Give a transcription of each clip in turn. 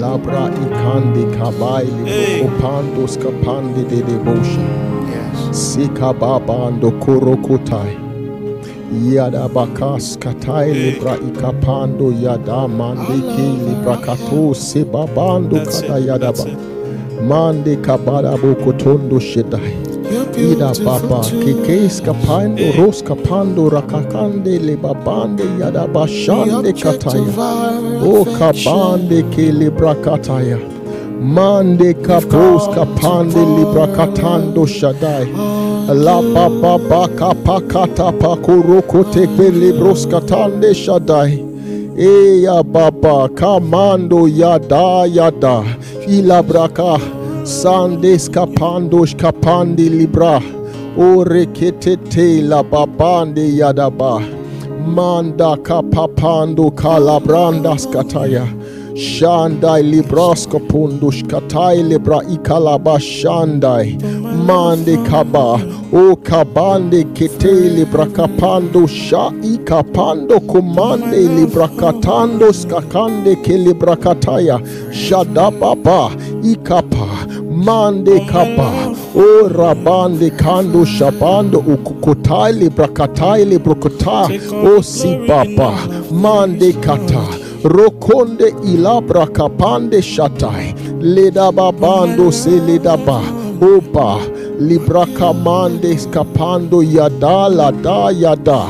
Labra ikandi kabaili opando skapandi de debosha. Yes. Sika babando korokotai. Yada bakas katai libra ikapando yada mandiki libra kato sebabando kada ba. Mande kabada bokotondo shedai. Ida baba beautiful kikes kapando Hey. ros kapando rakakande lebabande yada bashande kataya. O kabande ke libra kataya. Mande kapos kapande libra katando shadai. La baba baka pakata pakuroko tekpe libros katande shadai. Eya baba kamando yada yada. Ilabraka sandes kapandos kapandi libra. O reketete la babande yadaba. Manda kapapando kalabrandas kataya. Shandai librasko pundush katai libra ikalaba shandai. Mande kaba. O kabande kete libra kapando sha ikapando kumande libra katando skakande ke libra kataya. Shadababa ikapa. Mande kaba. O rabande kando shabando ukukotai libra katai libra kota. O sibaba. Mande kata. Rokonde ilabra kapande shatai. Ledababando se ledaba. Libra kamande skapando yada lada yada.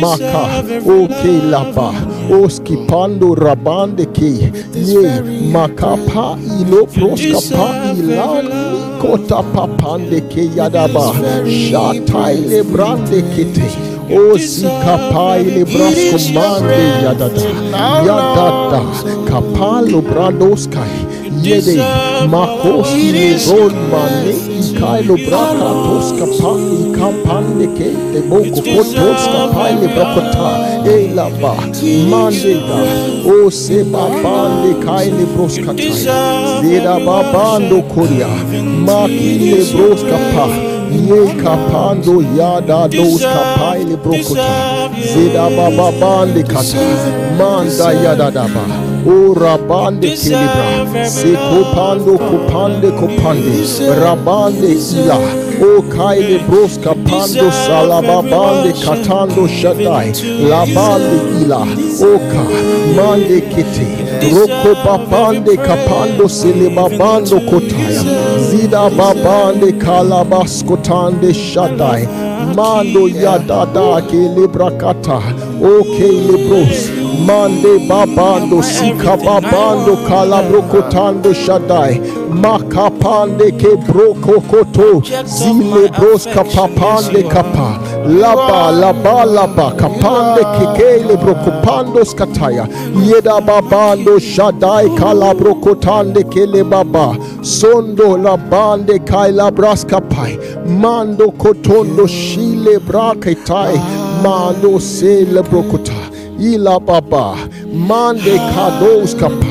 Maka. Oke laba. Oskipando rabande ke. Ye. Makapa ilo proskapa ilani. Kota papande ke yadaba. Shatai lebrande kete. O zikapai lebrasko mande yadada. Yadada. Kapalo bradoskai. Yede. Makoski lebron mane. Ikailo braka toska pa. Ikapande ke. Deboko kotoska pa lebrokota. Elaba. Mandega. O seba bande kai lebroskata. Zeda babando koria. Maki lebroska pa. Ye kapando yada dos kapaile brokota. Zeda baba bande kata. Manda yada daba. O rabande kilibra. Se kopando kopande kopande. Rabande ila. O kaile bros kapando salababande katando shadai. Labande ila. Oka mande kete. Roko babande kapando selebabando kotaya. Zida babande kalabas kotande shadai. Mando yadada ke librakata. Okay libros. Mande babando sika babando kalabrokotando shadai. Makapande ke broko koto. Zile bros kapapande kapa. Laba laba laba kapande kekele brokopando skataya. Yeda babando shadai kalabrokotande kele baba. Sondo labande kaila braskapai. Mando kotondo shile braketai. Mando sele brokota. Ila baba. Mande kados kapa.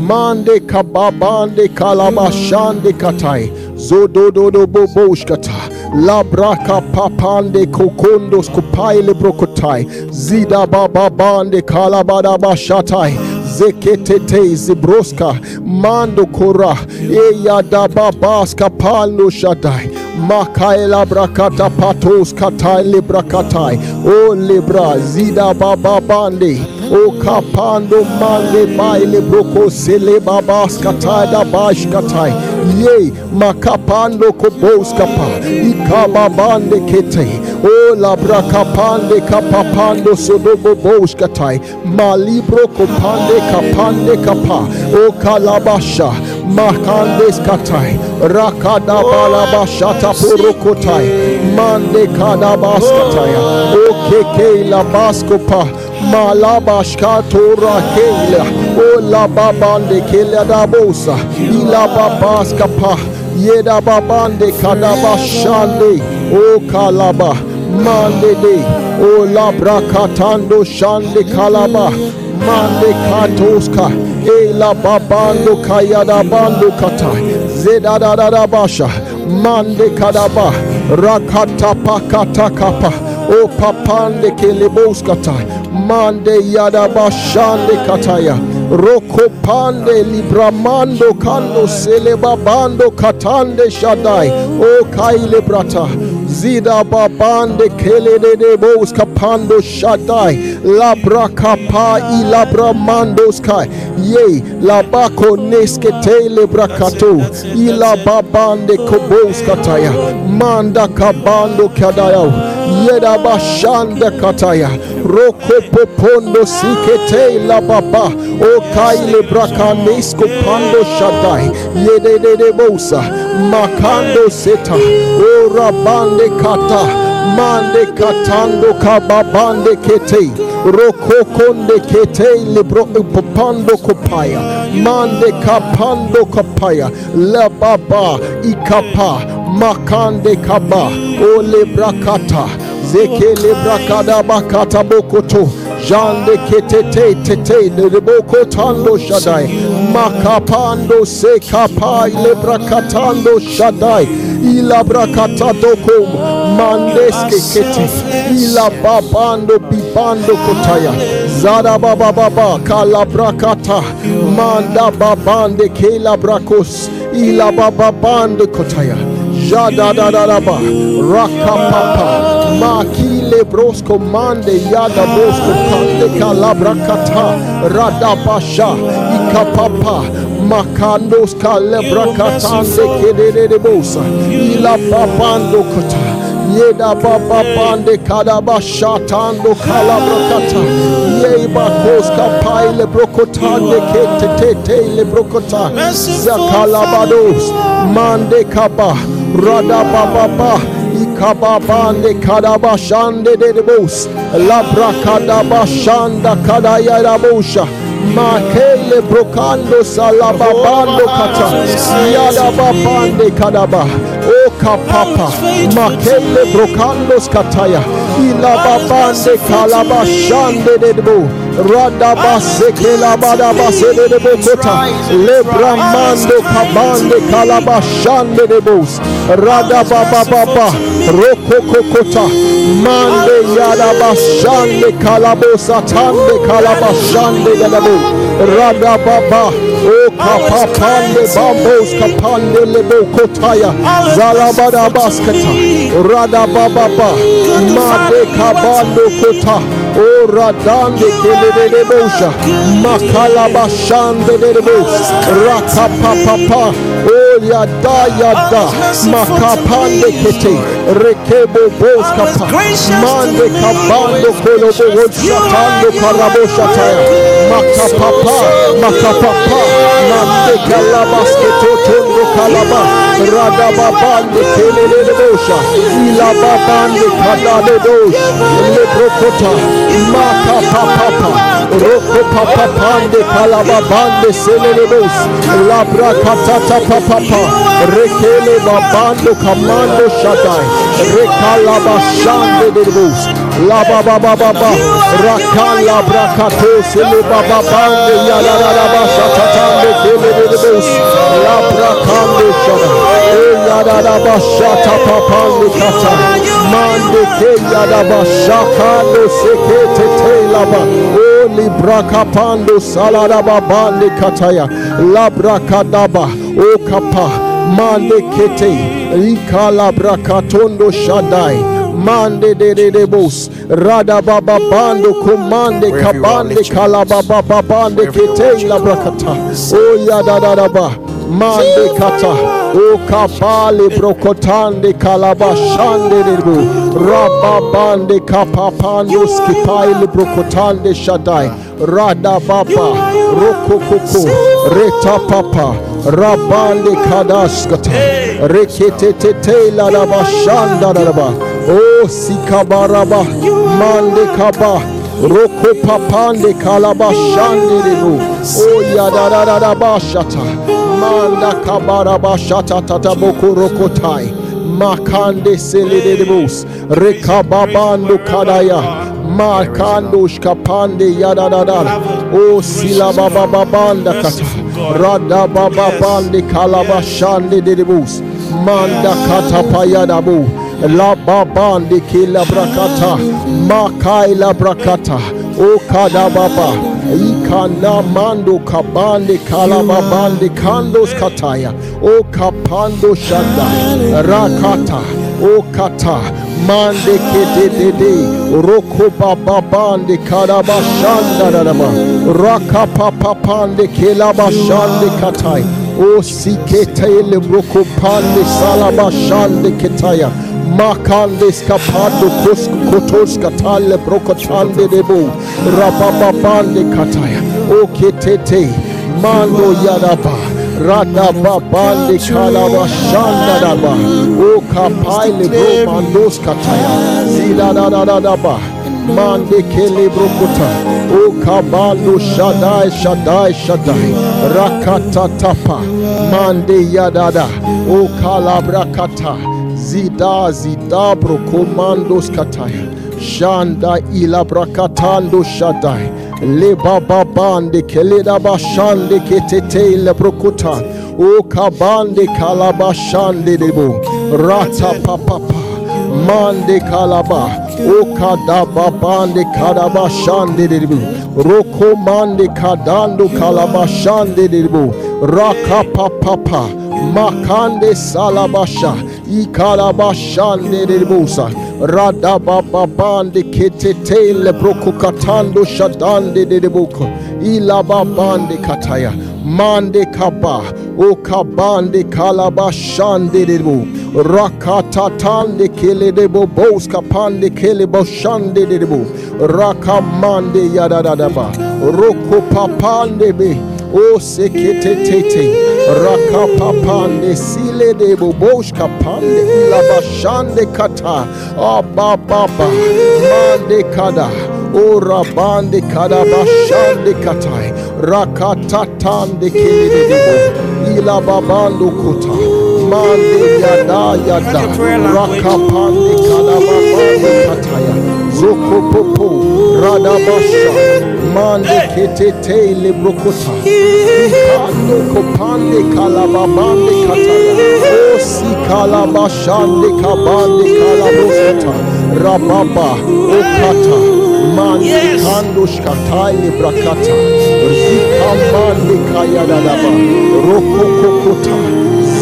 Mande kababande kalabashande katai. Zodododo boboshkata. Labraka papande kokondos kupaile brokotai. Zida baba bande kalabada bashatai. Zeketete zibroska mando kora eya da babaska palo shadai makaela brakata patos katai. Librakatai o libra zida baba bande o kapando mande baile broko sele babaska tada bashkatai ye makapando koboskapa ikababande kete. O labrakapande kapapando sodobo boshkatai malibro kopande kapande kapa. O kalabasha makandes katai rakada balabashata porokotai mande kadabaskataya o keke labaskopa malabashkato rakela o lababande keladabosa ilababaskapa yeda babande kadabashande o kalaba. Mande de. O labrakatando shande kalaba. Mande katoska. La babando kayada bando kata. Zeda da da da basha. Mande kadaba. Rakata pakata kapa o papande keleboskata mande yada bashande kataya. Roko pande libramando kando selebabando katande shadai. Oh, o kaile brata. Zida babande kelede de bos kapando shadai. Labra kapa ilabramando sky. Ye labako neskete lebrakato ilababande kobos manda kabando kadaya yeda bashanda kataya. Roko sikete la baba. O kaile brakanesko pando shadai yede de de bosa. Makando seta. O rabande kata. Mande katando kababande kete rokokonde kete libro popando kopaya. Mande kapando kopaya. La baba ikapa. Makande kaba. Ole brakata. Zekele brakada bakata bokoto. Jande ketete tete de boko tando shadai. Makapando se kapa ile brakatando shadai. Ila brakata dokom mandeske kete ila babando bibando kotaya. Zada baba baba kala brakata. Manda babande kela brakos ila baba kotaya. Jada da da da ba rakapapa makile brosko mande yada brosko kande kalabra kata radabasha ikapapa makandos kalebra katande kedede bosa. Ila babando kota yeda baba bande kadaba shatando kalabra kata yeba koska paile brokotande kete le brokota. Zakalabados mande kaba. Radababa ikababande kadabashande dedebos labrakadabashanda kadayarabosha Oh, makele brokando salababando kata. yadababande kadaba. O kapapa. Makele brokandos kataya. Ilababande kalabashande dedebo radabasekelabadabasededebokota lebramando kabande kalabashande debos radababababa rokokokota mande yadabashande kalabosatande kalabashande gadabo radababa o kapapande bambos kapande lebokotaya zalabadabaskata radabababa made kabando kota o radande kelebosha makalabashande debos rakapapapa o yada yada makapande kete. Rekebo bos kapa mande kabando kolobo shatando karabo shataya makapapa makapapa. Mande kalabaske totondo kalaba. Radababande kelebosha ilababande kadaledosh lebrokota makapapapa roko papapande kalababande selelebos labra katata papapa rekele babando kamando e yalarabashata papande kata mande ke yadabashakando sekete o librakapando salarababande kataya. Labrakadaba o kapa mande kete ikala brakatondo shadai mande de de de bos rada baba bando komande kabande kala baba babande kete la brakata o ya da da da ba mande kata. O brokotande kalabashande debu rababande kapapando skipaile brokotande shadai rada baba. rokokoko. Reta papa. Rabande kadaskata. Reketete la la bashanda la ba o sikabaraba mande kaba. Roko papande kalabashande debu o yadadada bashata manda kabarabashata tataboko rokotai makande selidebus rekababando kadaya. Makando shkapande yadadada o silabababanda kata. Radabababande kalabashande dedebus manda katapayadabu la babande kila brakata. Makai la brakata. O kada baba ikana mando kabande kalababande kandos kataya. O kapando shanda. Rakata. O kata. Mande kedede roko bababande karabashanda darama rakapapapande kelabashande katai. O siketele broko pande salabashande ketaya makande skapado kotos katale brokotande debo. Rabababande kataya. O ketete mando yadaba. Radababande kalabashanda daba. O kapaile bro mandos kataya. Zidadadadaba mande kele brokota. O kabando shadai shadai shadai. Rakata tapa. Mande yadada. O kalabrakata zida zida brokomandos kataya. Shanda ilabrakatando shadai. Lebababande keledabashande ketete lebrokota o kabande kalabashande debo. Papapa mande kalaba. O kadaba bande kadaba shande debu roko mande kadando kalaba shande debu raka papa makande salabasha ikalaba shande debusa radaba bande ketete lebroko katando shadande debuko ilaba bande kataya mande kaba o kabande kalaba shande debu rakatatande kele debo bos kapande kele boshande debo rakamande yadadadaba. Roko papande be o sekete tete rakapapande sile debo bosh kapande ilabashande kata abababa mande kada o rabande kada bashande katai rakatatande kele debo ilababando kota mande yada yada rakapande kalababande kataya zoko popo radabasha mande ketete lebrokota ikando kopande kalababande kataya. Osi kalabashande kabande kalabosata rababa okata. Mande kandosh kataya brakata. Zikamande kayadadaba. Rokokokota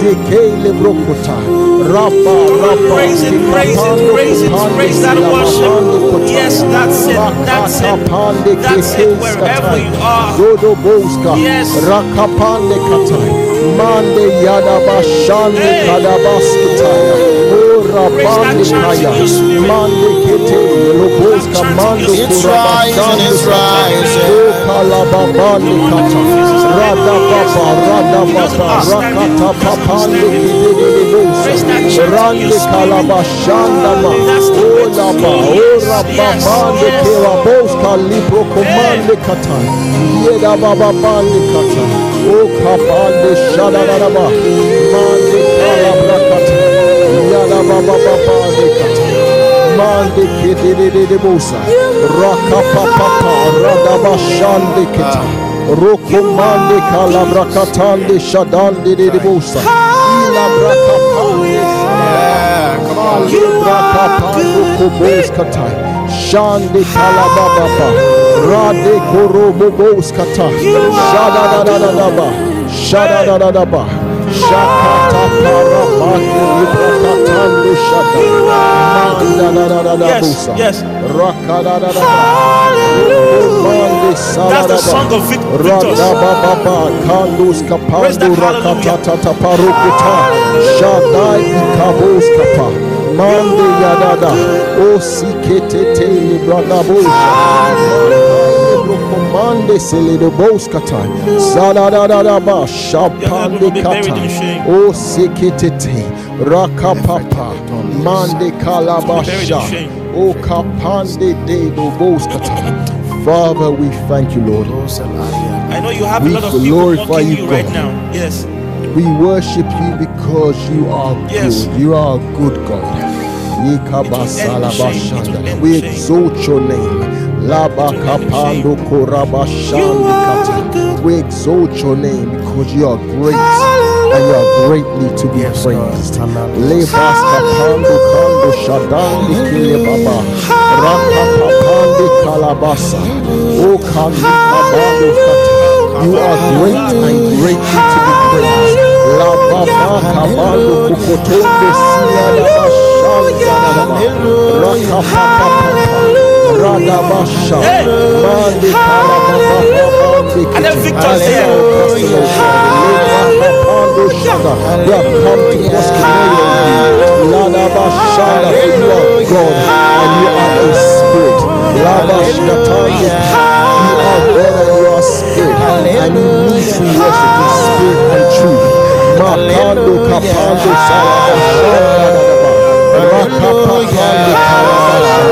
zekele brokota. Rapa rapa Praise it, praise it, praise it, praise that worship. Yes, that's it, that's it, that's it, wherever you are. Boska. Yes. rakapande katai. Mande yada bashande It's spirit. rising, it's rising. o oh, kalababande kata. Radababa radababa rakata rande kalabashanda ma. O oh, laba o oh, rababande kelaboska libro komande kata. Yeda baba bande kata. O kapande shadadadaba mande kalabrakata mande kedede bosa rakapapapa radabashande keta rokomande kalabrakatande shadande de bosa ilabrakapande rade shada Yes, yes. That's the song of Vic- victors. Kapando that hallelujah. Mande Yadada O Sikete Libranabosha Mande Seledo Boskata Zadadadaba Shapande will be buried Kata. O oh, Sikete Rakapapa Mande Kalabasha. O oh, Kapande De Boskata Father, we thank you, Lord. I know you have We a lot of people glorify you, you right now. Yes. We worship you because you are Yes. good. You are a good God. We exalt your name. We exalt your name because you are great. and you are greatly to be praised. Lebas kapando shadandi kile baba. Kalabasa. O kandi kabando kata. You are great and greatly to be praised. La baba kabando kukotondo siya la bashanda Raka papa papa. Radabasha. Mandi kalababa bandi And then. Victor's here. We have come to worship you. Ladabashanda, for you are God and you are a spirit. Labashkataya, you are God and you are spirit. And you need to worship in spirit and truth. Makando kapando salabashanda. Rakapapande kalabasha.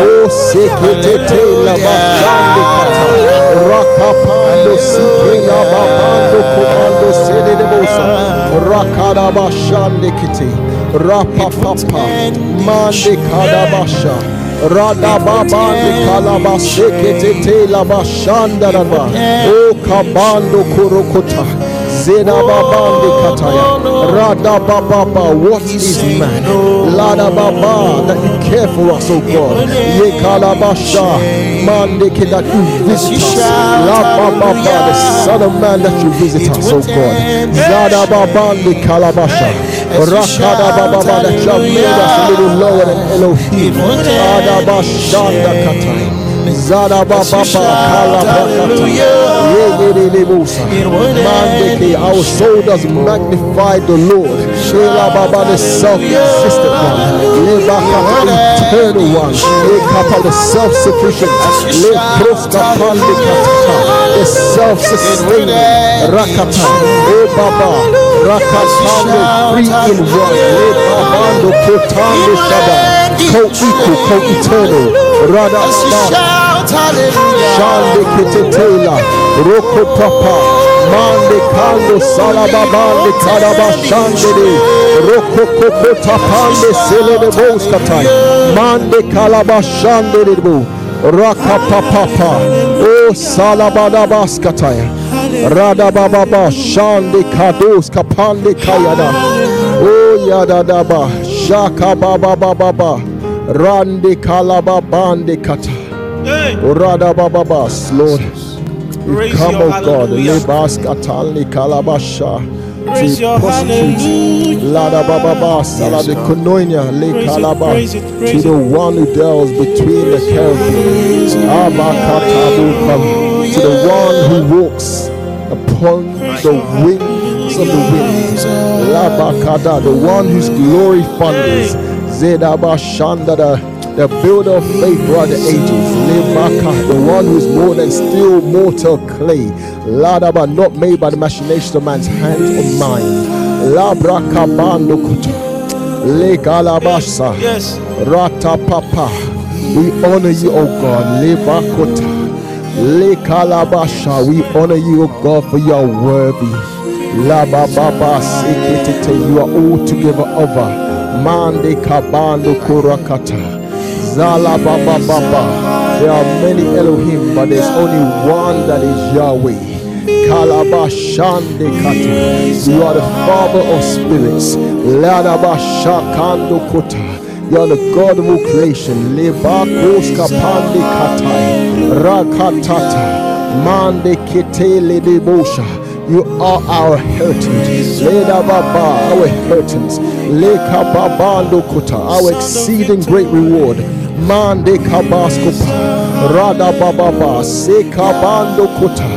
Oh, seketete labashande kata. Rakapando sike lababando komando sede de bosa. Rakadabashande kite. Rapapapa. Mande kadabasha. Radababande kalabaseketete labashanda raba. Oh, kabando kurokota. Zena babande kataya. Rada baba, what is man? Lada baba, that you care for us, oh God. Ye kalabasha, mande ke that you visit us. La baba, the Son of Man that you visit us, oh God. Zada babande kalabasha. Rakada baba, that you have made us a little lower than Elohim. Ada bashanda Zada baba, kalabakata. Ye ye de de our soul does magnify the Lord. Shela Baba, the self-existent one. Lebaka, the eternal one. Lekapa, the self-sufficient. Leproska Pandikata, the self-sustaining. Rakata, O Baba, Rakatando, three in one. Lebabando, Kotando, Shaba, co-equal, co-eternal. Rada Baba. Shande Kitetela, Roko Papa, Mande Kando Salababande Kadaba Shandede, Roko Koko Tapande Sele de Boskatai, Mande Kalaba Shandede Bo, Raka Papa, O Salabada Baskataya, Rada Baba Shande Kados Kapande Kayada, O Yadadaba, Shaka Baba Baba, Rande Kalaba Bande Kata. Hey. Orada bababas, Lord. We come, oh God, hallelujah. lebas kalabasha Raise to your hallelujah. Lada bababas, ala de koinonia le Praise kalaba praise to the one who dwells between the cherubim. Abakatabu to the one who walks upon the wings of the wind. Labakada, the one whose glory thunders. Zedaba Shandada, the builder of faith throughout the ages. The one who is more than still mortal clay. Ladaba, not made by the machinations of man's hand or mind. Labraka Bandukuta. Legalabasa. Yes. Rata Papa. We honor you, O God. Lebakota. Lekalabasha. We honor you, O God, for you are worthy. Labababa Sekete. You are altogether over. Mande Kabando Kurakata. Zala Baba Baba. There are many Elohim, but there's only one that is Yahweh. Kalabashande Kata. You are the Father of spirits. Ladabashakando. You are the God of all creation. Lebakos kapande. Rakatata. Mande kitele debosha. You are our heritage. Leda baba, our inheritance. Leka babando kota, our exceeding great reward. Mande kabaskopa. Rada bababa, sekabando kota.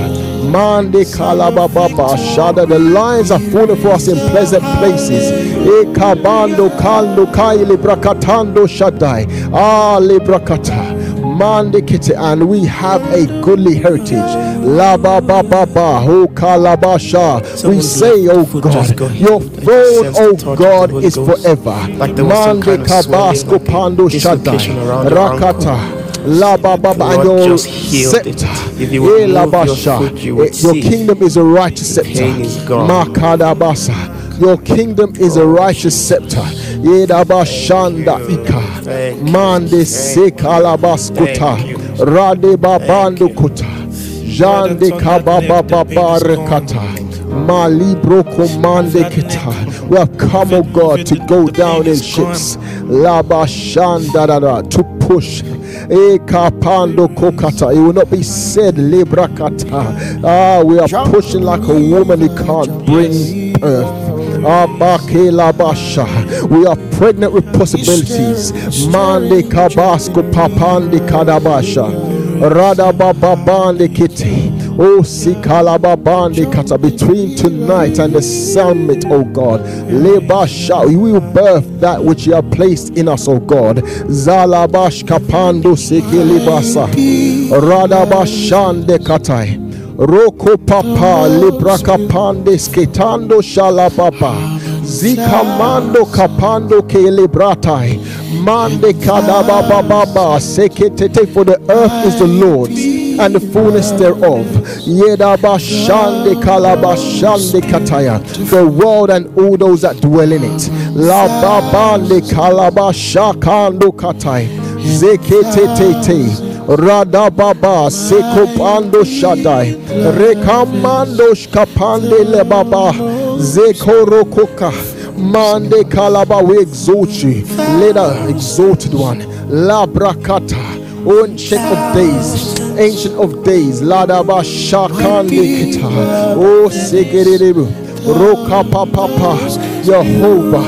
Mande kalababa shada. The lines are falling for us in pleasant places. E kabando kalno kai librakatando shadai. Ah librakata. Mande kite, and we have a goodly heritage. La ba ba ba ba ho kalabasha. We say, oh foot just got God, your throne, oh the touch of God, is forever. Like there was Mande kind of swelling, kabasko pando dislocation shadai. around your Rakata. La ba ba ba, and your just healed it. scepter. If you would Eh, la move your you would Eh, Your kingdom is a righteous scepter. pain is gone. Makadabasa. Your kingdom is a righteous scepter. Yedabashanda ika. Mande sekalabaskuta. Rade babando kuta. Jande Lord, that's on that neck, the pain. Malibro Komande Kita. We have come, oh God, to go down in ships. Labashandadada to push. Ekapando kokata. It will not be said lebrakata. Ah, we are pushing like a woman who can't bring birth. Abakelabasha. We are pregnant with possibilities. Mande kabasko papande kadabasha. Radabababande kiti. Oh, sikalababande kata. Between tonight and the summit, oh God. Lebasha. We will birth that which you have placed in us, oh God. Zalabash kapando sekilibasa. Radabashande katai. Roko papa libraka pande sketando shalapapa. Zikamando kapando ke libratai. Mande kadababa baba seketete for the earth is the Lord's and the fullness thereof. Yedaba shande kalabashande kataya. The world and all those that dwell in it. La babande kalabashakando katai. Zeketete. Radababa Sekopando Shaddai Rekamando Shkapande Lebaba Zekorokoka. Mande Kalaba we exalt you. Later exalted one. Labrakata Ancient of days, ancient of days, Ladaba Shakande Kita, O Segeribu, Roka Papa, Jehovah,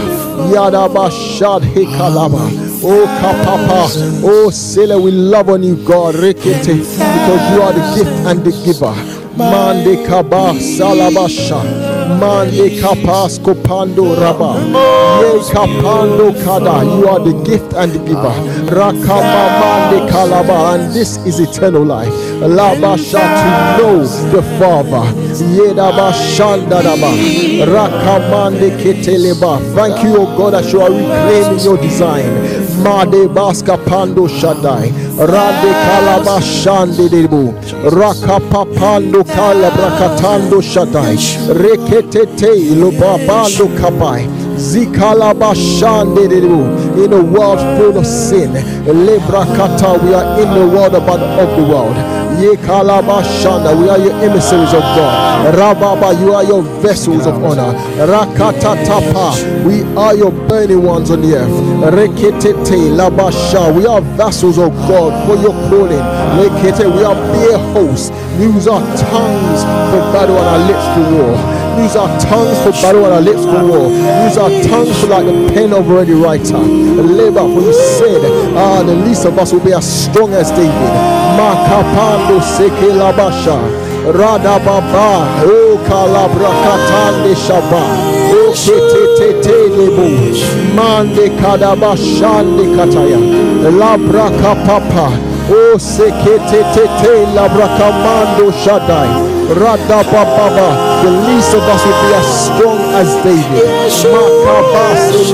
Yadaba Shad Hikalaba. Oh Kapapa, oh Sailor, we love on you, God, Rekete, because you are the gift and the giver. Mande Kaba Salabasha, Mande Kapas Kopando Raba, Ye Kapando Kada, you are the gift and the giver. Rakama and this is eternal life. Labasha to know the Father. Yedaba Shandadaba, Rakamande Keteleba. Thank you, O God, that you are reclaiming your design. Made Baska Pando Shaddai, Rade Kalabashande Debu, Rakapapando Kalabrakatando Shaddai, Reketete Lubabando Kapai. In a world full of sin, we are in the world but of the world. We are your emissaries of God. Rababa, you are your vessels of honor. Rakatatapa, we are your burning ones on the earth. Reketete, Labasha, we are vessels of God for your calling. Lekete, we are beer hosts. Use our tongues for battle and our lips for war. Use our tongues for battle and our lips for war. Use our tongues for like the pen of a ready writer. Labor, for you said, ah, the least of us will be as strong as David. Makapando seke labasha. Kalabrakatande shaba, O ketetete lebu, mande kadabashande kataya, labraka papa, O seketete labrakamando shadai, radababa, the least of us will be as strong as David. Makabase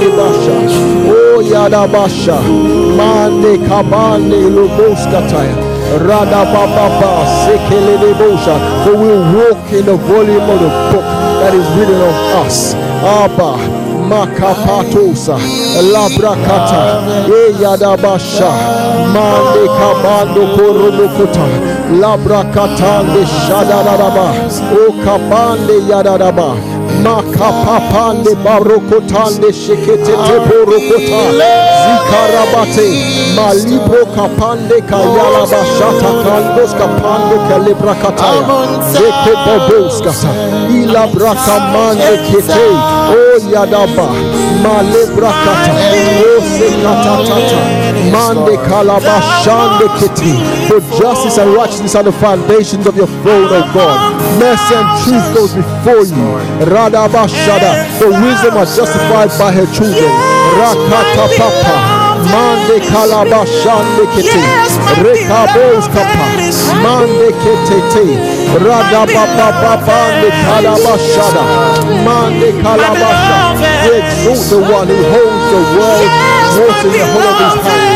O yadabasha, oh, mande kabande luboskataya. Radababa Sekelebosha. For we walk in the volume of the book that is written of us. Abba Makapatosa Labrakata Eyadabasha Mande Kabando Korobukuta Labrakatande Shadadaba O Kabande Yadadaba Makapapande barokotande shekete teporokota zikarabate malibro kapande kayala bashata kandos kapando kalibra kataya. Zeke boboskata ila brakamande kete. o yadaba malibra kata. o sekatatata mande kalabashande kete. For justice and righteousness are the foundations of your throne O God mercy and truth goes before you Radabashada. For wisdom are justified by her children. Rakata Papa. Mande kalabashande kete. Rekabos kapa. Mande ketete. Radabababande kalabashada. Mande kalabasha. Exalt the one who holds the world water in the hollow of his hand.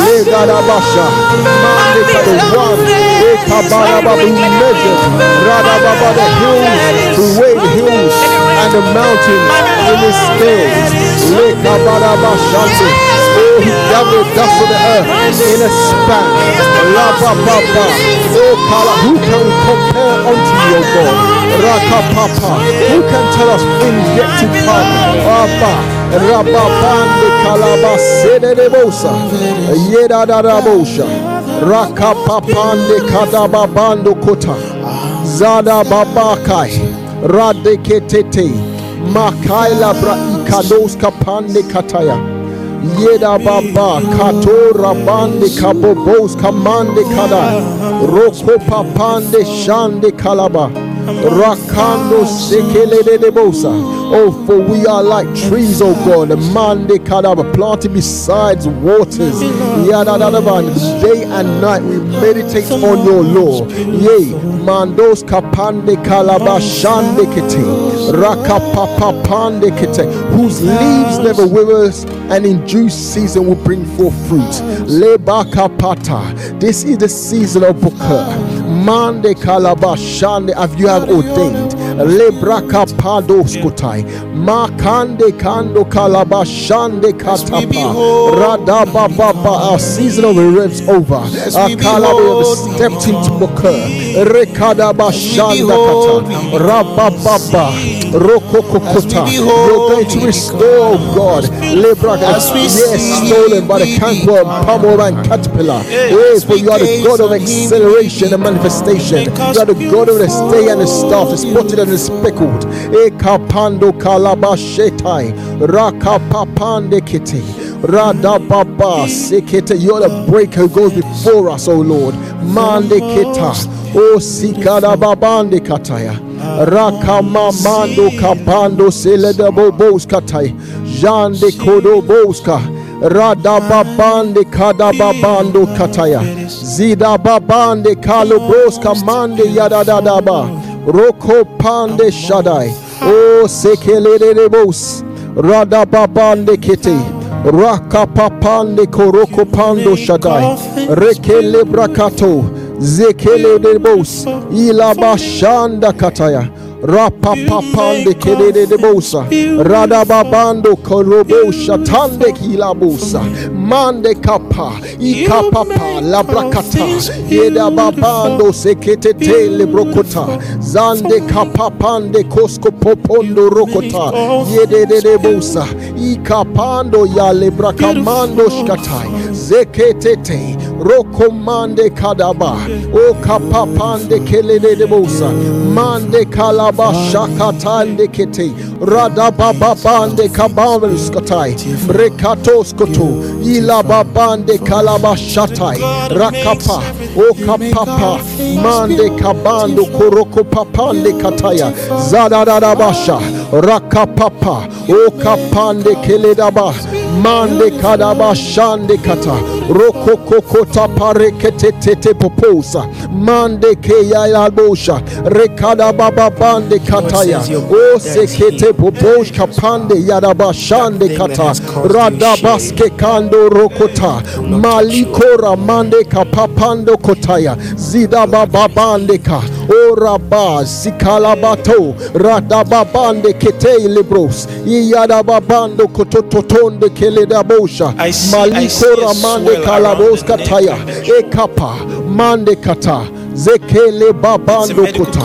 Legadabasha. Mande the one Ekabaraba who measured Radababa the hills, who weighed hills and the mountains in his. Lekabaraba Oh, he gathered dust of the earth in a span. Rabababa. Oh, Kala, who can compare unto you, O God? Who can tell us things yet to come? Abba. Rababande kalabasedebosa. Yedadadabosha. Rakapapande kadababando kota. Zada babakai. Radeketete. Makaila bra ikados kapande kataya. Yeda baba kato rabande kabobos kamande kada roko papande shande kalaba rakando debosa oh for we are like trees oh God. Mande kadaba planted besides waters. Day and night we meditate on your law. Yea mandos kapande kalaba shande kete. Rakapapa pande kete. Whose leaves never withers and in due season will bring forth fruit. Lebakapata. This is the season of Booker. Mande kalabashande as you have ordained. Lebraka padoskotai. Makande kando kalabashande katapa. Radabababa. Our season of revs over. Our kalaba have stepped into Booker. Rekadabashanda kata. Rabababa. Rokokokota. You're going to restore, oh God. Lebra As we yes, stolen by the cankerworm, palmer and caterpillar. Yes, but you are the God of acceleration and manifestation. You are the God of the stay and the staff, the spotted and the speckled. Ekapando kalabashetai, rakapapande kiti. Radababa sekete, you're the breaker who goes before us, O Lord. Mande kita, o oh, sikada babande kataya. Rakamamando kapando seledabobos katai. Jande kodoboska. Radababande kadababando kataya. Zida babande kalobroska mande yadadadaba. Roko pande shadai. O sekelebos. Radababande kete. Rakapapande koroko pando shadai. Rekele brakato. Zekele debos. Ilabashanda kataya. Rapapapande kedede de bosa. Radababando korobo shatande kilabosa. Mande kapa. Ikapapa labrakata. Yeda babando sekete tele brokota. Zande kapapande kosko popondo rokota. Yede de de bosa. Ikapando ya lebrakamando shkatai. Zeketete. Rokomande kadaba. O kapapande kelede de kalaba shakatande kete. Radabababande kabamel skatai. Rekatos koto. Ilababande kalaba shatai. Rakapa. O kapapa. Mande kabando koroko papande kataya. Zadadadabasha. Rakapapa. O kapande keledaba. Mande kadaba shande kata. Roko kokota parekete tete poposa. Mande keya albosha. Rekada baba bande kataya. O sekete poposh kapande yadaba shande kata. Radabaske kando rokota. Malikora mande kapapando kotaya. Zida baba bande ka. O raba sikalabato. Radababande kete libros. Iyadababando kotototonde keledabosha. Malikora mande swell kalabos around the neck kataya. and the neck. Ekapa mande kata. Zekele babando kota.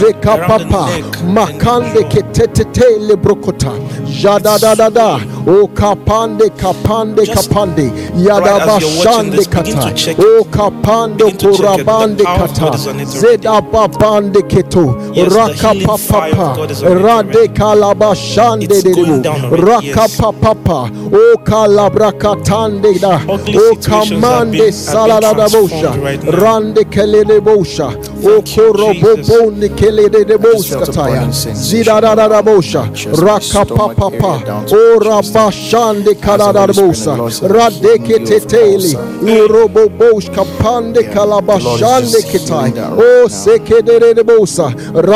Zekapapa around the neck and makande ketetete lebrokota. Jada da da da. O kapande kapande kapande. right Yada as you're watching bashande this, begin kata. O kapando Begin to check it. The korabande kata. God is on it already. Zeda babande keto. Yes, the healing fire of Rakapapapa. God is Rade kalabashande It's de going down. Rakapapapa. O kalabrakatande da. O kamande been- salada da bosha. transformed right now. Rande kelele bosha. O Thank you, Jesus. korobobo nikele de just felt a boskataya. burning sensation Zida da da da bosha. Just my stomach Rakapapapa. area down to O rabashande As the kalada Holy Spirit bosa. and the Lord said, Radeke teteli. Urobo bosh kapande Yeah. kalabashande kitai. O right now. Oh, sekede de bosa.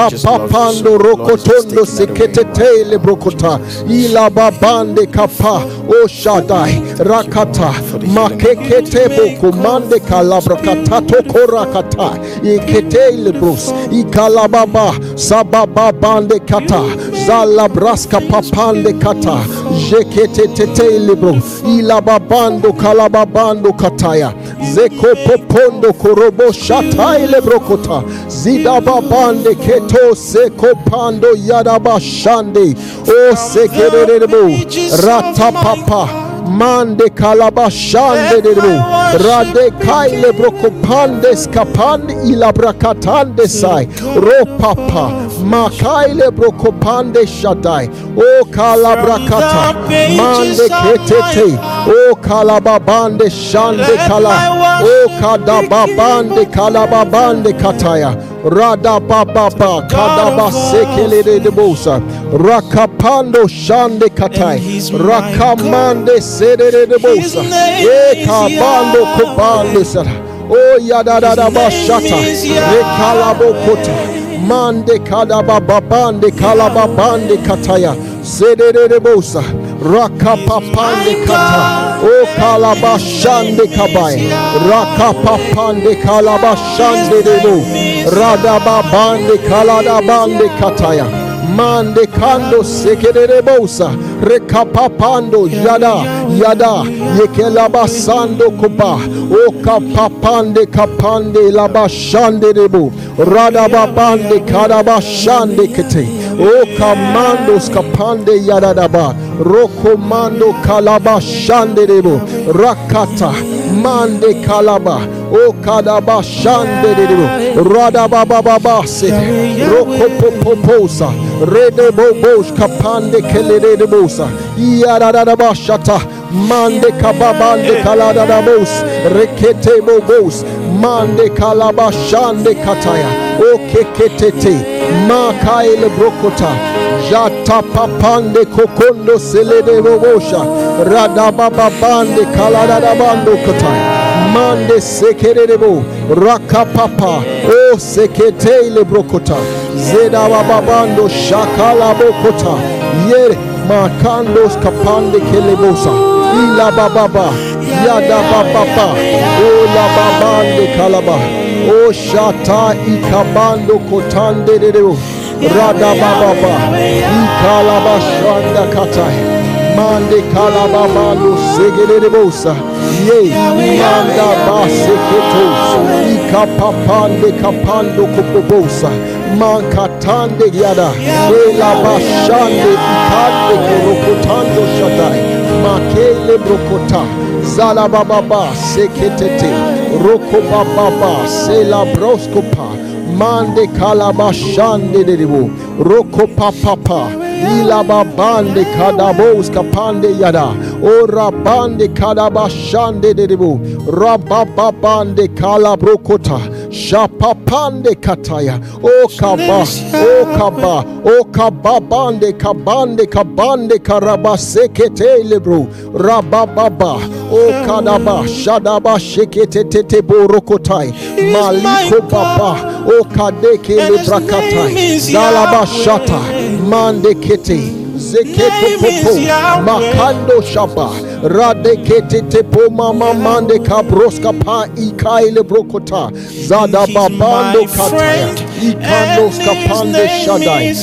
just loves you so Rapapando much. Lord is just rokotondo taking that away sekete right now. brokota. Ilababande kapa. Oh, o. Rakata. for the healing Makekete boko mande kalabrakatato korakata. Ikete libros. Ikalababa. Sababa bande kata. Zalabraska papande kata. Jekete tete libro. Ilababando kalababando kataya. zeko popondo korobo shatai lebrokota zidababande keto seko pando yadabashande o sekererebo ratapapa. Mande kalabashande debo rade kaile brokopande skapande ilabrakatande sai. Ropapa makaile brokopande shadai. O kalabrakata mande ketete. O kalababande shande kala. o kadababande kalababande kataya. Rada bababa kadaba sekele de bosa. Rakapando shande katai. Rakamande sedere de bosa. e kabando kubande sara o oh, yada da bashata. rekalabo kota mande kadababande kalababande kataya. Sedere de bosa. Rakapapande kata. O oh, kalabashande kabai. Rakapapande kalabashande debo radababande kaladabande kataya mande kando sekerebosa rekapapando yada yada. Yekelabasando kuba o kapapande kapande labashande debo radababande kadabashande kete. O kamando skapande yadadaba. Rokomando kalabashande debo rakata mande kalaba. O kadaba shande debo radabababa sete rokopopoposa rede bobosh kapande yadadaba shata. Mande kababande kaladadabos rekete bobos mande kalabashande kataya. O keketete makaile brokota jata papande kokondo selede bobosha radabababande kaladadabando kataya mande sekerebo rakapapa o seketele brokota zeda bababando shakala bokota yere makando skapande kelebosa ila bababa yada bababa o la babande kalaba o shata ikabando kotande dedebo rada bababa ikalaba shanda katai. Mande kalababando segerebosa ye manda baseketos ikapapande kapando kupobosa mankatande yada. Elabashande ikande korokotando shatai. Makele brokota. Zalabababa seketete rokobababa selabroskopa mande kalabashande deribo rokopapapa ilababande kadabos kapande yada. Ora bande kadabashande deribo rabababande kalabrokota shapapande kataya. O kaba o kaba o kababande kabande kabande karabasekete lebro rabababa o kadaba shadaba shekete tete borokotai. Maliko baba o kadeke lebrakatai zalaba shata mande kete zeketo popo makando shaba. Rade kete tepo mama mande kabroska pa ikaile brokota. Zada babando kataya ikando skapande shadai.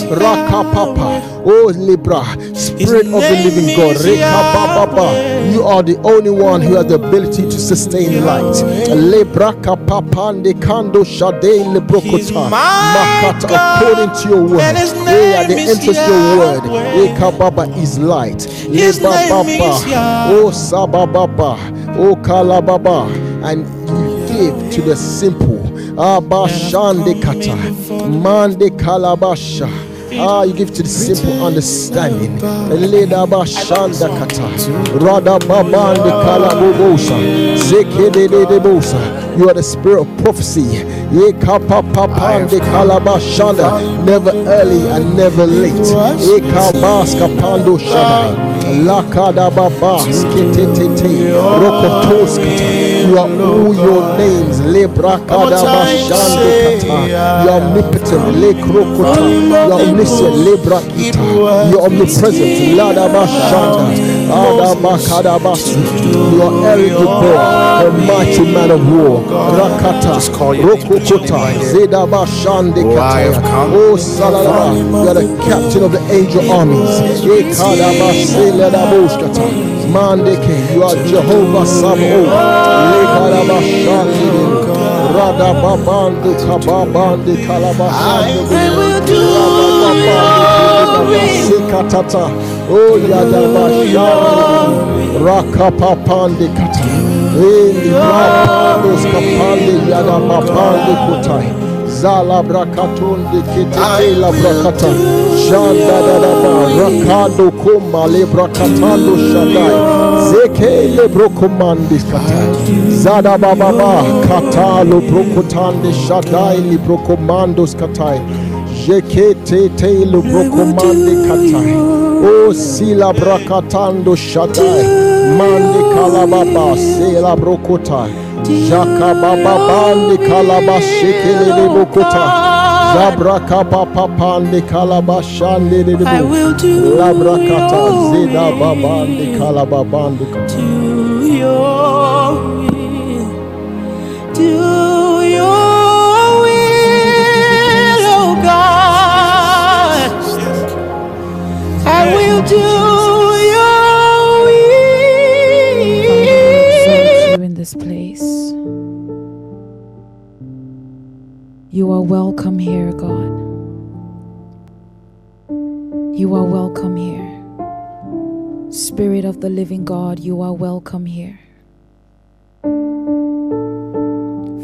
papa. oh libra spirit of the living god reka baba you are the only one who has the ability to sustain light. Lebra kapapande kando shadei lebrokota. makata according to your word. we are the interest of your word. Eka baba is light. Lebra baba oh sabababa oh kalababa and you give to the simple abashande kata mande kalabasha Ah, you give to the simple understanding. Leda bashanda kata. Rada babande kalabobosa. Zekede de bosa. You are the spirit of prophecy. Ye kapa papande kalabashanda. Never early and never late. Ye kabaska pando. You are all your names. You are omnipotent. You are omniscient. You are omnipresent. Lada bashanda. Adabakadabasu. You are the mighty man of war. Rakata, Just call your name, just Rokokota, right there. Zedabashande Oh, I have Kataya. come. Oh, you are the captain of the angel armies. Ekadabaseladaboshkata. Mandeke, you are Jehovah Sabaoth. Lekadabashande. Radababandu kababandi kalabashande. Sikatata. Oh. Rakapapande kata. Rapandos shadai. Lo brokotande shadai li brokomandos katai. Jekete te lo brokomande katai. O oh, sila brakatando shadai. Mande kalababa sela brokota. Jaka baba bande kalaba shekele de bokota. Zabraka papa pande kalaba shande de I bo. will do Labrakata zeda babande kalaba you in this place. You are welcome here, God. You are welcome here. Spirit of the living God, you are welcome here.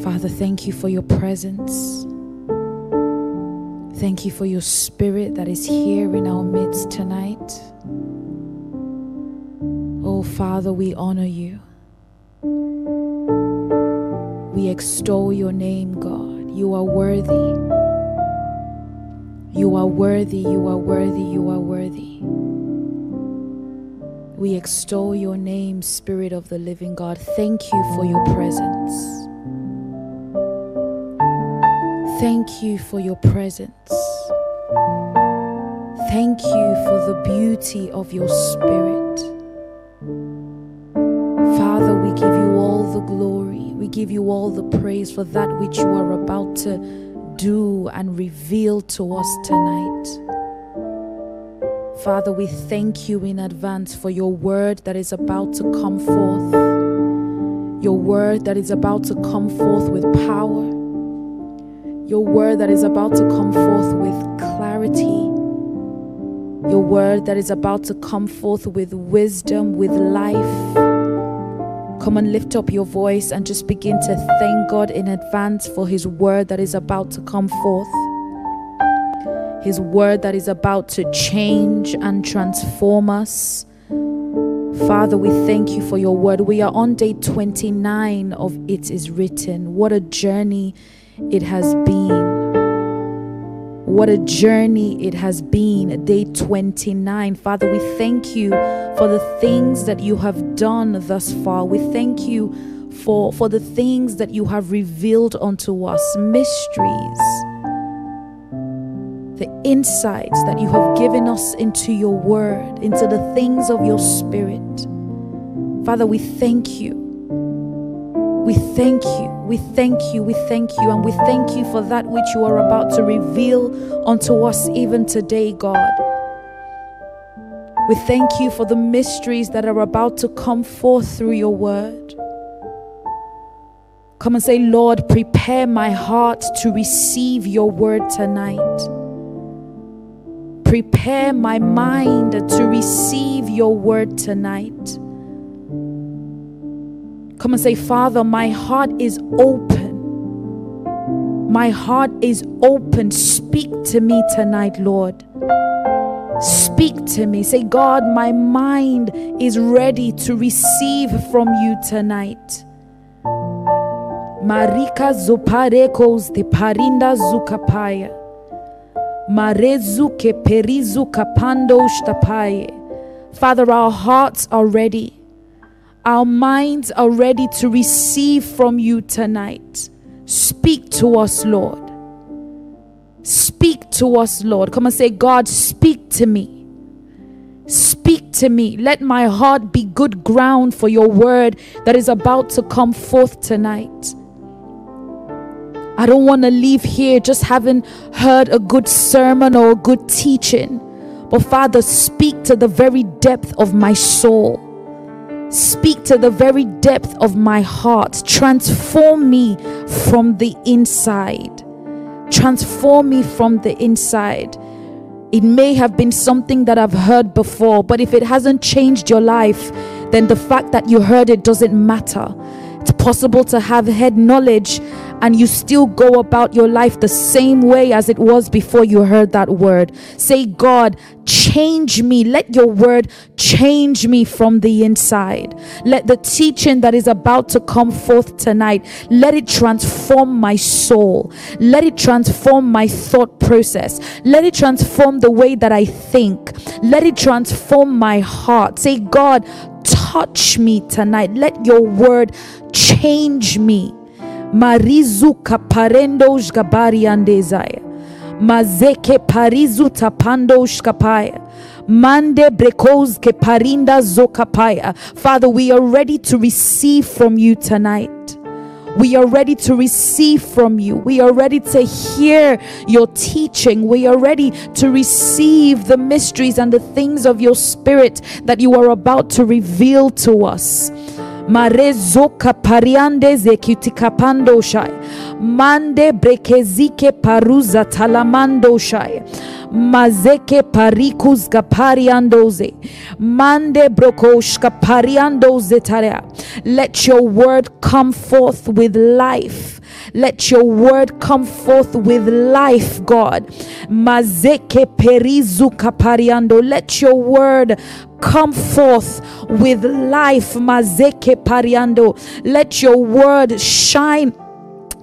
Father, thank you for your presence. Thank you for your spirit that is here in our midst tonight. Oh, Father, we honor you. We extol your name, God. You are worthy. You are worthy, you are worthy, you are worthy. We extol your name, Spirit of the living God. Thank you for your presence. Thank you for your presence. Thank you for the beauty of your spirit. Father, we give you all the glory. We give you all the praise for that which you are about to do and reveal to us tonight. Father, we thank you in advance for your word that is about to come forth. Your word that is about to come forth with power. Your word that is about to come forth with clarity. Your word that is about to come forth with wisdom, with life. Come and lift up your voice and just begin to thank God in advance for His word that is about to come forth. His word that is about to change and transform us. Father, we thank you for your word. We are on day 29 of It Is Written. What a journey it has been. What a journey it has been. Day 29. Father, we thank you for the things that you have done thus far. We thank you for, for the things that you have revealed unto us, mysteries, the insights that you have given us into your word, into the things of your spirit. Father, we thank you. We thank you. We thank you. We thank you. And we thank you for that which you are about to reveal unto us even today, God. We thank you for the mysteries that are about to come forth through your word. Come and say, Lord, prepare my heart to receive your word tonight. Prepare my mind to receive your word tonight. Come and say, Father, my heart is open. My heart is open. Speak to me tonight, Lord. Speak to me. Say, God, my mind is ready to receive from you tonight. Marika zoparekos de parinda zukapaya. Marezu ke perizu kapando shtapaye. Father, our hearts are ready. Our minds are ready to receive from you tonight. Speak to us, Lord. Speak to us, Lord. Come and say, God, speak to me. Speak to me. Let my heart be good ground for your word that is about to come forth tonight. I don't want to leave here just having heard a good sermon or a good teaching. But Father, speak to the very depth of my soul. Speak to the very depth of my heart. Transform me from the inside. Transform me from the inside. It may have been something that I've heard before, but if it hasn't changed your life, then the fact that you heard it doesn't matter. It's possible to have head knowledge and you still go about your life the same way as it was before you heard that word. Say, God, change me. Let your word change me from the inside. Let the teaching that is about to come forth tonight, let it transform my soul. Let it transform my thought process. Let it transform the way that I think. Let it transform my heart. Say, God, touch me tonight. Let your word change me. Marizu kaparendo jgabari andezaya. Mazeke parizu tapando shkapaya. Mande brekos ke parinda zokapaya. Father, we are ready to receive from you tonight. We are ready to receive from you. We are ready to hear your teaching. We are ready to receive the mysteries and the things of your spirit that you are about to reveal to us. Marezoka pariande zekutikapando shai. Mande brekezike paruza talamando shai. Mazeke parikus gapariandoze. Mande brokoshka pariandoze tarea. Let your word come forth with life. Let your word come forth with life, God. Let your word come forth with life. Let your word shine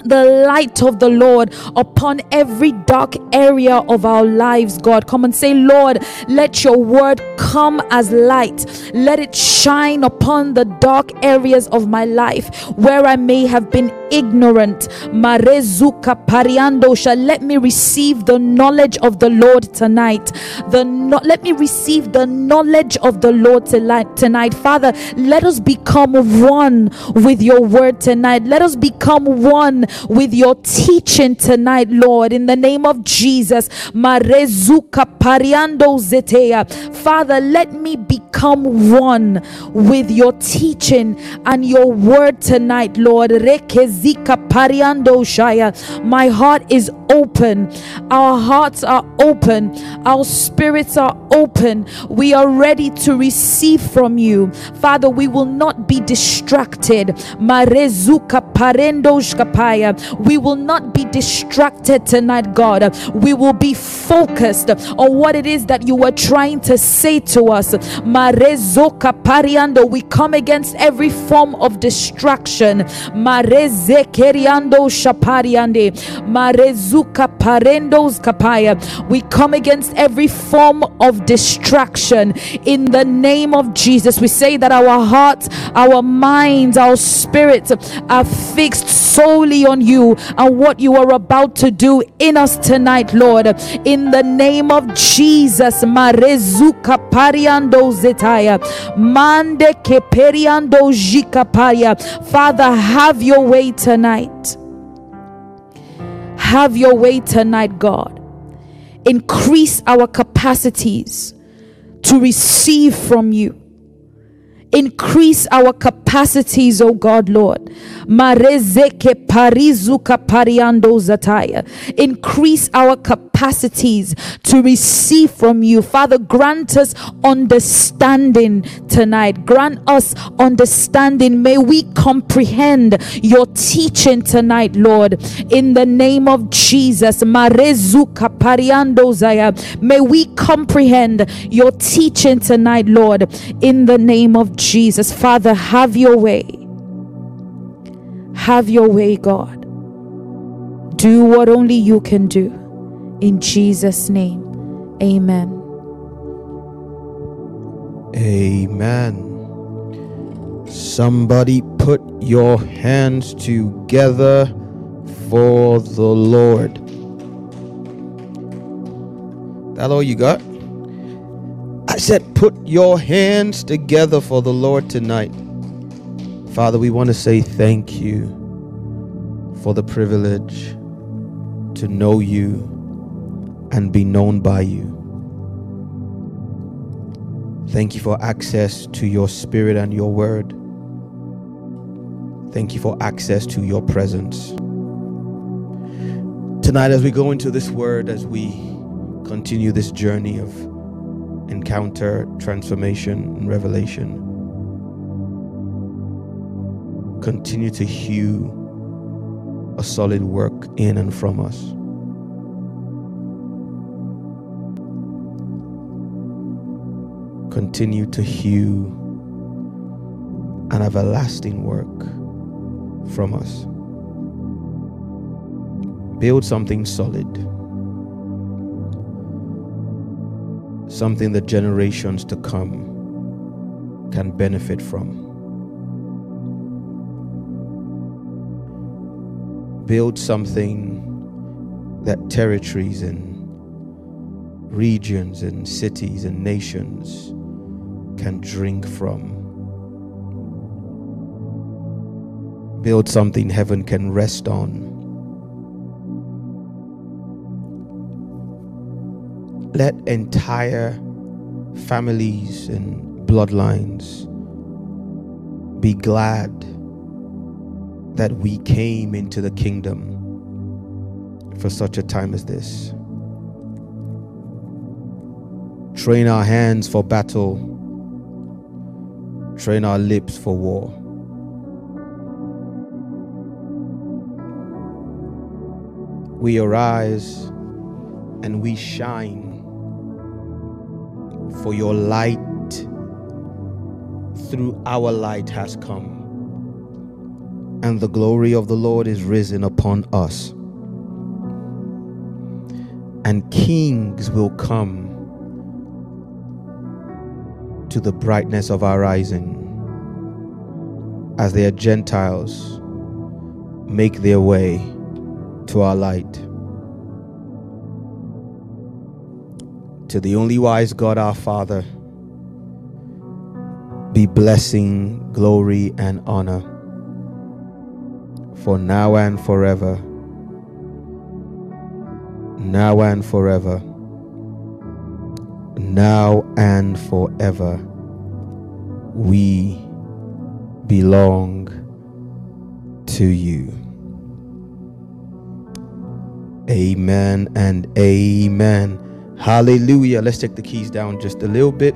the light of the Lord upon every dark area of our lives, God. Come and say, Lord, let your word come as light. Let it shine upon the dark areas of my life where I may have been ignorant. Marezuka pariandosha. Let me receive the knowledge of the Lord tonight. The no- let me receive the knowledge of the Lord. Tonight, Father, let us become one with your word tonight. Let us become one with your teaching tonight, Lord, in the name of Jesus. Father, let me become one with your teaching and your word tonight, Lord. My heart is open. Our hearts are open. Our spirits are open. We are ready to receive from you. Father, we will not be distracted. Marezuka We will not be distracted tonight, God. We will be focused on what it is that you are trying to say to us. We come against every form of distraction. We come against every form of distraction in the name of Jesus. We say that our hearts, our minds, our spirits are fixed solely on you and what you are about to do in us tonight, Lord. In the name of Jesus, Marezuka pariando zetaya, mande keperiando jikaparia. Father, have your way tonight. Have your way tonight, God. Increase our capacities to receive from you. Increase our capacities, oh God, Lord. Zataya. Increase our capacities to receive from you. Father, grant us understanding tonight. Grant us understanding. May we comprehend your teaching tonight, Lord. In the name of Jesus. May we comprehend your teaching tonight, Lord. In the name of Jesus. Father, have your way. Have your way, God. Do what only you can do. In Jesus' name, amen. Amen. Somebody put your hands together for the Lord. That all you got? I said, put your hands together for the Lord tonight. Father, we want to say thank you for the privilege to know you and be known by you. Thank you for access to your spirit and your word. Thank you for access to your presence. Tonight, as we go into this word, as we continue this journey of encounter, transformation, and revelation, continue to hew a solid work in and from us. Continue to hew an everlasting work from us. Build something solid, something that generations to come can benefit from. Build something that territories and regions and cities and nations can drink from. Build something heaven can rest on. Let entire families and bloodlines be glad that we came into the kingdom for such a time as this. Train our hands for battle, train our lips for war. We arise and we shine, for your light through our light has come, and the glory of the Lord is risen upon us. And kings will come to the brightness of our rising as their Gentiles make their way to our light. To the only wise God, our Father, be blessing, glory, and honor for now and forever. Now and forever. Now and forever. We belong to you. Amen and amen. Hallelujah. Let's take the keys down just a little bit.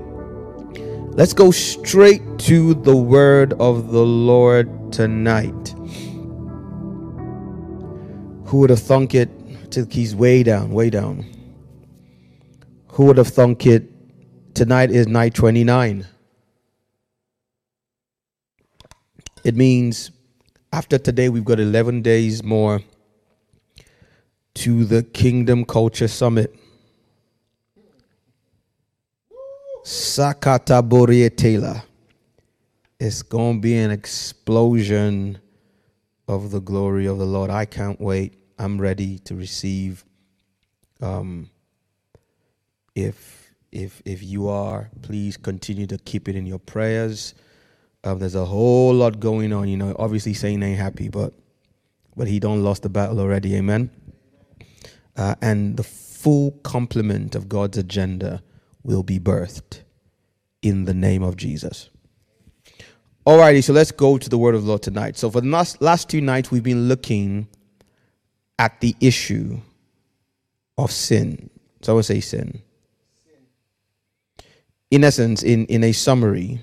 Let's go straight to the word of the Lord tonight. Who would have thunk it? To the keys way down, way down. Who would have thunk it? Tonight is night 29. It means after today, we've got 11 days more to the Kingdom Culture Summit. Sakata Borie Taylor. It's going to be an explosion of the glory of the Lord. I can't wait. I'm ready to receive. Um, if if if you are, please continue to keep it in your prayers. Um, there's a whole lot going on. You know, obviously Satan ain't happy, but but he don't lost the battle already. Amen. Uh, and the full complement of God's agenda will be birthed in the name of Jesus. Alrighty, so let's go to the word of the Lord tonight. So for the last, last two nights, we've been looking at the issue of sin. So I would say sin. In essence, in, in a summary,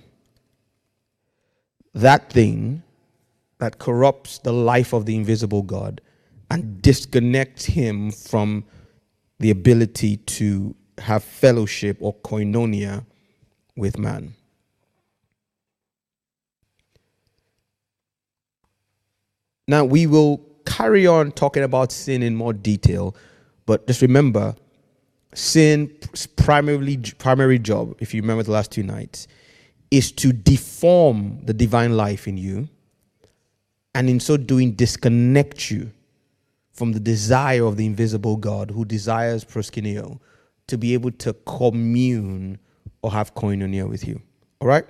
that thing that corrupts the life of the invisible God and disconnects him from the ability to have fellowship or koinonia with man. Now, we will carry on talking about sin in more detail, but just remember sin's primarily primary job, if you remember the last two nights, is to deform the divine life in you and in so doing disconnect you from the desire of the invisible God who desires proskuneo to be able to commune or have koinonia with you. All right?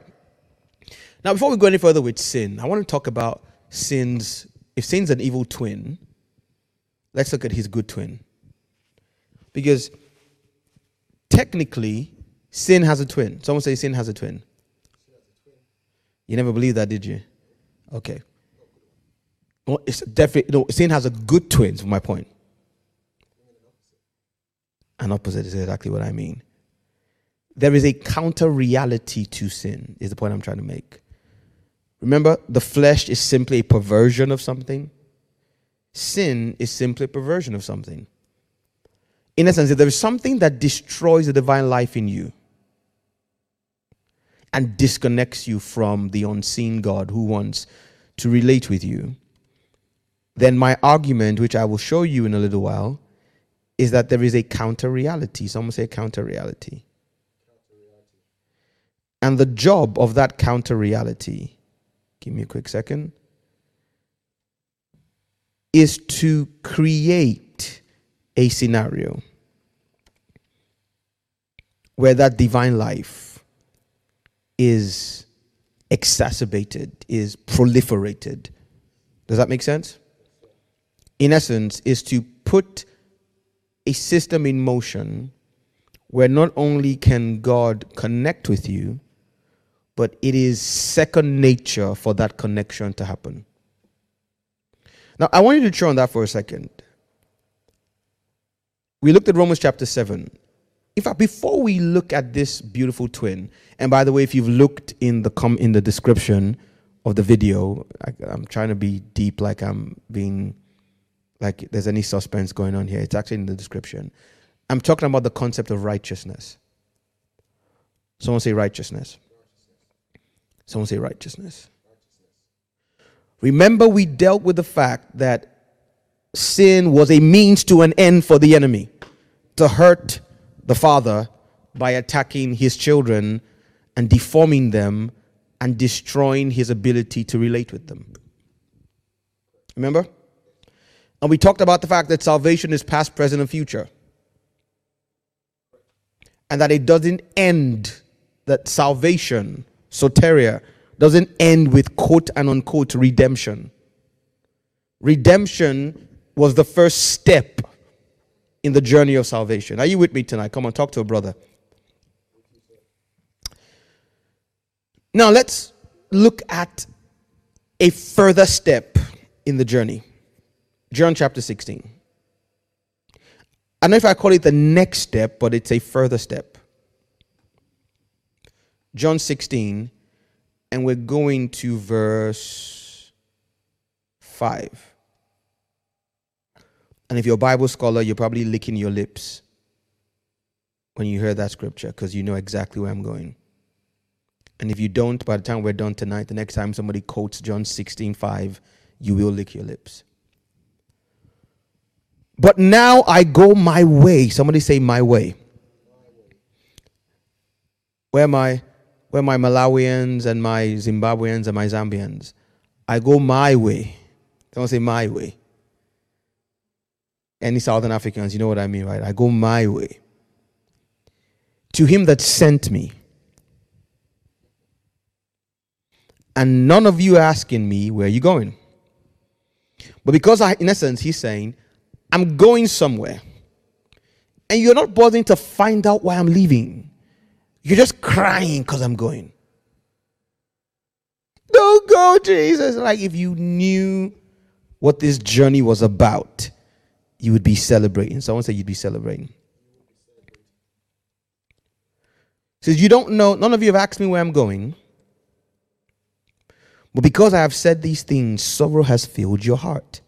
Now, before we go any further with sin, I want to talk about sin's. If sin's an evil twin, let's look at his good twin. Because technically, sin has a twin. Someone say sin has a twin. You never believed that, did you? Okay. Well, it's definitely no. Sin has a good twin. For my point. An opposite is exactly what I mean. There is a counter reality to sin. Is the point I'm trying to make. Remember, the flesh is simply a perversion of something. Sin is simply a perversion of something. In essence, if there is something that destroys the divine life in you and disconnects you from the unseen God who wants to relate with you, then my argument, which I will show you in a little while, is that there is a counter reality. Someone say counter reality. And the job of that counter reality, give me a quick second, is to create a scenario where that divine life is exacerbated, is proliferated. Does that make sense? In essence, is to put a system in motion where not only can God connect with you, but it is second nature for that connection to happen. Now, I want you to chew on that for a second. We looked at Romans chapter 7. In fact, before we look at this beautiful twin, and by the way, if you've looked in the com- in the description of the video, I, I'm trying to be deep, like I'm being, like there's any suspense going on here. It's actually in the description. I'm talking about the concept of righteousness. Someone say righteousness. Someone say righteousness. Remember, we dealt with the fact that sin was a means to an end for the enemy to hurt the father by attacking his children and deforming them and destroying his ability to relate with them. Remember? And we talked about the fact that salvation is past, present, and future. And that it doesn't end, that salvation, soteria, doesn't end with quote and unquote redemption. Redemption was the first step in the journey of salvation. Are you with me tonight? Come on, talk to a brother. Now let's look at a further step in the journey. John chapter 16. I know if I call it the next step, but it's a further step. John 16, and we're going to verse 5. And if you're a Bible scholar, you're probably licking your lips when you hear that scripture because you know exactly where I'm going. And if you don't, by the time we're done tonight, the next time somebody quotes John 16 5, you will lick your lips. But now I go my way. Somebody say, My way. Where I? Where my Malawians and my Zimbabweans and my Zambians? I go my way. Don't say my way. Any Southern Africans, you know what I mean, right? I go my way. To him that sent me. And none of you asking me, where you going? But because I, in essence, he's saying, I'm going somewhere. And you're not bothering to find out why I'm leaving. You're just crying because I'm going. Don't go, Jesus. Like if you knew what this journey was about, you would be celebrating. Someone said you'd be celebrating. Says, You don't know, none of you have asked me where I'm going. But because I have said these things, sorrow has filled your heart.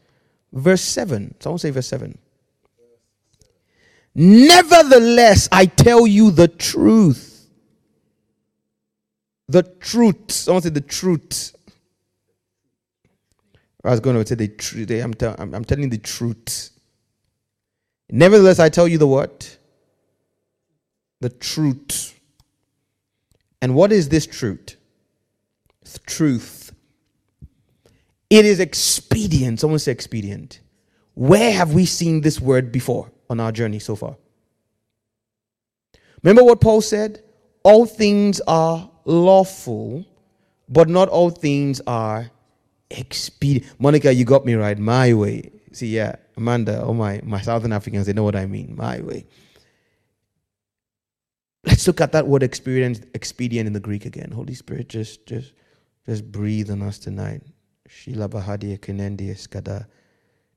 Verse 7. Someone say verse 7. Nevertheless, I tell you the truth. The truth. Someone say the truth. I was going to say the truth. I'm, tell, I'm, I'm telling the truth. Nevertheless, I tell you the what? The truth. And what is this truth? Truth. It is expedient. Someone say expedient. Where have we seen this word before on our journey so far? Remember what Paul said? all things are lawful, but not all things are expedient. Monica, you got me right. My way. See, yeah, Amanda, oh my, my Southern Africans, they know what I mean. My way. Let's look at that word experience, expedient in the Greek again. Holy Spirit, just just just breathe on us tonight. Shila Bahadia Eskada.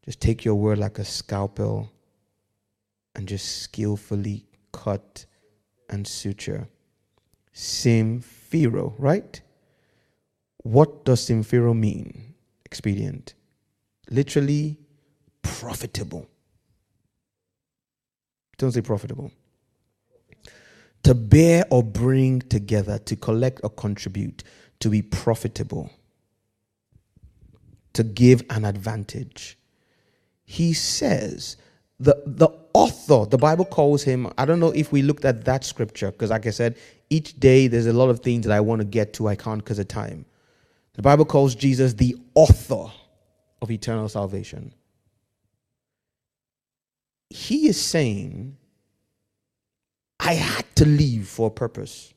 Just take your word like a scalpel and just skillfully cut and suture. Simphero, right? What does simphero mean? Expedient. Literally profitable. Don't say profitable. To bear or bring together, to collect or contribute, to be profitable, to give an advantage. He says, the, the author, the Bible calls him, I don't know if we looked at that scripture, because like I said, each day there's a lot of things that I want to get to, I can't because of time. The Bible calls Jesus the author of eternal salvation. He is saying, I had to leave for a purpose.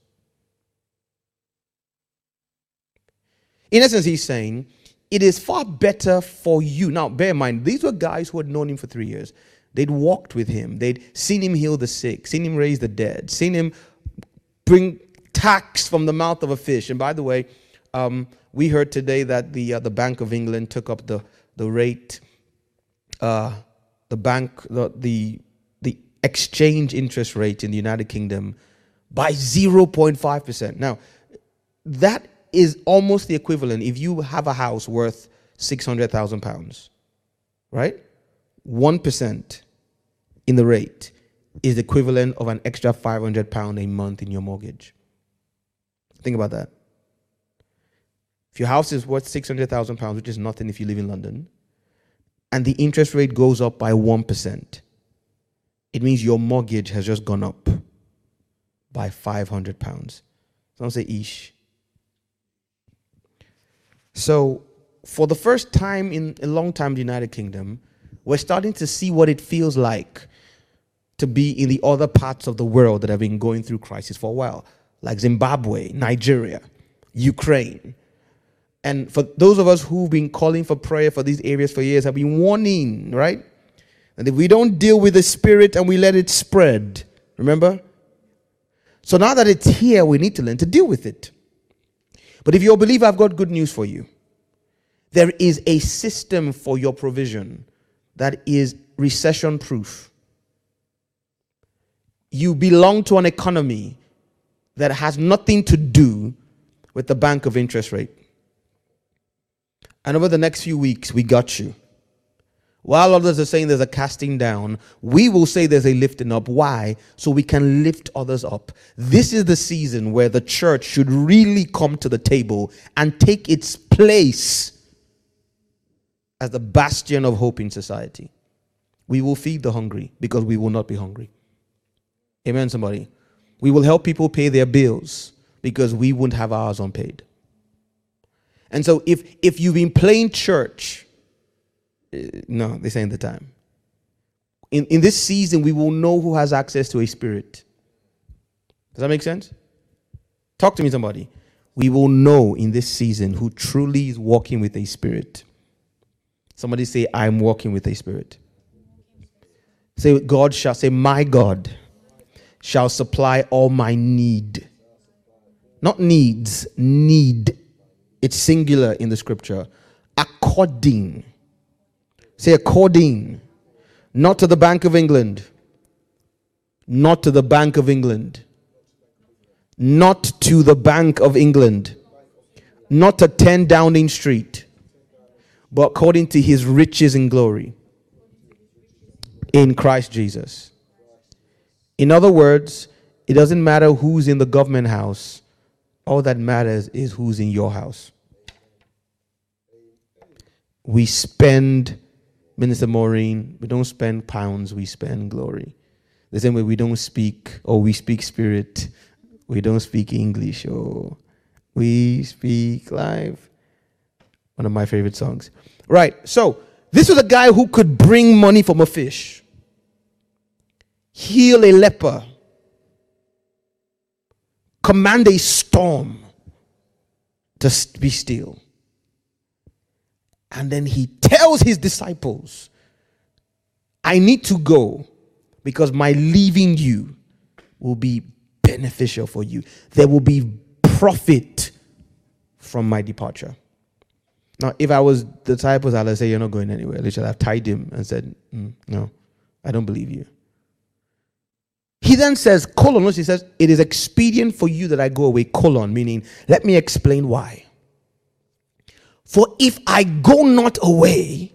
In essence, he's saying, it is far better for you. Now, bear in mind, these were guys who had known him for three years. They'd walked with him, they'd seen him heal the sick, seen him raise the dead, seen him bring tax from the mouth of a fish. And by the way, um, we heard today that the uh, the Bank of England took up the the rate, uh, the bank the, the the exchange interest rate in the United Kingdom by zero point five percent. Now, that is almost the equivalent if you have a house worth six hundred thousand pounds, right? One percent in the rate is the equivalent of an extra five hundred pound a month in your mortgage. Think about that. If your house is worth six hundred thousand pounds, which is nothing if you live in London, and the interest rate goes up by one percent, it means your mortgage has just gone up by five hundred pounds. Some say ish. So, for the first time in a long time, the United Kingdom, we're starting to see what it feels like to be in the other parts of the world that have been going through crisis for a while, like Zimbabwe, Nigeria, Ukraine. And for those of us who've been calling for prayer for these areas for years, have been warning, right? And if we don't deal with the spirit and we let it spread, remember? So now that it's here, we need to learn to deal with it. But if you're a believer, I've got good news for you. There is a system for your provision that is recession proof. You belong to an economy that has nothing to do with the bank of interest rate. And over the next few weeks, we got you. While others are saying there's a casting down, we will say there's a lifting up. Why? So we can lift others up. This is the season where the church should really come to the table and take its place as the bastion of hope in society. We will feed the hungry because we will not be hungry. Amen, somebody. We will help people pay their bills because we won't have ours unpaid. And so if if you've been playing church, Uh, no, this ain't the time. In in this season, we will know who has access to a spirit. Does that make sense? Talk to me, somebody. We will know in this season who truly is walking with a spirit. Somebody say, I'm walking with a spirit. Say, God shall say, My God shall supply all my need. Not needs, need. It's singular in the scripture. According. Say according. Not to the Bank of England. Not to the Bank of England. Not to the Bank of England. Not to 10 Downing Street. But according to his riches and glory in Christ Jesus. In other words, it doesn't matter who's in the government house, all that matters is who's in your house we spend, Minister Maureen, we don't spend pounds, we spend glory. The same way we don't speak, or we speak spirit, we don't speak English, or we speak life. One of my favorite songs. Right, so this was a guy who could bring money from a fish, heal a leper, command a storm to be still. And then he tells his disciples, I need to go because my leaving you will be beneficial for you. There will be profit from my departure. Now, if I was the disciples, I'd say, You're not going anywhere. Literally, I've tied him and said, "Mm, No, I don't believe you. He then says, colon, he says, It is expedient for you that I go away, colon, meaning, let me explain why. For if I go not away,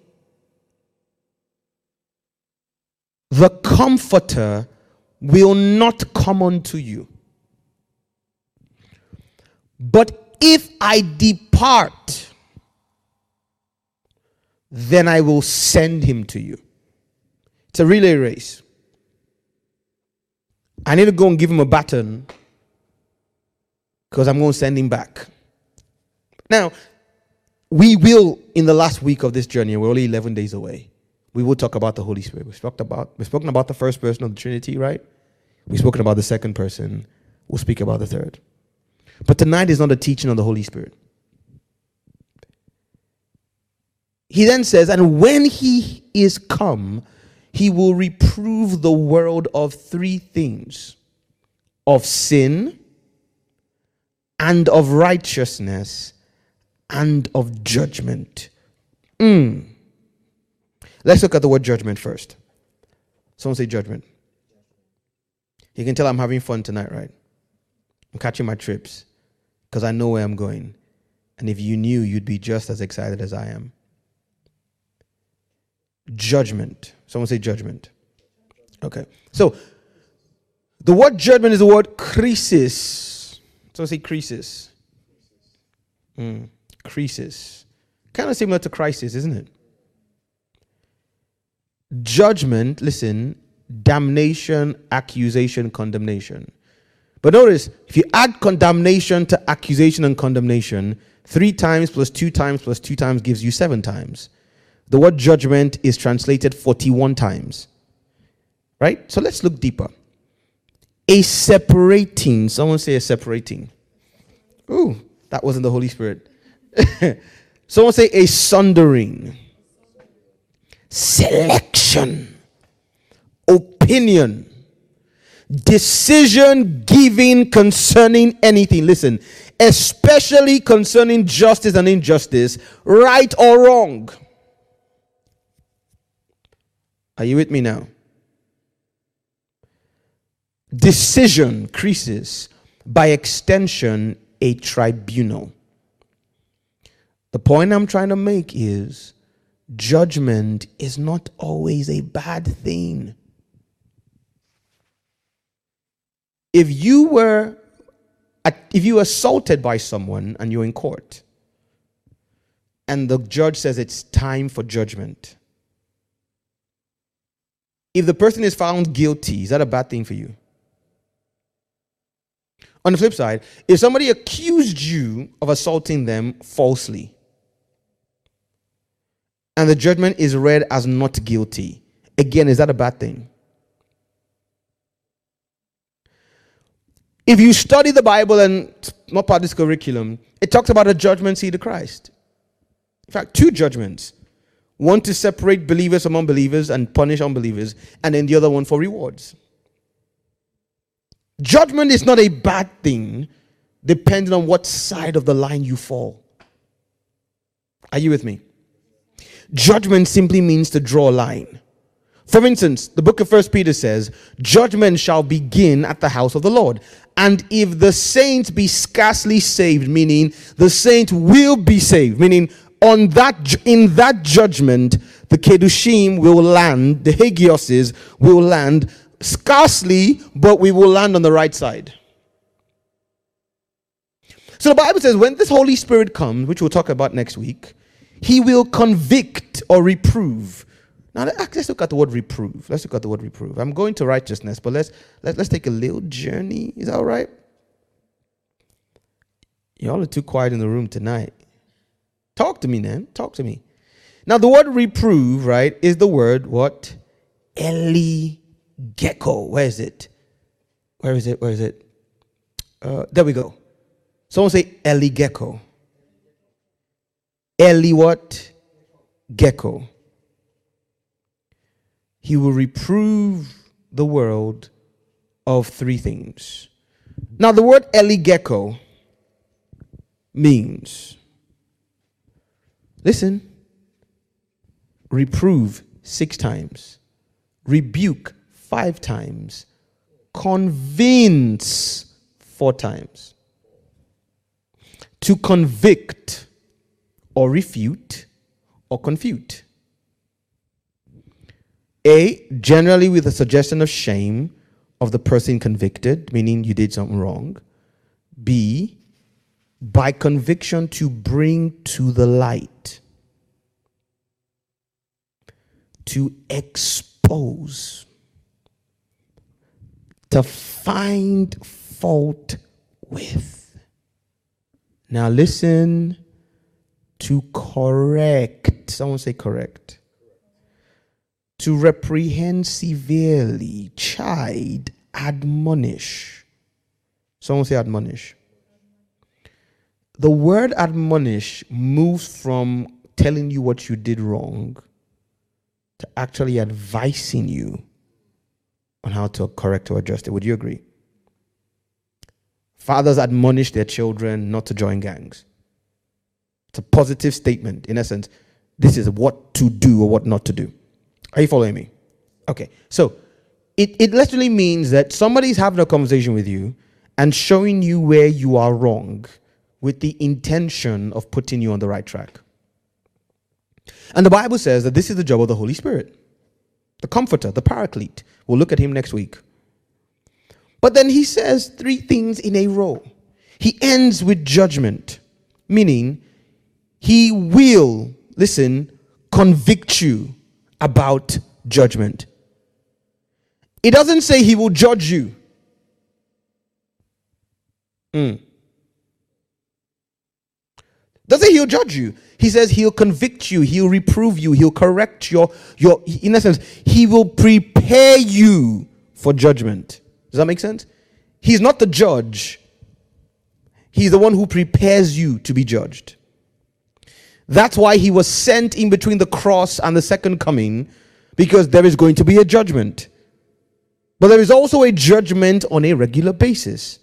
the comforter will not come unto you. But if I depart, then I will send him to you. It's a relay race. I need to go and give him a baton because I'm going to send him back. Now, we will, in the last week of this journey, we're only 11 days away. We will talk about the Holy Spirit. We've spoken about, we've spoken about the first person of the Trinity, right? We've spoken about the second person. We'll speak about the third. But tonight is not a teaching on the Holy Spirit. He then says, And when he is come, he will reprove the world of three things of sin, and of righteousness, and of judgment. Mm. Let's look at the word judgment first. Someone say judgment. You can tell I'm having fun tonight, right? I'm catching my trips because I know where I'm going. And if you knew, you'd be just as excited as I am. Judgment. Someone say judgment. Okay. So, the word judgment is the word crisis. Someone say crisis. Mm, crisis. Kind of similar to crisis, isn't it? Judgment, listen, damnation, accusation, condemnation. But notice, if you add condemnation to accusation and condemnation, three times plus two times plus two times gives you seven times. The word judgment is translated 41 times. Right? So let's look deeper. A separating, someone say a separating. Ooh, that wasn't the Holy Spirit. someone say a sundering, selection, opinion, decision giving concerning anything. Listen, especially concerning justice and injustice, right or wrong. Are you with me now? Decision creases, by extension, a tribunal. The point I'm trying to make is judgment is not always a bad thing. If you were if you assaulted by someone and you're in court and the judge says it's time for judgment if the person is found guilty, is that a bad thing for you? On the flip side, if somebody accused you of assaulting them falsely, and the judgment is read as not guilty, again, is that a bad thing? If you study the Bible and not part of this curriculum, it talks about a judgment seat of Christ. In fact, two judgments one to separate believers from unbelievers and punish unbelievers, and then the other one for rewards. Judgment is not a bad thing, depending on what side of the line you fall. Are you with me? Judgment simply means to draw a line. For instance, the book of First Peter says, Judgment shall begin at the house of the Lord. And if the saints be scarcely saved, meaning the saint will be saved, meaning on that in that judgment the kedushim will land the hagioses will land scarcely but we will land on the right side so the bible says when this holy spirit comes which we'll talk about next week he will convict or reprove now let- let's look at the word reprove let's look at the word reprove i'm going to righteousness but let's let, let's take a little journey is that all right y'all are too quiet in the room tonight Talk to me, man. Talk to me. Now, the word reprove, right, is the word what? Eli gecko. Where is it? Where is it? Where is it? Uh, there we go. Someone say elegcho. Eli what? Gecko. He will reprove the world of three things. Now, the word elegcho means, listen, reprove six times, rebuke five times, convince four times. To convict or refute or confute. A, generally with a suggestion of shame of the person convicted, meaning you did something wrong. B, by conviction to bring to the light, to expose, to find fault with. Now listen to correct. Someone say correct. To reprehend severely, chide, admonish. Someone say admonish. The word admonish moves from telling you what you did wrong to actually advising you on how to correct or adjust it. Would you agree? Fathers admonish their children not to join gangs. It's a positive statement. In essence, this is what to do or what not to do. Are you following me? Okay. So it, it literally means that somebody's having a conversation with you and showing you where you are wrong with the intention of putting you on the right track. And the Bible says that this is the job of the Holy Spirit, the comforter, the paraclete. We'll look at him next week. But then he says three things in a row. He ends with judgment, meaning he will, listen, convict you about judgment. It doesn't say he will judge you. Mm. Doesn't he'll judge you. He says he'll convict you, he'll reprove you, he'll correct your your in essence, he will prepare you for judgment. Does that make sense? He's not the judge. He's the one who prepares you to be judged. That's why he was sent in between the cross and the second coming because there is going to be a judgment. But there is also a judgment on a regular basis.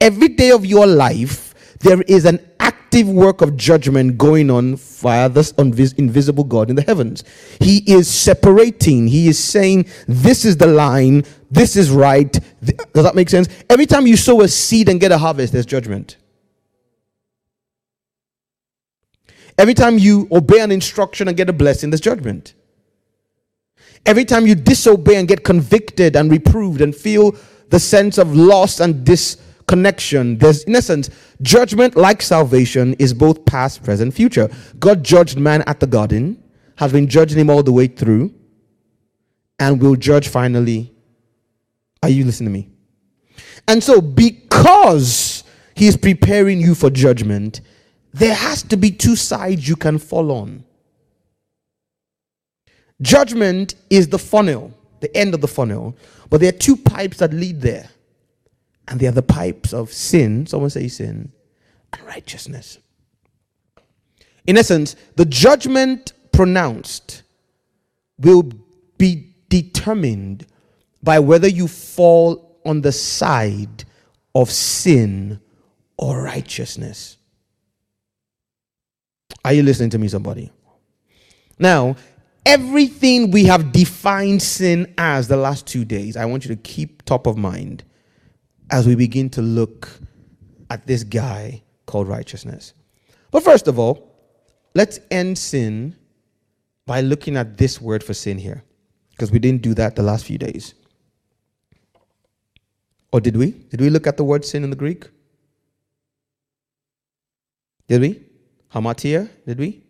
Every day of your life, there is an active work of judgment going on via this invisible God in the heavens. He is separating, He is saying, This is the line, this is right. Does that make sense? Every time you sow a seed and get a harvest, there's judgment. Every time you obey an instruction and get a blessing, there's judgment. Every time you disobey and get convicted and reproved and feel the sense of loss and disconnection, there's, in essence, judgment like salvation is both past, present, future. God judged man at the garden, has been judging him all the way through, and will judge finally. Are you listening to me? And so, because he is preparing you for judgment, there has to be two sides you can fall on. Judgment is the funnel, the end of the funnel, but there are two pipes that lead there. And they are the pipes of sin, someone say sin, and righteousness. In essence, the judgment pronounced will be determined by whether you fall on the side of sin or righteousness. Are you listening to me, somebody? Now, everything we have defined sin as the last two days, I want you to keep top of mind as we begin to look at this guy called righteousness. But first of all, let's end sin by looking at this word for sin here, because we didn't do that the last few days. Or did we? Did we look at the word sin in the Greek? Did we? Hamartia, did we?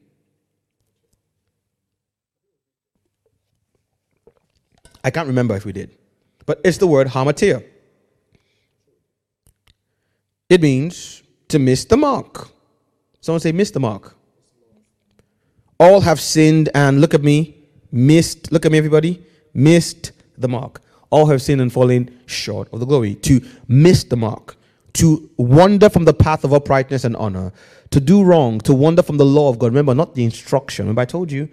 I can't remember if we did. But it's the word hamartia. It means to miss the mark. Someone say, miss the mark. All have sinned and look at me, missed, look at me, everybody, missed the mark. All have sinned and fallen short of the glory. To miss the mark, to wander from the path of uprightness and honor, to do wrong, to wander from the law of God. Remember, not the instruction. Remember, I told you,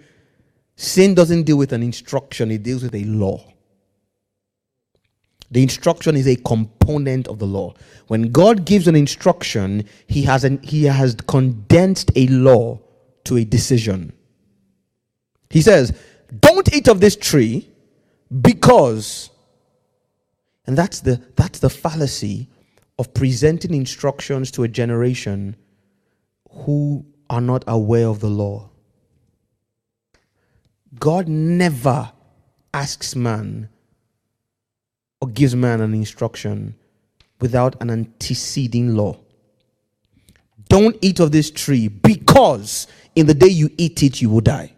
sin doesn't deal with an instruction, it deals with a law. The instruction is a component of the law. When God gives an instruction, he has, an, he has condensed a law to a decision. He says, Don't eat of this tree because, and that's the, that's the fallacy of presenting instructions to a generation who are not aware of the law. God never asks man or gives man an instruction without an anteceding law. Don't eat of this tree because in the day you eat it, you will die.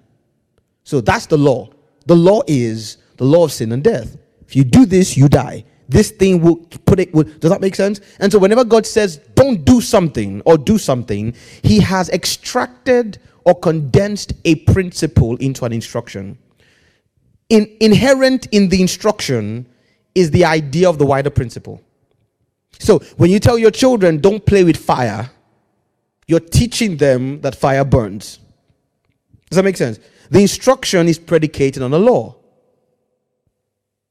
So that's the law. The law is the law of sin and death. If you do this, you die. This thing will put it. Will, does that make sense? And so, whenever God says, "Don't do something" or "Do something," He has extracted or condensed a principle into an instruction. In, inherent in the instruction is the idea of the wider principle. So, when you tell your children, "Don't play with fire," you're teaching them that fire burns. Does that make sense? The instruction is predicated on a law.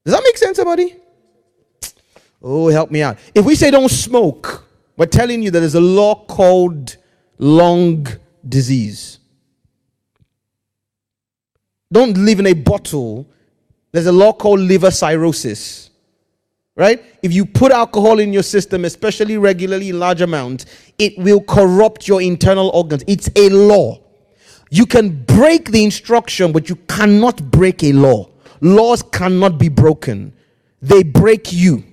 Does that make sense, somebody? Oh, help me out. If we say don't smoke, we're telling you that there's a law called lung disease. Don't live in a bottle. There's a law called liver cirrhosis. Right? If you put alcohol in your system, especially regularly in large amounts, it will corrupt your internal organs. It's a law. You can break the instruction, but you cannot break a law. Laws cannot be broken, they break you.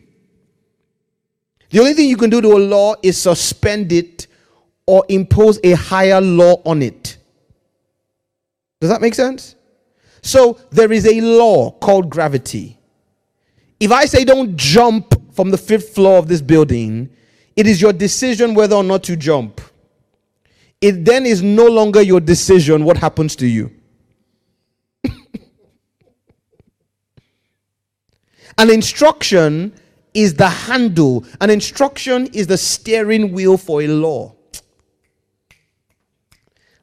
The only thing you can do to a law is suspend it or impose a higher law on it. Does that make sense? So there is a law called gravity. If I say don't jump from the fifth floor of this building, it is your decision whether or not to jump. It then is no longer your decision what happens to you. An instruction is the handle, an instruction is the steering wheel for a law.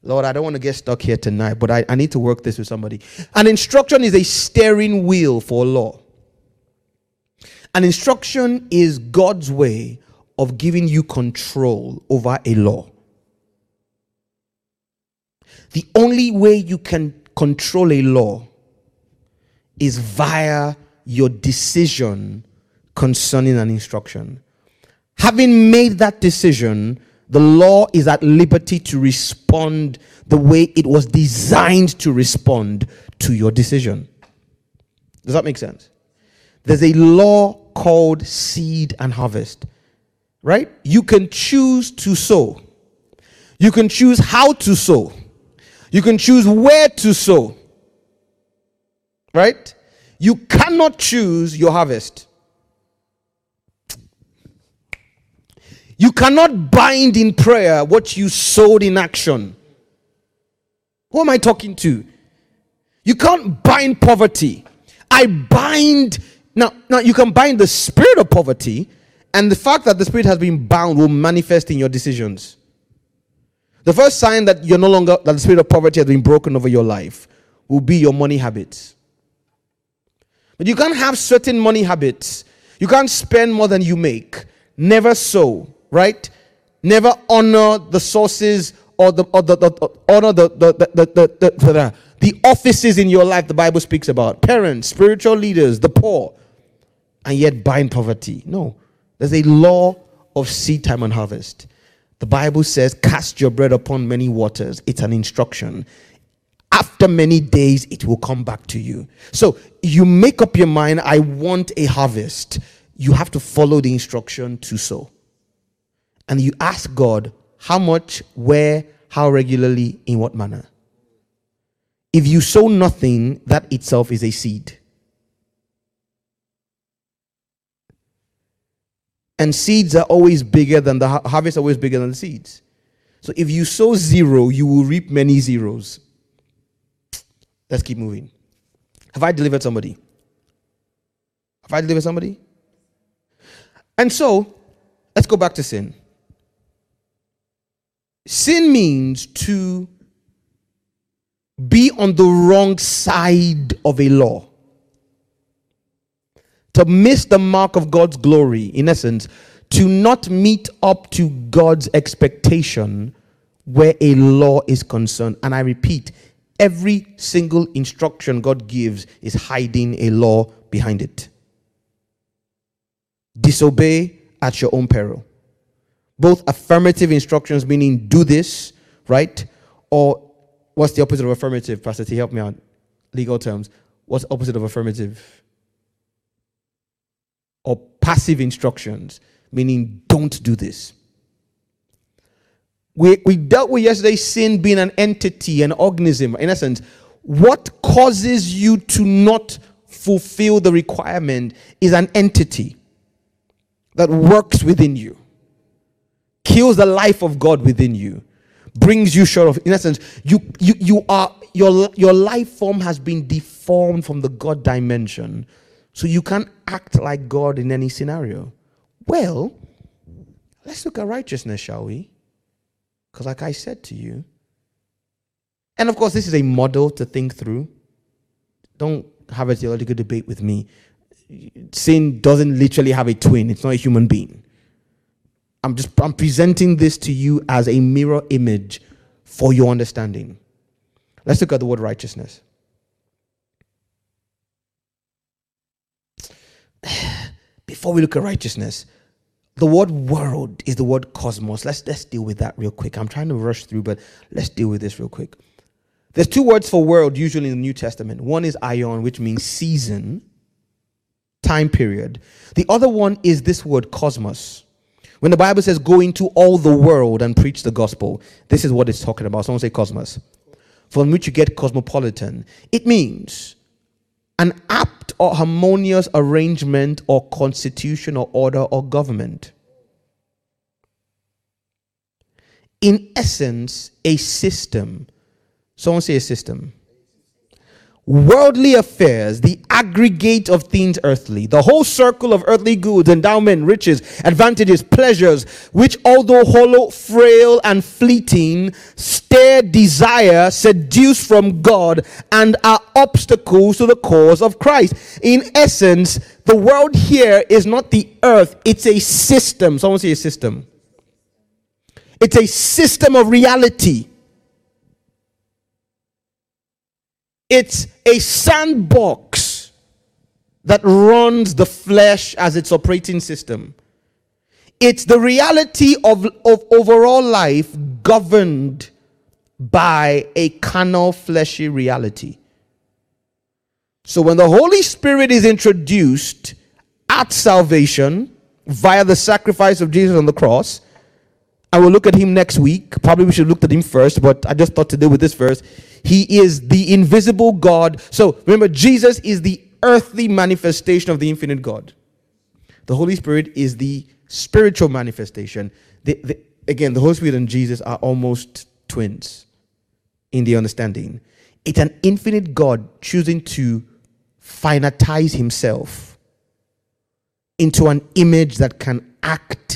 Lord, I don't want to get stuck here tonight, but I, I need to work this with somebody. An instruction is a steering wheel for law. An instruction is God's way of giving you control over a law. The only way you can control a law is via your decision concerning an instruction. Having made that decision, the law is at liberty to respond the way it was designed to respond to your decision. Does that make sense? There's a law called seed and harvest, right? You can choose to sow, you can choose how to sow, you can choose where to sow, right? You cannot choose your harvest. You cannot bind in prayer what you sowed in action. Who am I talking to? You can't bind poverty. I bind now. Now you can bind the spirit of poverty, and the fact that the spirit has been bound will manifest in your decisions. The first sign that you're no longer that the spirit of poverty has been broken over your life will be your money habits. But you can't have certain money habits. You can't spend more than you make. Never sow, right? Never honor the sources or the, or the, the, the honor the the, the, the, the, the, the offices in your life the Bible speaks about. Parents, spiritual leaders, the poor, and yet bind poverty. No. There's a law of seed time and harvest. The Bible says, Cast your bread upon many waters. It's an instruction after many days it will come back to you so you make up your mind i want a harvest you have to follow the instruction to sow and you ask god how much where how regularly in what manner if you sow nothing that itself is a seed and seeds are always bigger than the harvest always bigger than the seeds so if you sow zero you will reap many zeros Let's keep moving. Have I delivered somebody? Have I delivered somebody? And so, let's go back to sin. Sin means to be on the wrong side of a law. To miss the mark of God's glory, in essence, to not meet up to God's expectation where a law is concerned. And I repeat, every single instruction God gives is hiding a law behind it. Disobey at your own peril. Both affirmative instructions, meaning do this, right? Or what's the opposite of affirmative? Pastor T, help me out. Legal terms. What's opposite of affirmative? Or passive instructions, meaning don't do this. We, we dealt with yesterday sin being an entity, an organism. In essence, what causes you to not fulfill the requirement is an entity that works within you, kills the life of God within you, brings you short of. In essence, you you you are your your life form has been deformed from the God dimension, so you can't act like God in any scenario. Well, let's look at righteousness, shall we? Because, like I said to you, and of course, this is a model to think through. Don't have a theological debate with me. Sin doesn't literally have a twin, it's not a human being. I'm just I'm presenting this to you as a mirror image for your understanding. Let's look at the word righteousness. Before we look at righteousness, the word world is the word cosmos. Let's let's deal with that real quick. I'm trying to rush through, but let's deal with this real quick. There's two words for world usually in the New Testament. One is aion, which means season, time period. The other one is this word cosmos. When the Bible says go into all the world and preach the gospel, this is what it's talking about. Someone say cosmos. From which you get cosmopolitan. It means an apt or harmonious arrangement or constitution or order or government. In essence, a system. Someone say a system. Worldly affairs, the aggregate of things earthly, the whole circle of earthly goods, endowment, riches, advantages, pleasures, which although hollow, frail, and fleeting, stare desire, seduce from God, and are obstacles to the cause of Christ. In essence, the world here is not the earth, it's a system. Someone say a system. It's a system of reality. It's a sandbox that runs the flesh as its operating system. It's the reality of, of overall life governed by a carnal, fleshy reality. So when the Holy Spirit is introduced at salvation via the sacrifice of Jesus on the cross, I will look at him next week. Probably we should look at him first, but I just thought to deal with this first. He is the invisible God. So remember, Jesus is the earthly manifestation of the infinite God. The Holy Spirit is the spiritual manifestation. The, the, again, the Holy Spirit and Jesus are almost twins in the understanding. It's an infinite God choosing to finitize himself into an image that can act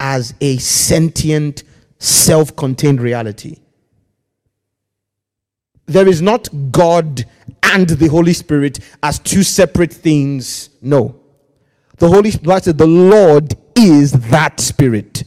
as a sentient, self contained reality. There is not God and the Holy Spirit as two separate things. No. The Holy Spirit the Lord is that Spirit.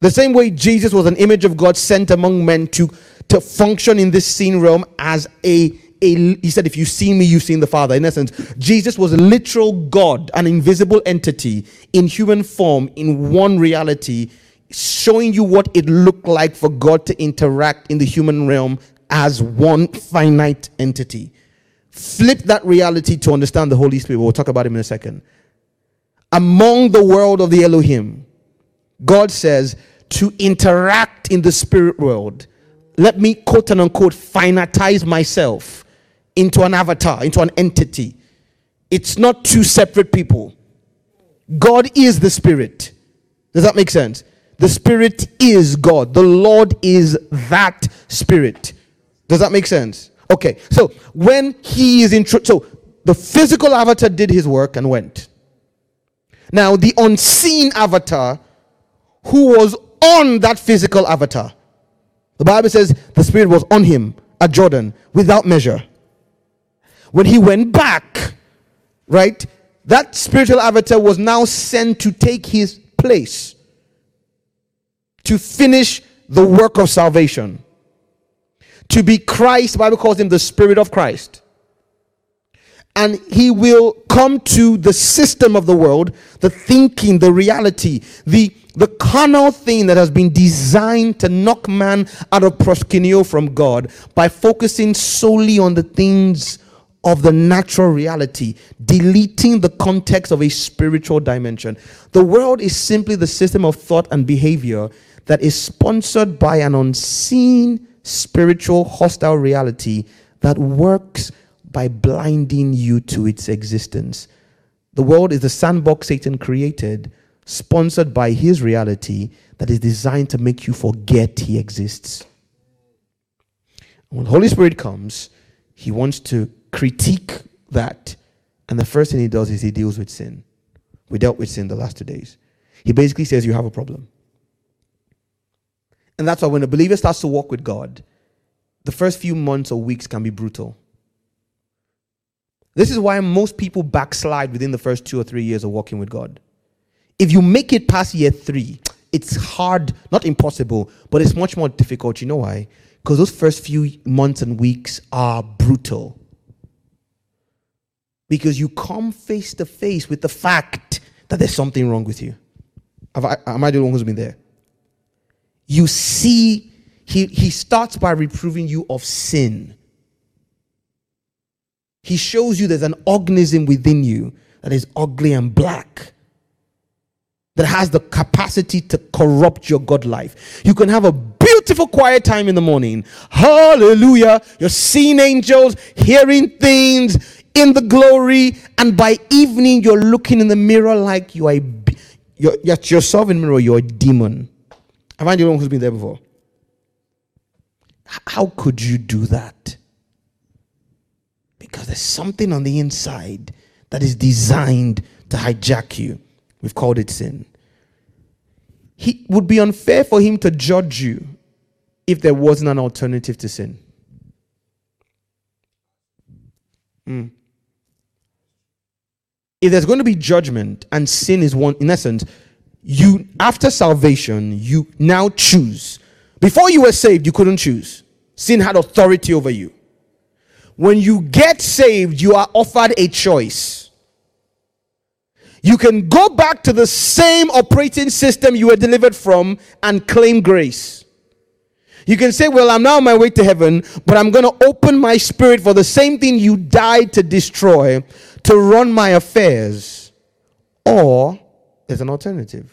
The same way Jesus was an image of God sent among men to, to function in this seen realm as a, he said, if you see me, you've seen the Father. In essence, Jesus was a literal God, an invisible entity in human form, in one reality, showing you what it looked like for God to interact in the human realm as one finite entity. Flip that reality to understand the Holy Spirit. We'll talk about him in a second. Among the world of the Elohim, God says to interact in the spirit world. Let me quote and unquote finitize myself into an avatar, into an entity. It's not two separate people. God is the spirit. Does that make sense? The spirit is God. The Lord is that spirit. Does that make sense? Okay. So when he is in, tr- so the physical avatar did his work and went. Now, the unseen avatar who was on that physical avatar. The Bible says the Spirit was on him at Jordan without measure. When he went back, right, that spiritual avatar was now sent to take his place, to finish the work of salvation, to be Christ. The Bible calls him the Spirit of Christ and he will come to the system of the world, the thinking, the reality, the the carnal thing that has been designed to knock man out of proskuneo from God by focusing solely on the things of the natural reality, deleting the context of a spiritual dimension. The world is simply the system of thought and behavior that is sponsored by an unseen spiritual hostile reality that works by blinding you to its existence. The world is the sandbox Satan created, sponsored by his reality that is designed to make you forget he exists. When the Holy Spirit comes, he wants to critique that. And the first thing he does is he deals with sin. We dealt with sin the last two days. He basically says, You have a problem. And that's why when a believer starts to walk with God, the first few months or weeks can be brutal. This is why most people backslide within the first two or three years of walking with God. If you make it past year three, it's hard, not impossible, but it's much more difficult. You know why? Because those first few months and weeks are brutal. Because you come face to face with the fact that there's something wrong with you. Am I the one who's been there? You see, he, he starts by reproving you of sin. He shows you there's an organism within you that is ugly and black that has the capacity to corrupt your God life. You can have a beautiful quiet time in the morning. Hallelujah. You're seeing angels, hearing things in the glory, and by evening you're looking in the mirror like you are you're, yourself in the mirror, you're a demon. I the one who's been there before? How could you do that? Because there's something on the inside that is designed to hijack you. We've called it sin. He would be unfair for him to judge you if there wasn't an alternative to sin. Mm. If there's going to be judgment and sin is one, in essence, you after salvation, you now choose. Before you were saved, you couldn't choose. Sin had authority over you. When you get saved, you are offered a choice. You can go back to the same operating system you were delivered from and claim grace. You can say, Well, I'm now on my way to heaven, but I'm going to open my spirit for the same thing you died to destroy to run my affairs. Or there's an alternative.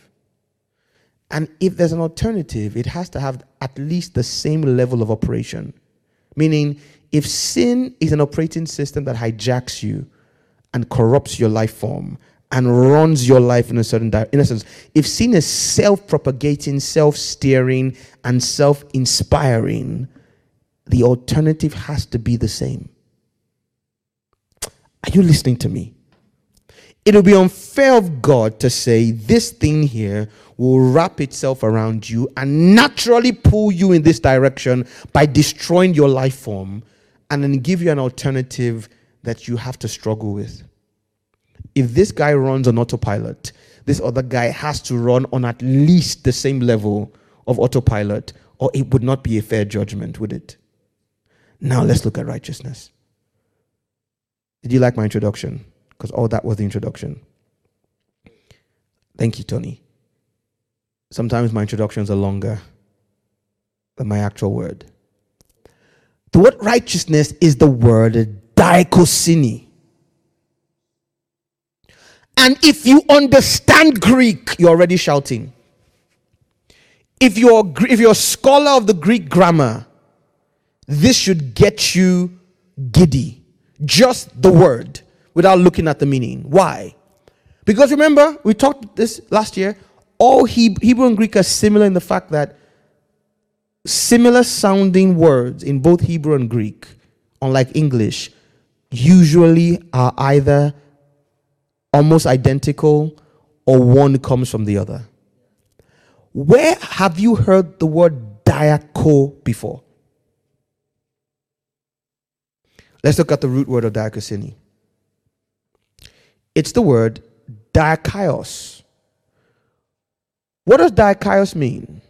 And if there's an alternative, it has to have at least the same level of operation. Meaning, if sin is an operating system that hijacks you and corrupts your life form and runs your life in a certain direction, in essence, if sin is self propagating, self steering, and self inspiring, the alternative has to be the same. Are you listening to me? It will be unfair of God to say this thing here will wrap itself around you and naturally pull you in this direction by destroying your life form and then give you an alternative that you have to struggle with. If this guy runs on autopilot, this other guy has to run on at least the same level of autopilot, or it would not be a fair judgment, would it? Now let's look at righteousness. Did you like my introduction? Because all oh, that was the introduction. Thank you, Tony. Sometimes my introductions are longer than my actual word. The word righteousness is the word dikaiosune. And if you understand Greek, you're already shouting. If you're, if you're a scholar of the Greek grammar, this should get you giddy. Just the word without looking at the meaning. Why? Because remember, we talked this last year. All Hebrew and Greek are similar in the fact that similar sounding words in both Hebrew and Greek, unlike English, usually are either almost identical or one comes from the other. Where have you heard the word diaco before? Let's look at the root word of diakosini. It's the word diakaios. What does diakaios mean?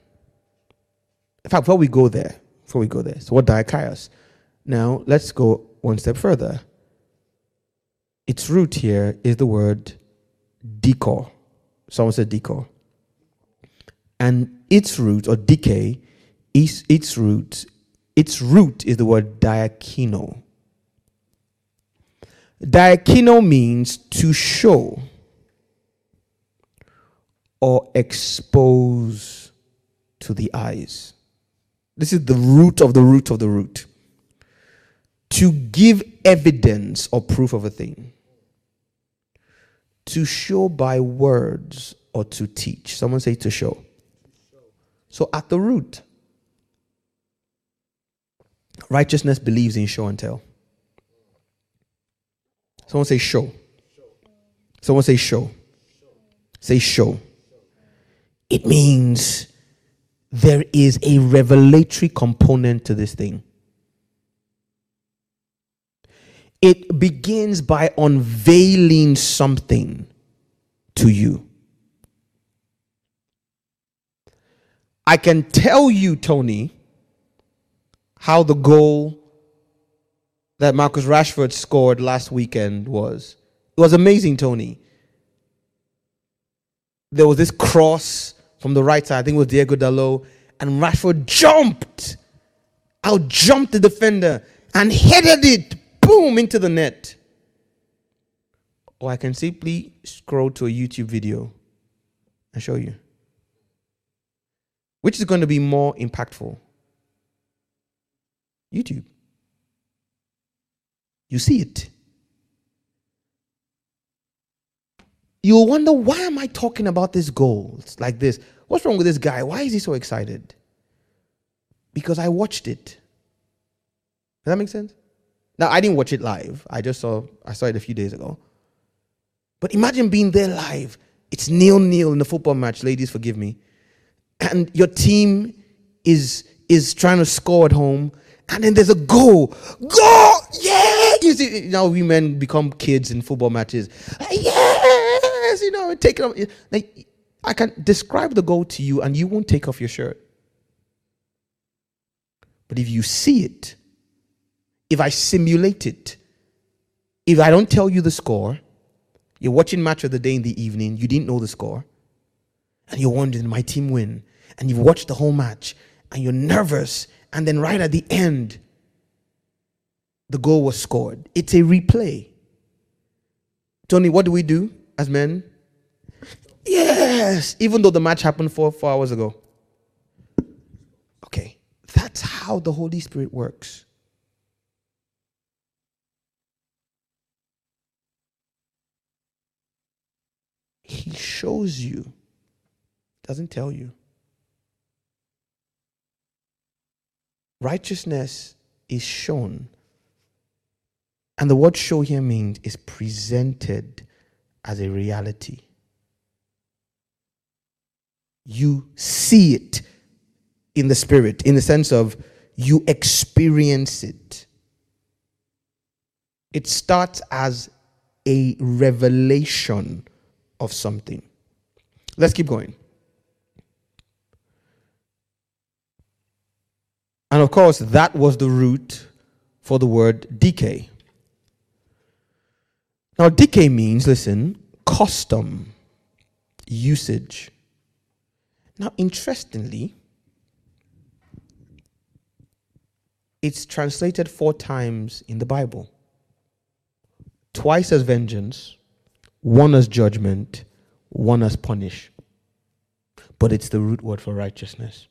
In fact, before we go there, before we go there, so what diakaios? Now let's go one step further. Its root here is the word decor. Someone said decor. And its root or decay, is its root, its root is the word diakino. Diakino means to show or expose to the eyes. This is the root of the root of the root. To give evidence or proof of a thing. To show by words or to teach. Someone say to show. So at the root, righteousness believes in show and tell. Someone say show. Someone say show. Say show. It means there is a revelatory component to this thing. It begins by unveiling something to you. I can tell you, Tony, how the goal that Marcus Rashford scored last weekend was. It was amazing, Tony. There was this cross from the right side, I think it was Diego Dalot, and Rashford jumped, out jumped the defender and headed it, boom, into the net. Or I can simply scroll to a YouTube video and show you. Which is going to be more impactful? YouTube. You see it. You'll wonder why am I talking about this it's like this? What's wrong with this guy? Why is he so excited? Because I watched it. Does that make sense? Now I didn't watch it live. I just saw I saw it a few days ago. But imagine being there live. It's nil nil in the football match. Ladies, forgive me. And your team is is trying to score at home, and then there's a goal. Goal! Yeah! You see, now we men become kids in football matches. Yes! You know, take it off. Like, I can describe the goal to you, and you won't take off your shirt. But if you see it, if I simulate it, if I don't tell you the score, you're watching match of the day in the evening, you didn't know the score, and you're wondering, my team win, and you've watched the whole match, and you're nervous, and then right at the end, the goal was scored. It's a replay. Tony, what do we do as men? Yes, even though the match happened four, four hours ago. Okay, that's how the Holy Spirit works. He shows you, doesn't tell you. Righteousness is shown. And the word show here means is presented as a reality. You see it in the spirit, in the sense of you experience it. It starts as a revelation of something. Let's keep going. And of course, that was the root for the word decay. Now, decay means, listen, custom, usage. Now, interestingly, it's translated four times in the Bible twice as vengeance, one as judgment, one as punish. But it's the root word for righteousness.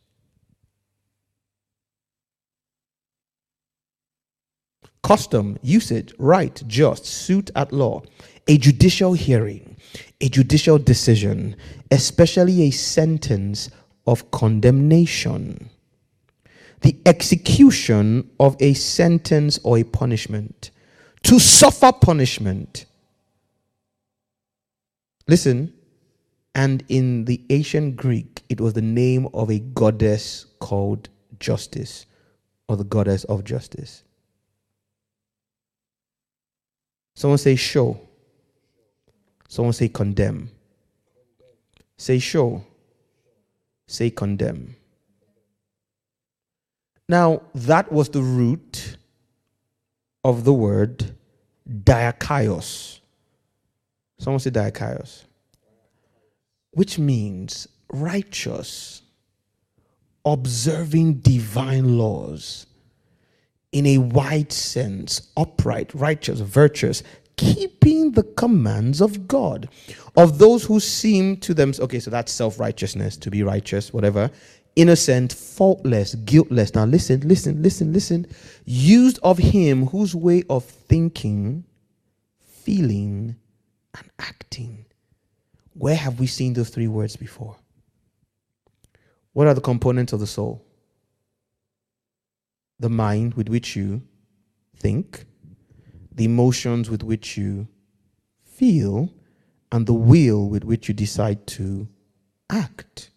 Custom, usage, right, just, suit at law, a judicial hearing, a judicial decision, especially a sentence of condemnation, the execution of a sentence or a punishment, to suffer punishment. Listen, And in the ancient Greek, it was the name of a goddess called Justice, or the goddess of justice. Someone say show. Someone say condemn. Say show. Say condemn. Now, that was the root of the word diakaios. Someone say diakaios. Which means righteous, observing divine laws in a wide sense, upright, righteous, virtuous, keeping the commands of God. Of those who seem to them, okay, so that's self righteousness, to be righteous, whatever, innocent, faultless, guiltless. Now listen, listen, listen, listen. Used of him whose way of thinking, feeling, and acting. Where have we seen those three words before? What are the components of the soul? The mind with which you think, the emotions with which you feel, and the will with which you decide to act.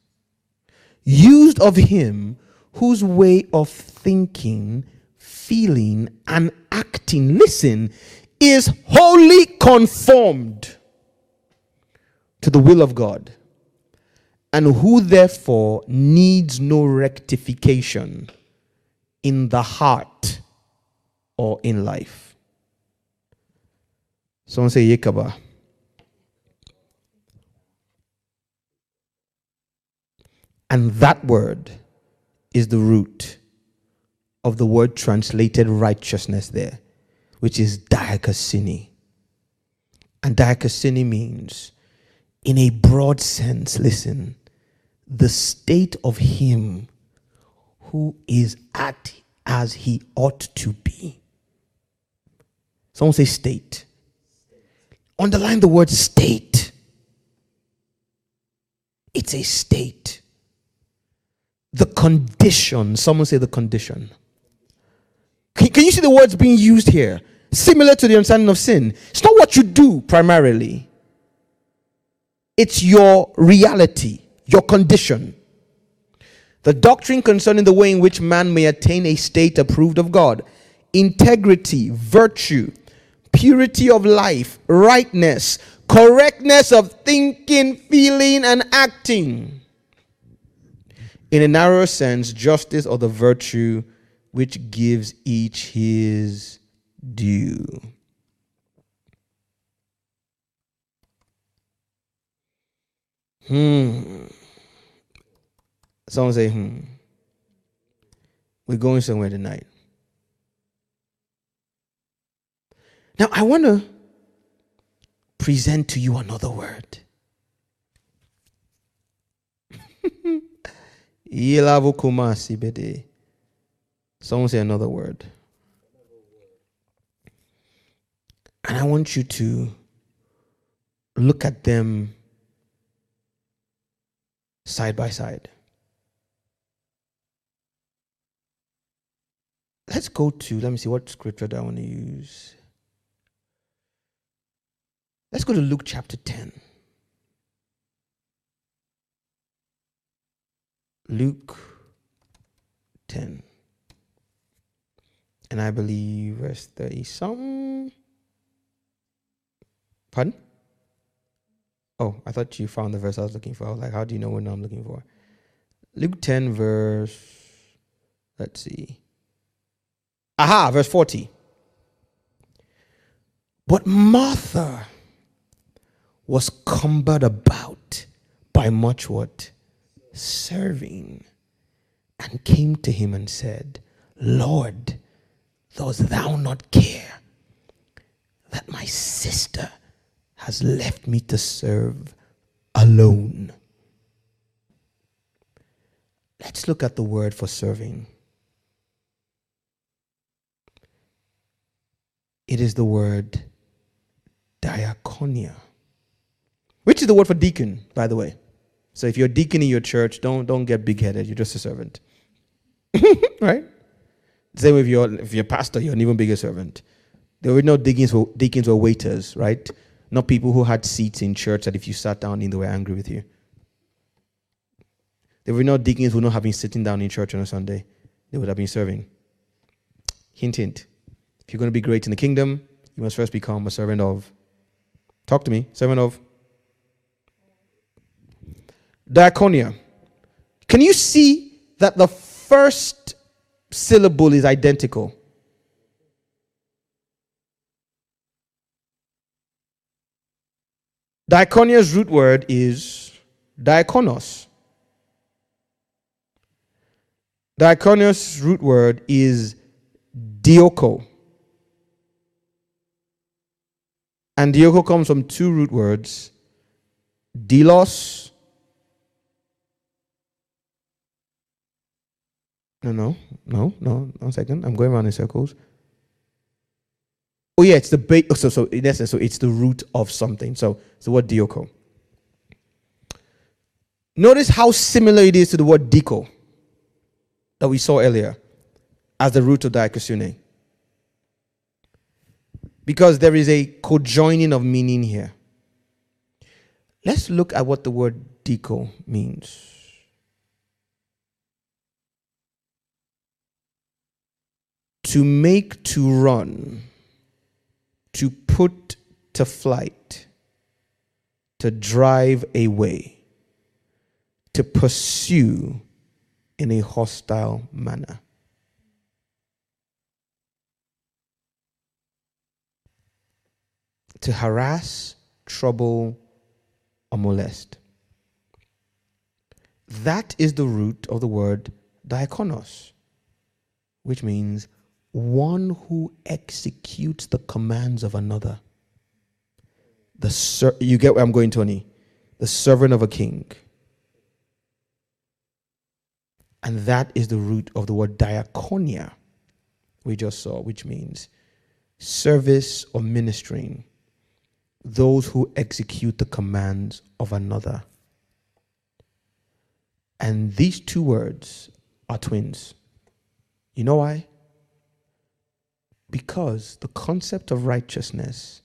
Used of him whose way of thinking, feeling, and acting, listen, is wholly conformed to the will of God, and who therefore needs no rectification in the heart or in life. Someone say Yekaba. And that word is the root of the word translated righteousness there, which is diakosini. And diakosini means, in a broad sense, listen, the state of him who is at as he ought to be. Someone say state. Underline the word state. It's a state. The condition. Someone say the condition. Can, you see the words being used here? Similar to the understanding of sin. It's not what you do primarily, it's your reality, your condition. The doctrine concerning the way in which man may attain a state approved of God, integrity, virtue, purity of life, rightness, correctness of thinking, feeling, and acting. In a narrower sense, justice or the virtue which gives each his due. Hmm. Someone say, hmm. We're going somewhere tonight. Now, I want to present to you another word. Someone say another word. And I want you to look at them side by side. Let's go to, let me see, what scripture do I want to use? Let's go to Luke chapter 10. Luke 10. And I believe verse 30 some. Pardon? Oh, I thought you found the verse I was looking for. I was like, how do you know what I'm looking for? Luke 10, verse, let's see. Aha, verse 40. But Martha was cumbered about by much what? Serving. And came to him and said, Lord, dost thou not care that my sister has left me to serve alone? Let's look at the word for serving. It is the word diaconia, which is the word for deacon, by the way. So if you're a deacon in your church, don't, don't get big headed. You're just a servant. right? Same with your if you're pastor, you're an even bigger servant. The original deacons were, deacons were waiters, right? not people who had seats in church that if you sat down in, they were angry with you. They were not deacons who would not have been sitting down in church on a Sunday. They would have been serving. Hint, hint. If you're going to be great in the kingdom, you must first become a servant of. Talk to me. Servant of. Diaconia. Can you see that the first syllable is identical? Diaconia's root word is diakonos. Diaconia's root word is dioko. And dioko comes from two root words delos. No, no, no, no, one second. I'm going around in circles. Oh yeah, it's the base. Oh, so, so in essence, so it's the root of something. So, so what dioko. Notice how similar it is to the word diko that we saw earlier as the root of diakosune. Because there is a co-joining of meaning here. Let's look at what the word diko means. To make to run to put to flight, to drive away, to pursue in a hostile manner. To harass, trouble, or molest. That is the root of the word diakonos, which means one who executes the commands of another. The ser- you get where I'm going, Tony? The servant of a king. And that is the root of the word diaconia we just saw, which means service or ministering, those who execute the commands of another. And these two words are twins. You know why? Because the concept of righteousness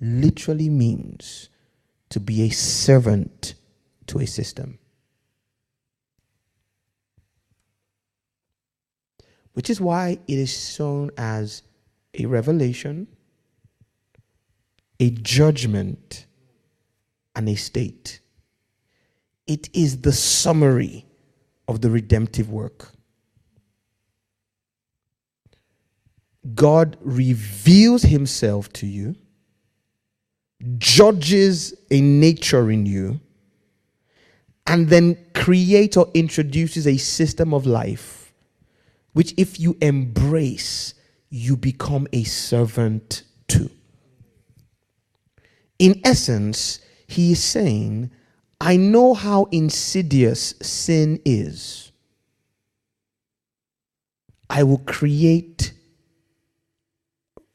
literally means to be a servant to a system. Which is why it is shown as a revelation, a judgment, and a state. It is the summary of the redemptive work. God reveals himself to you, judges a nature in you, and then creates or introduces a system of life which, if you embrace, you become a servant to. In essence, he is saying, I know how insidious sin is. I will create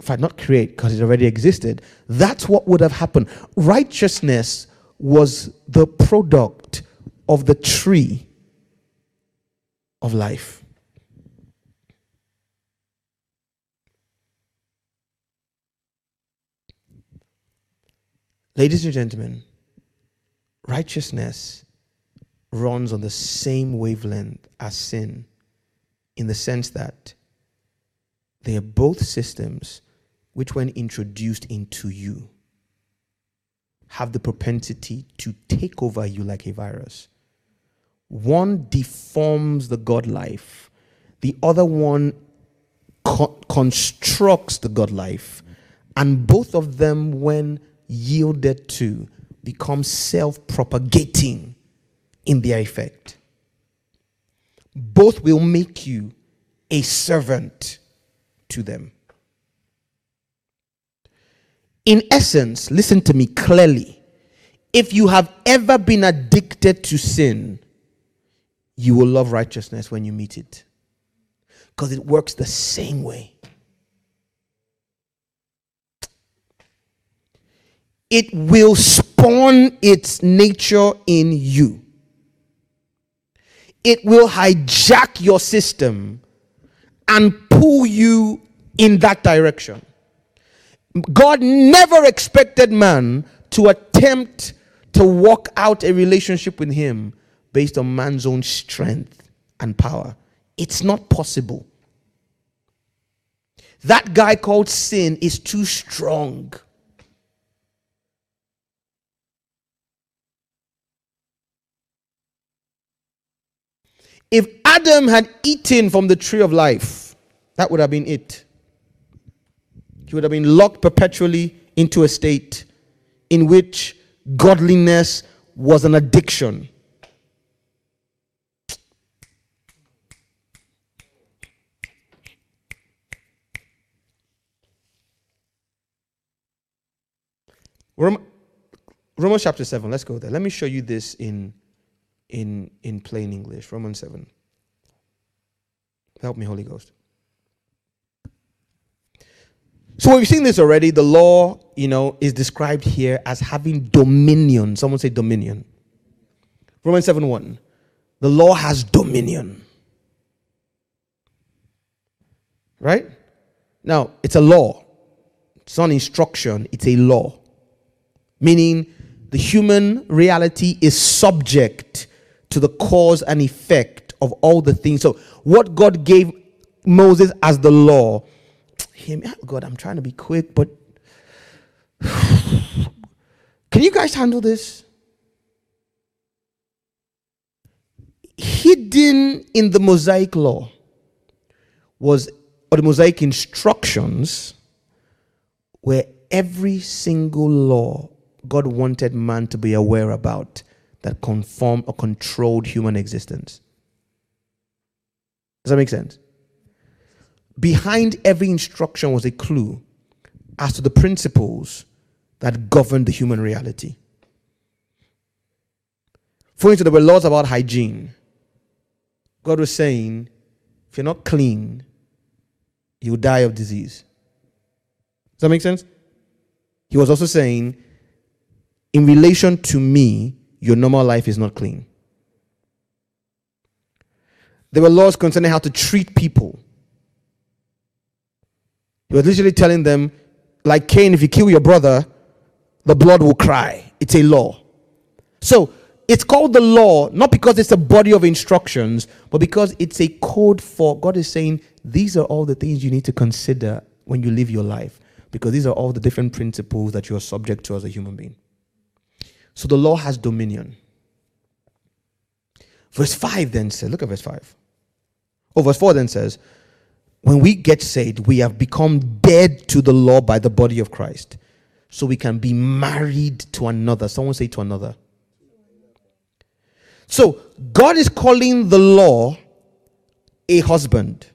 if I not create because it already existed, that's what would have happened. Righteousness was the product of the tree of life. Ladies and gentlemen, righteousness runs on the same wavelength as sin in the sense that they are both systems which, when introduced into you, have the propensity to take over you like a virus. One deforms the God life, the other one co- constructs the God life, and both of them, when yielded to, become self propagating in their effect. Both will make you a servant to them. In essence, listen to me clearly. If you have ever been addicted to sin, you will love righteousness when you meet it. Because it works the same way. It will spawn its nature in you. It will hijack your system and pull you in that direction. God never expected man to attempt to walk out a relationship with him based on man's own strength and power. It's not possible. That guy called sin is too strong. If Adam had eaten from the tree of life, that would have been it. He would have been locked perpetually into a state in which godliness was an addiction. Romans chapter 7, let's go there. Let me show you this in, in, in plain English. Romans 7. Help me, Holy Ghost. So we've seen this already. The law, you know, is described here as having dominion. Someone say dominion. Romans 7 1. The law has dominion. Right? Now, it's a law. It's not instruction, it's a law. Meaning the human reality is subject to the cause and effect of all the things. So, what God gave Moses as the law hear me. Oh, God, I'm trying to be quick, but can you guys handle this? Hidden in the Mosaic law was, or the Mosaic instructions, where every single law God wanted man to be aware about that conformed or controlled human existence. Does that make sense? Behind every instruction was a clue as to the principles that govern the human reality. For instance, there were laws about hygiene. God was saying, if you're not clean, you'll die of disease. Does that make sense? He was also saying, in relation to me, your normal life is not clean. There were laws concerning how to treat people. Was literally telling them, like Cain, if you kill your brother, the blood will cry. It's a law. So it's called the law, not because it's a body of instructions, but because it's a code for God is saying, these are all the things you need to consider when you live your life, because these are all the different principles that you are subject to as a human being. So the law has dominion. Verse 5 then says, look at verse 5. Oh, verse 4 then says, when we get saved, we have become dead to the law by the body of Christ. So we can be married to another. Someone say to another. So God is calling the law a husband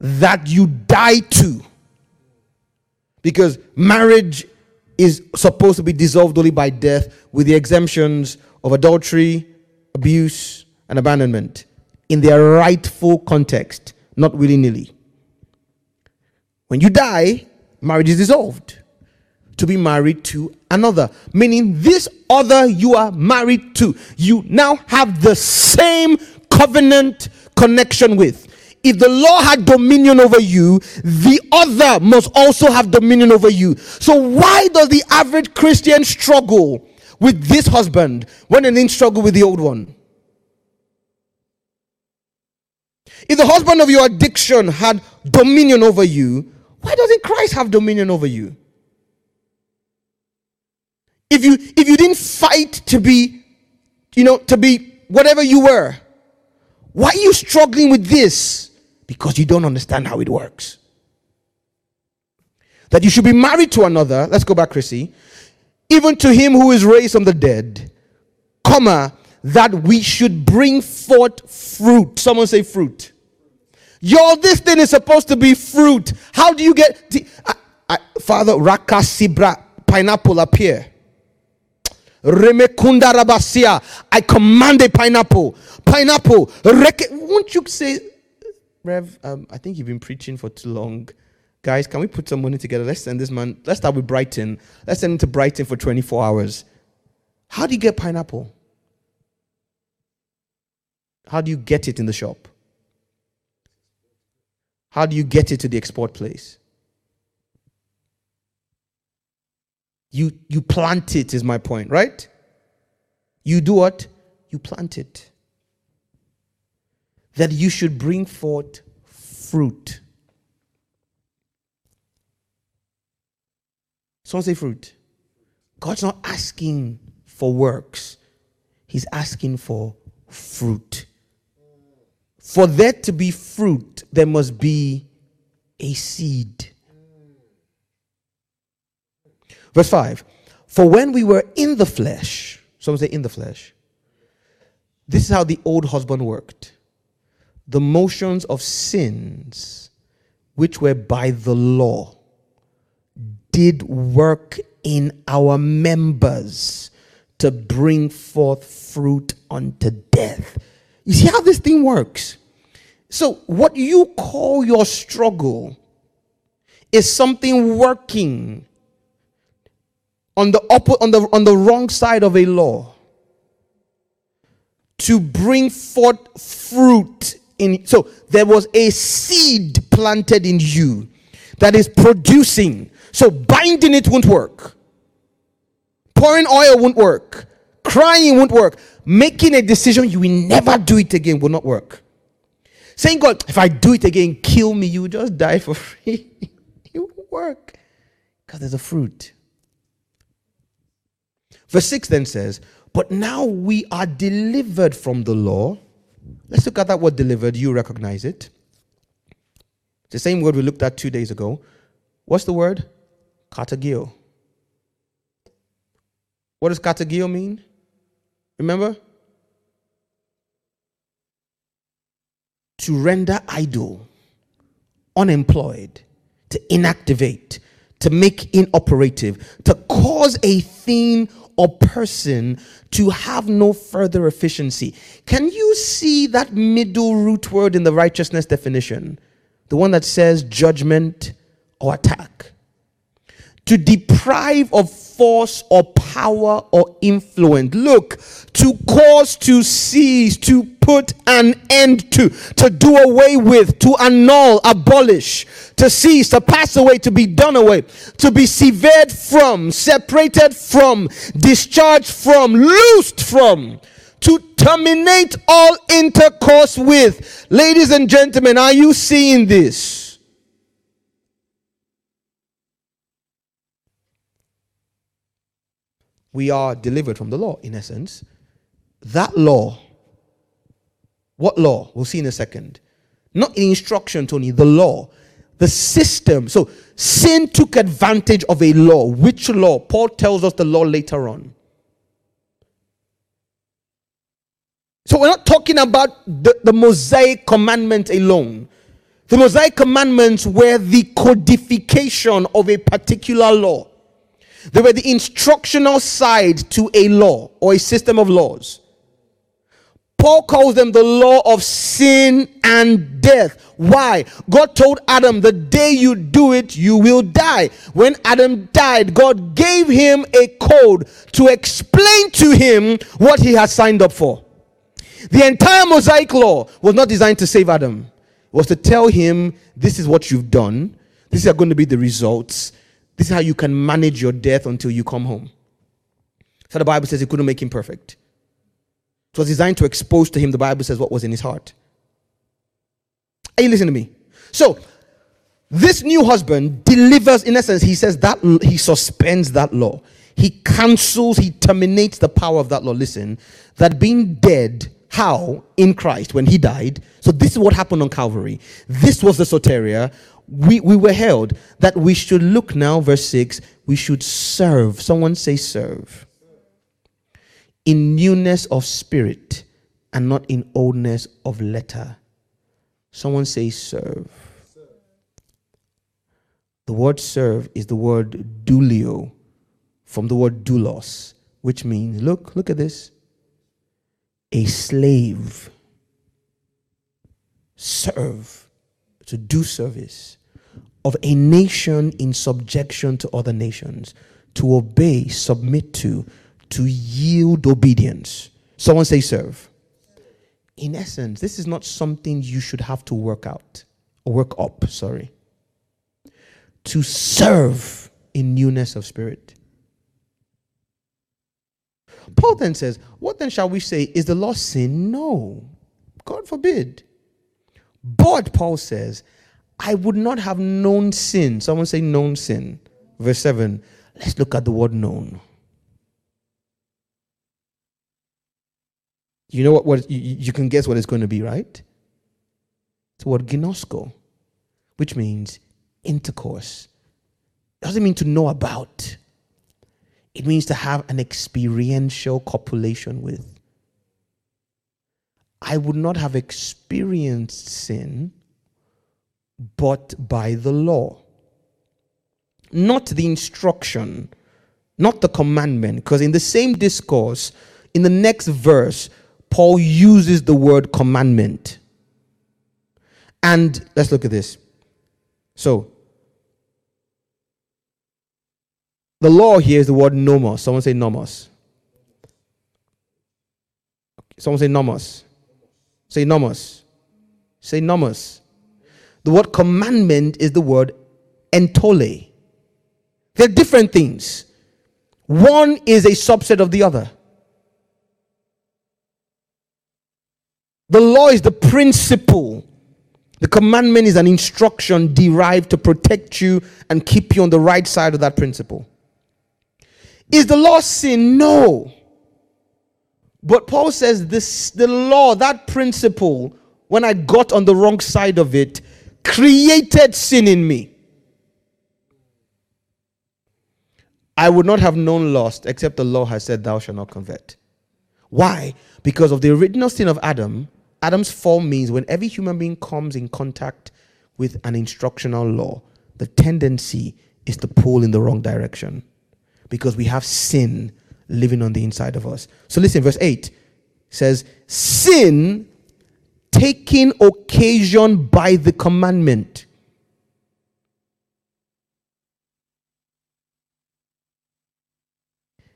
that you die to. Because marriage is supposed to be dissolved only by death, with the exemptions of adultery, abuse, and abandonment in their rightful context not willy nilly. When you die, marriage is dissolved to be married to another, meaning this other you are married to, you now have the same covenant connection with. If the law had dominion over you, the other must also have dominion over you. So, why does the average Christian struggle with this husband when they didn't struggle with the old one? If the husband of your addiction had dominion over you, why doesn't Christ have dominion over you? If you if you didn't fight to be, you know, to be whatever you were, why are you struggling with this? Because you don't understand how it works. That you should be married to another, let's go back, Chrissy, even to him who is raised from the dead, comma, that we should bring forth fruit. Someone say fruit. Yo, this thing is supposed to be fruit. How do you get the, I, I, Father Raka Sibra pineapple appear? Remekunda Rabasia. I command a pineapple. Pineapple. Reke, won't you say, Rev? Um, I think you've been preaching for too long. Guys, can we put some money together? Let's send this man. Let's start with Brighton. Let's send him to Brighton for 24 hours. How do you get pineapple? How do you get it in the shop? How do you get it to the export place? You you plant it is my point, right? You do what? You plant it. That you should bring forth fruit. Someone say fruit. God's not asking for works, He's asking for fruit. For there to be fruit, there must be a seed. Verse 5 For when we were in the flesh, someone say in the flesh, this is how the old husband worked. The motions of sins, which were by the law, did work in our members to bring forth fruit unto death. You see how this thing works? So, what you call your struggle is something working on the upper, on the on the wrong side of a law to bring forth fruit in so there was a seed planted in you that is producing. So binding it won't work. Pouring oil won't work crying won't work making a decision you will never do it again will not work saying god if i do it again kill me you just die for free it won't work because there's a fruit Verse 6 then says, But now we are delivered from the law. Let's look at that word delivered. You recognize it. It's the same word we looked at two days ago. What's the word? Katargeo. What does katargeo mean? Remember? To render idle, unemployed, to inactivate, to make inoperative, to cause a thing or person to have no further efficiency. Can you see that middle root word in the righteousness definition? The one that says judgment or attack. To deprive of force or power or influence. Look, to cause to cease, to put an end to, to do away with, to annul, abolish, to cease, to pass away, to be done away, to be severed from, separated from, discharged from, loosed from, to terminate all intercourse with. Ladies and gentlemen, are you seeing this? We are delivered from the law, in essence. That law, what law? We'll see in a second. Not the instruction, Tony, the law, the system. So sin took advantage of a law. Which law? Paul tells us the law later on. So we're not talking about the, the Mosaic commandment alone. The Mosaic commandments were the codification of a particular law. They were the instructional side to a law or a system of laws. Paul calls them the law of sin and death. Why? God told Adam, the day you do it, you will die. When Adam died, God gave him a code to explain to him what he had signed up for. The entire Mosaic law was not designed to save Adam, it was to tell him, this is what you've done, these are going to be the results, this is how you can manage your death until you come home. So the Bible says it couldn't make him perfect. It was designed to expose to him, the Bible says, what was in his heart. Are you listening to me? So, this new husband delivers, in essence, he says that he suspends that law. He cancels, he terminates the power of that law. Listen, that being dead, how? In Christ, when he died. So, this is what happened on Calvary. This was the soteria we, we were held that we should look now, verse 6, we should serve. Someone say, serve. In newness of spirit and not in oldness of letter. Someone say, serve. The word serve is the word douleuo from the word doulos, which means, look, look at this, a slave. Serve to do service of a nation in subjection to other nations, to obey, submit to, to yield obedience. Someone say serve. In essence, this is not something you should have to work out or work up, sorry. To serve in newness of spirit. Paul then says, What then shall we say? Is the law sin? No. God forbid. But Paul says, I would not have known sin. Someone say known sin. Verse 7. Let's look at the word known. You know what, what you, you can guess what it's going to be, right? It's the word ginosko, which means intercourse. It doesn't mean to know about. It means to have an experiential copulation with. I would not have experienced sin but by the law. Not the instruction, not the commandment. Because in the same discourse, in the next verse, Paul uses the word commandment. And let's look at this. So, the law here is the word nomos. Someone say nomos. Someone say nomos. Say nomos. Say nomos. The word commandment is the word entole. They're different things. One is a subset of the other. The law is the principle. The commandment is an instruction derived to protect you and keep you on the right side of that principle. Is the law sin? No. But Paul says this the law, that principle, when I got on the wrong side of it, created sin in me. I would not have known lust except the law has said, Thou shalt not covet. Why? Because of the original sin of Adam, Adam's fall means when every human being comes in contact with an instructional law, the tendency is to pull in the wrong direction because we have sin living on the inside of us. So listen, verse 8 says, Sin taking occasion by the commandment.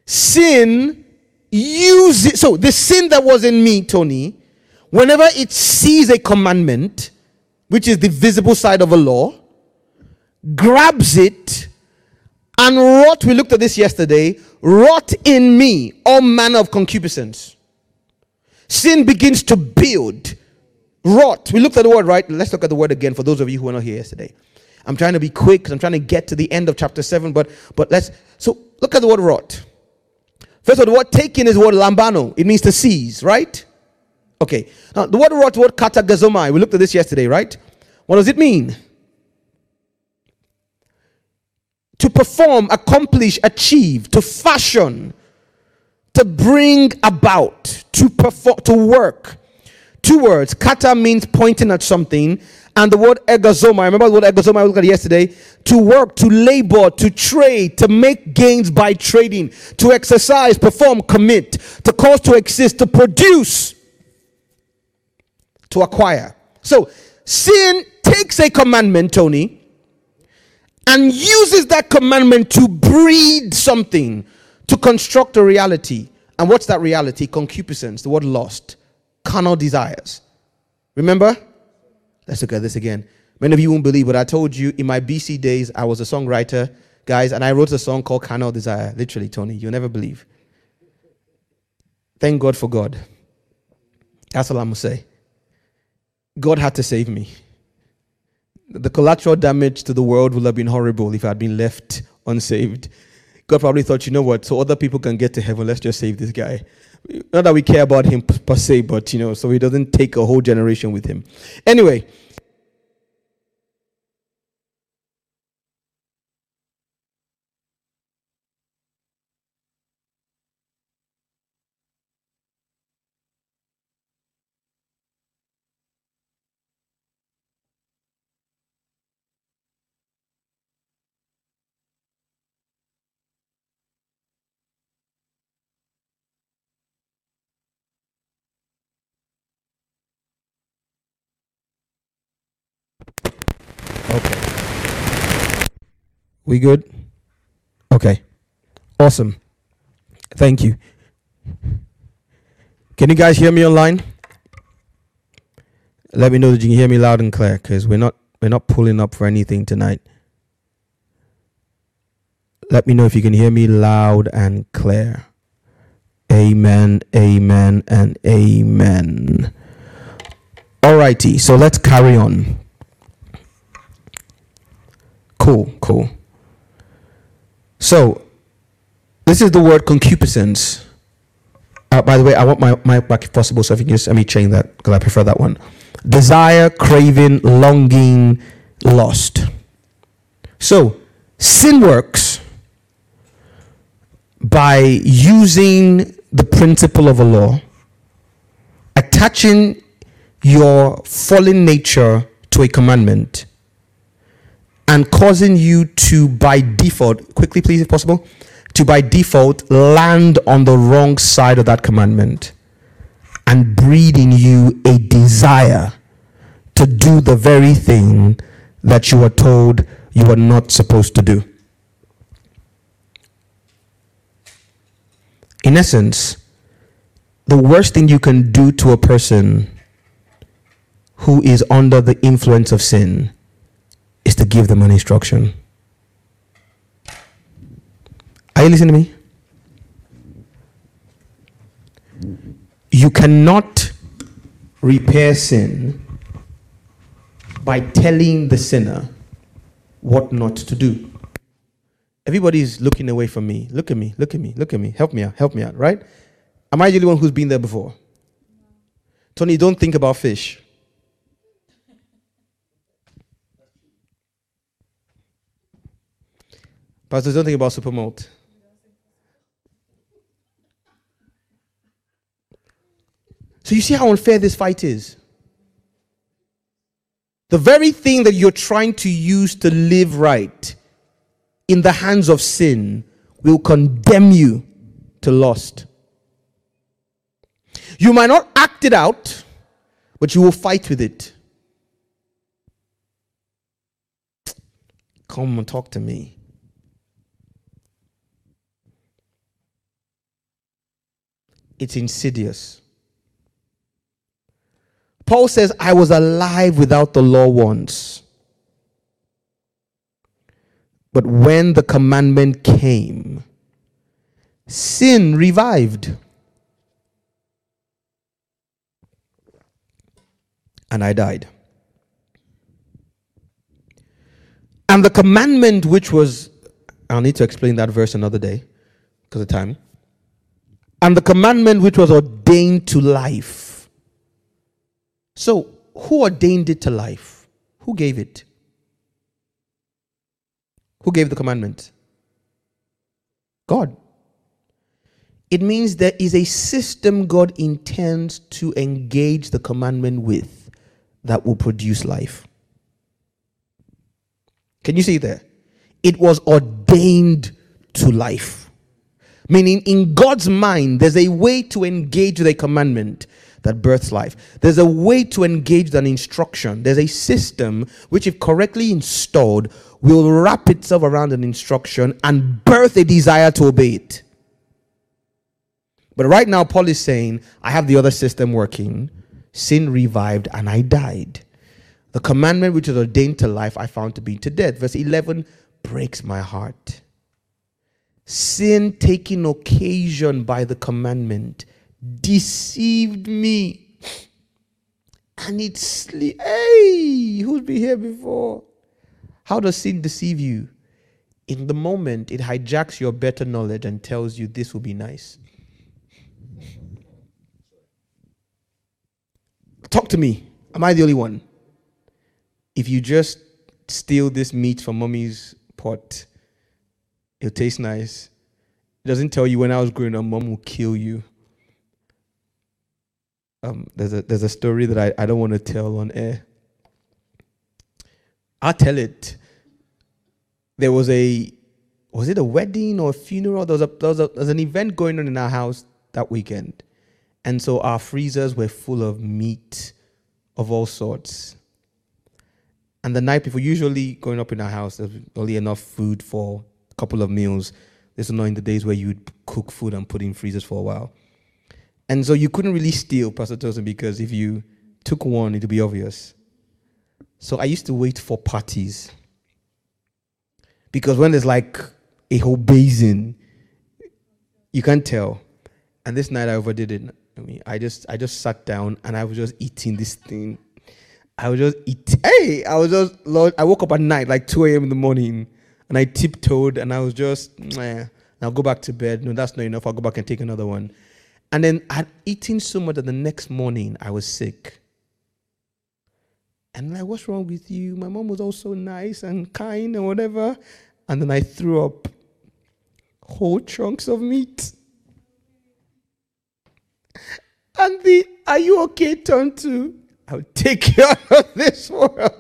Sin uses, so the sin that was in me, Tony, whenever it sees a commandment, which is the visible side of a law, grabs it and wrought, we looked at this yesterday, wrought in me all manner of concupiscence. Sin begins to build. Wrought. We looked at the word, right? Let's look at the word again for those of you who were not here yesterday. I'm trying to be quick because I'm trying to get to the end of chapter 7, but but let's so look at the word wrought. First of all, the word taken is the word lambano. It means to seize, right? Okay. Now the word wrought, the word katergazomai. We looked at this yesterday, right? What does it mean? To perform, accomplish, achieve, to fashion, to bring about, to perform, to work. Two words. Kata means pointing at something, and the word egazoma. Remember the word egazoma I looked at yesterday? To work, to labor, to trade, to make gains by trading, to exercise, perform, commit, to cause to exist, to produce, to acquire. So sin takes a commandment, Tony, and uses that commandment to breed something, to construct a reality. And what's that reality? Concupiscence, the word lost, carnal desires. Remember? Let's look at this again. Many of you won't believe, but I told you in my BC days, I was a songwriter, guys, and I wrote a song called Carnal Desire. Literally, Tony, you'll never believe. Thank God for God. That's all I'm going to say. God had to save me. The collateral damage to the world would have been horrible if I had been left unsaved. God probably thought, you know what, so other people can get to heaven, let's just save this guy. Not that we care about him per se, but you know, so he doesn't take a whole generation with him. Anyway, Okay. We good? Okay. Awesome. Thank you. Can you guys hear me online? Let me know that you can hear me loud and clear because we're not we're not pulling up for anything tonight. Let me know if you can hear me loud and clear. Amen, amen, and amen. Alrighty, so let's carry on. Cool, cool. So, this is the word concupiscence. Uh, by the way, I want my mic back if possible, so if you can just let me change that because I prefer that one. Desire, craving, longing, lust. So, sin works by using the principle of a law, attaching your fallen nature to a commandment, and causing you to, by default, quickly, please, if possible, to by default land on the wrong side of that commandment and breed in you a desire to do the very thing that you were told you were not supposed to do. In essence, the worst thing you can do to a person who is under the influence of sin is to give them an instruction. Are you listening to me? You cannot repair sin by telling the sinner what not to do. Everybody's looking away from me. Look at me, look at me, look at me. Help me out, help me out, right? Am I the only one who's been there before? Tony, don't think about fish. Pastors, don't think about super supermalt. So you see how unfair this fight is? The very thing that you're trying to use to live right in the hands of sin will condemn you to lust. You might not act it out, but you will fight with it. Come and talk to me. It's insidious. Paul says, I was alive without the law once. But when the commandment came, sin revived. And I died. And the commandment, which was, I'll need to explain that verse another day because of time. And the commandment, which was ordained to life. So, who ordained it to life? Who gave it? Who gave the commandment? God. It means there is a system God intends to engage the commandment with that will produce life. Can you see there? It was ordained to life. Meaning, in God's mind, there's a way to engage the commandment that births life. There's a way to engage an instruction. There's a system which, if correctly installed, will wrap itself around an instruction and birth a desire to obey it. But right now, Paul is saying, I have the other system working. Sin revived and I died. The commandment which is ordained to life, I found to be to death. Verse 11 breaks my heart. Sin taking occasion by the commandment deceived me. And it's sleep. Hey, who's been here before? How does sin deceive you? In the moment, it hijacks your better knowledge and tells you this will be nice. Talk to me. Am I the only one? If you just steal this meat from mommy's pot, it'll taste nice. It doesn't tell you when I was growing up, mom will kill you. Um, there's a there's a story that I, I don't want to tell on air. I'll tell it. There was a was it a wedding or a funeral? There was a there was, a, there was an event going on in our house that weekend. And so our freezers were full of meat of all sorts. And the night before, usually going up in our house, there's only enough food for couple of meals. This is not in the days where you would cook food and put in freezers for a while. And so you couldn't really steal, Pastor Tosin, because if you took one, it would be obvious. So I used to wait for parties. Because when there's like a whole basin, you can't tell. And this night I overdid it. I mean, I just I just sat down and I was just eating this thing. I was just eat. Hey, I was just Lord. I woke up at night like 2 a.m. in the morning, and I tiptoed and I was just. I'll go back to bed. No, that's not enough. I'll go back and take another one. And then I'd eaten so much that the next morning I was sick. And like, what's wrong with you? My mom was also nice and kind and whatever. And then I threw up whole chunks of meat. And the are you okay turn to I'll take you out of this world.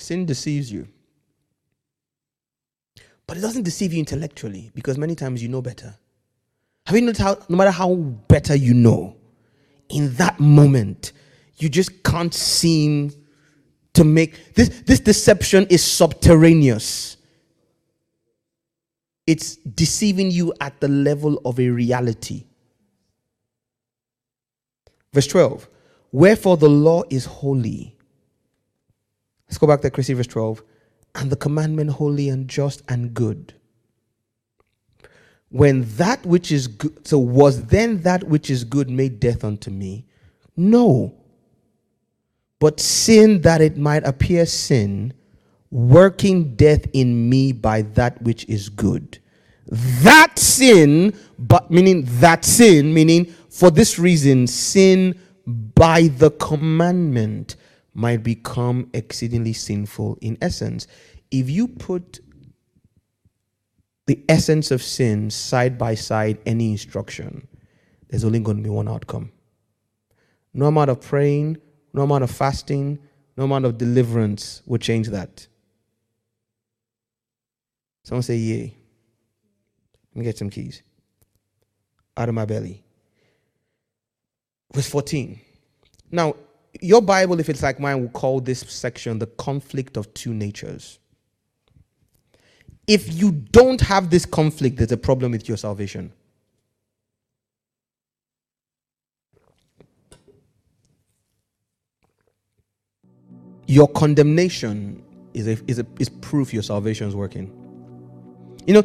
Sin deceives you. But it doesn't deceive you intellectually because many times you know better. Have you noticed how, no matter how better you know, in that moment, you just can't seem to make this, this deception is subterraneous. It's deceiving you at the level of a reality. Verse 12 Wherefore the law is holy. Let's go back to Chrissy, verse 12. And the commandment holy and just and good. When that which is good, so was then that which is good made death unto me? No. But sin that it might appear sin, working death in me by that which is good. That sin, but meaning that sin, meaning for this reason, sin by the commandment might become exceedingly sinful in essence. If you put the essence of sin side by side any instruction, there's only going to be one outcome. No amount of praying, no amount of fasting, no amount of deliverance will change that. Someone say, Yay. Let me get some keys out of my belly. Verse 14. Now, your Bible, if it's like mine, will call this section the conflict of two natures. If you don't have this conflict, there's a problem with your salvation. Your condemnation is, a, is, a, is proof your salvation is working. You know,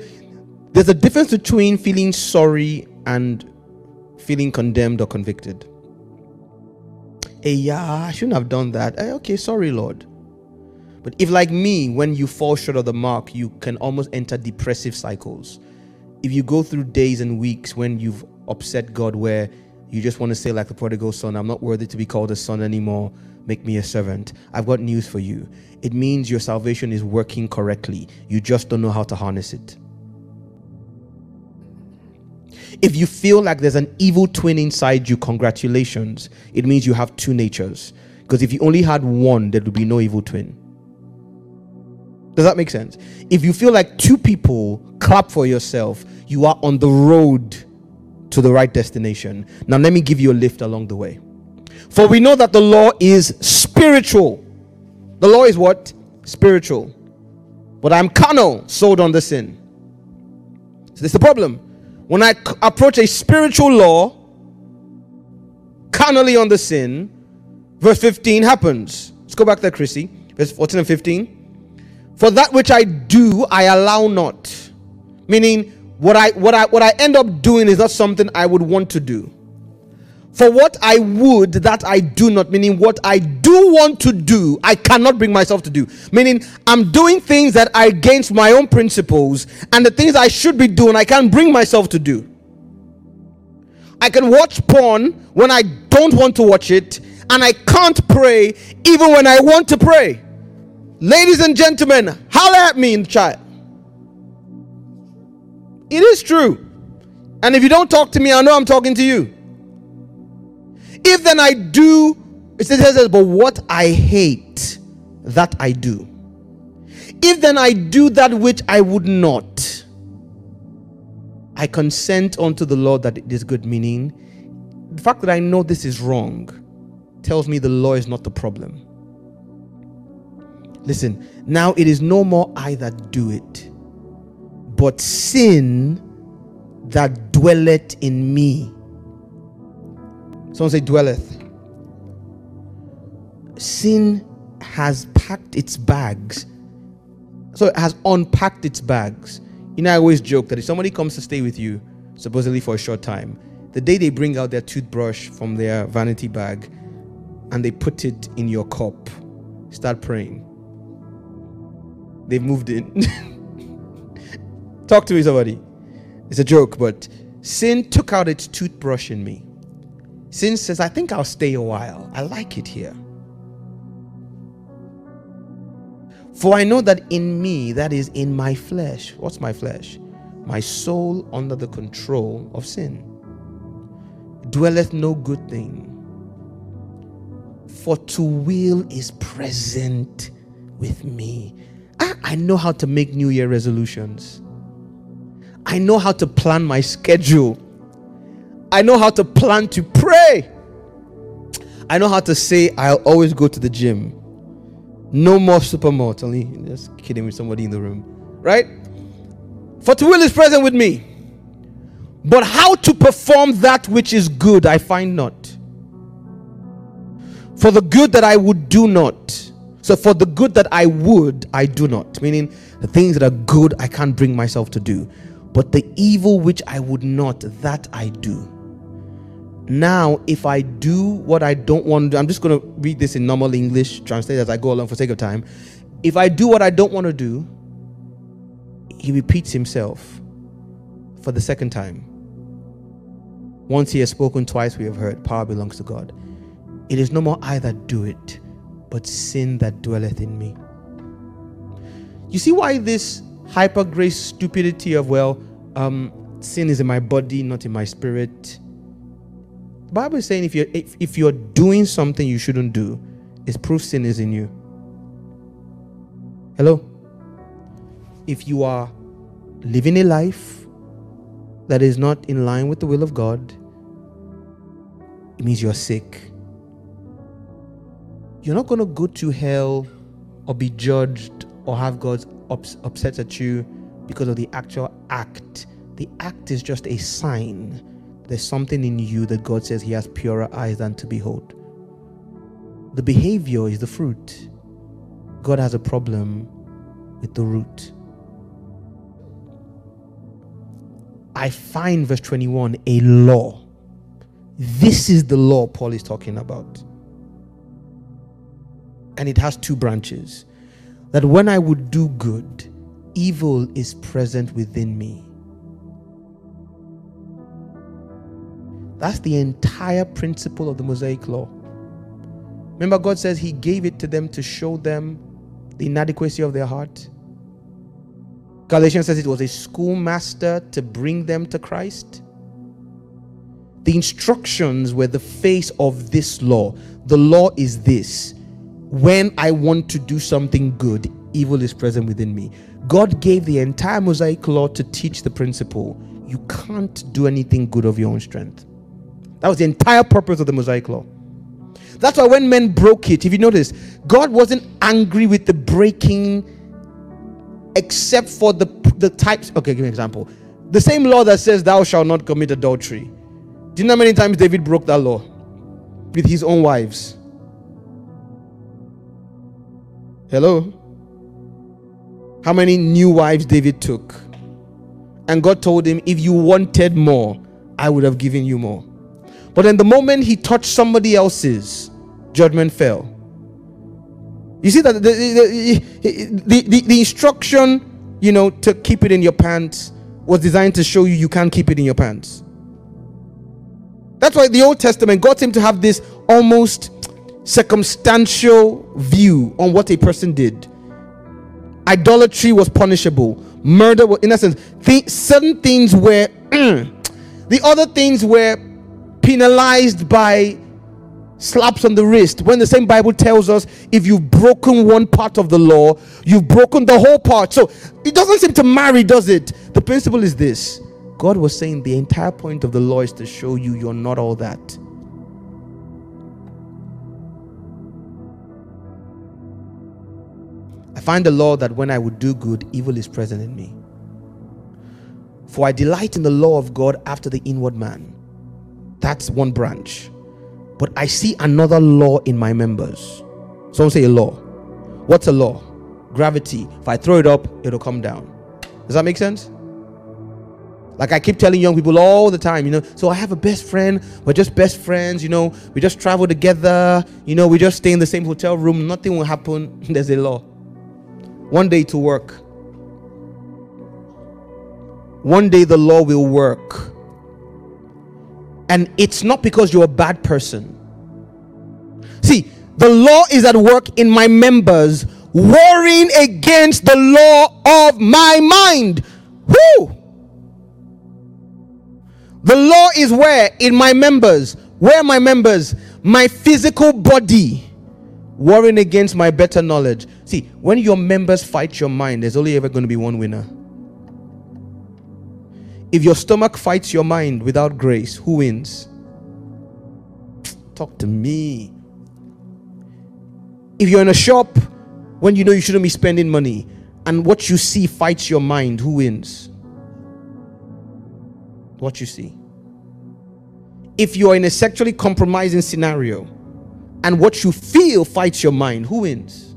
there's a difference between feeling sorry and feeling condemned or convicted. Hey, yeah, I shouldn't have done that. Hey, okay, sorry, Lord. But if, like me, when you fall short of the mark, you can almost enter depressive cycles. If you go through days and weeks when you've upset God, where you just want to say, like the prodigal son, I'm not worthy to be called a son anymore, make me a servant. I've got news for you. It means your salvation is working correctly. You just don't know how to harness it. If you feel like there's an evil twin inside you, congratulations. It means you have two natures. Because if you only had one, there would be no evil twin. Does that make sense? If you feel like two people, clap for yourself. You are on the road to the right destination. Now, let me give you a lift along the way. For we know that the law is spiritual. The law is what? Spiritual. But I'm carnal, sold on the sin. So this is the problem. When I approach a spiritual law, carnally on the sin, verse 15 happens. Let's go back there, Chrissy. Verse 14 and 15. For that which I do, I allow not. Meaning, what I what I what I end up doing is not something I would want to do. For what I would, that I do not, meaning what I do want to do, I cannot bring myself to do. Meaning, I'm doing things that are against my own principles, and the things I should be doing, I can't bring myself to do. I can watch porn when I don't want to watch it, and I can't pray even when I want to pray. Ladies and gentlemen, holler at me in the chat. It is true. And if you don't talk to me, I know I'm talking to you. If then I do, it says, but what I hate, that I do. If then I do that which I would not, I consent unto the Lord that it is good, meaning the fact that I know this is wrong tells me the law is not the problem. Listen, now it is no more I that do it, but sin that dwelleth in me. Someone say, dwelleth. Sin has packed its bags So it has unpacked its bags. You know, I always joke that if somebody comes to stay with you, supposedly for a short time, the day they bring out their toothbrush from their vanity bag and they put it in your cup, start praying. They've moved in. Talk to me, somebody. It's a joke, but sin took out its toothbrush in me. Sin says, I think I'll stay a while. I like it here. For I know that in me, that is in my flesh. What's my flesh? My soul under the control of sin. Dwelleth no good thing. For to will is present with me. I, I know how to make New Year resolutions. I know how to plan my schedule. I know how to plan to pray. I know how to say I'll always go to the gym. No more supermalt. Only just kidding with somebody in the room, right? For to will is present with me. But how to perform that which is good, I find not. For the good that I would do not. So for the good that I would, I do not. Meaning the things that are good, I can't bring myself to do. But the evil which I would not, that I do. Now, if I do what I don't want to do, I'm just going to read this in normal English, translate as I go along for sake of time. If I do what I don't want to do, he repeats himself for the second time. Once he has spoken, twice we have heard. Power belongs to God. It is no more I that do it, but sin that dwelleth in me. You see why this hyper grace stupidity of, well, um, sin is in my body, not in my spirit Bible is saying if you're if, if you're doing something you shouldn't do, it's proof sin is in you. Hello? If you are living a life that is not in line with the will of God, it means you're sick. You're not going to go to hell or be judged or have God ups, upset at you because of the actual act. The act is just a sign there's something in you that God says He has purer eyes than to behold. The behavior is the fruit. God has a problem with the root. I find verse 21 a law. This is the law Paul is talking about. And it has two branches. That when I would do good, evil is present within me. That's the entire principle of the Mosaic Law. Remember, God says He gave it to them to show them the inadequacy of their heart. Galatians says it was a schoolmaster to bring them to Christ. The instructions were the face of this law. The law is this when I want to do something good, evil is present within me. God gave the entire Mosaic law to teach the principle you can't do anything good of your own strength. That was the entire purpose of the Mosaic Law. That's why when men broke it, if you notice, God wasn't angry with the breaking except for the, the types. Okay, give me an example. The same law that says, Thou shalt not commit adultery. Do you know how many times David broke that law? With his own wives. Hello? How many new wives David took? And God told him, If you wanted more, I would have given you more. But in the moment he touched somebody else's, judgment fell. You see that the, the, the, the, the instruction, you know, to keep it in your pants was designed to show you you can't keep it in your pants. That's why the Old Testament got him to have this almost circumstantial view on what a person did. Idolatry was punishable. Murder, was, in essence, th- certain things were. the other things were penalized by slaps on the wrist. When the same bible tells us if you've broken one part of the law you've broken the whole part. So it doesn't seem to marry does it? The principle is this. God was saying the entire point of the law is to show you you're not all that. I find the law that when i would do good evil is present in me. For i delight in the law of god after the inward man that's one branch. But I see another law in my members. Someone say a law. What's a law? gravity. If I throw it up, it'll come down. Does that make sense? Like I keep telling young people all the time, you know, so I have a best friend, we're just best friends, you know, we just travel together, you know, we just stay in the same hotel room, nothing will happen. There's a law. One day to work. One day the law will work. And it's not because you're a bad person. See, the law is at work in my members, warring against the law of my mind. Whoo! The law is where? In my members. Where my members? My physical body. Warring against my better knowledge. See, when your members fight your mind, there's only ever going to be one winner. If your stomach fights your mind without grace, who wins? Talk to me. If you're in a shop when you know you shouldn't be spending money and what you see fights your mind, who wins? What you see. If you're in a sexually compromising scenario and what you feel fights your mind, who wins?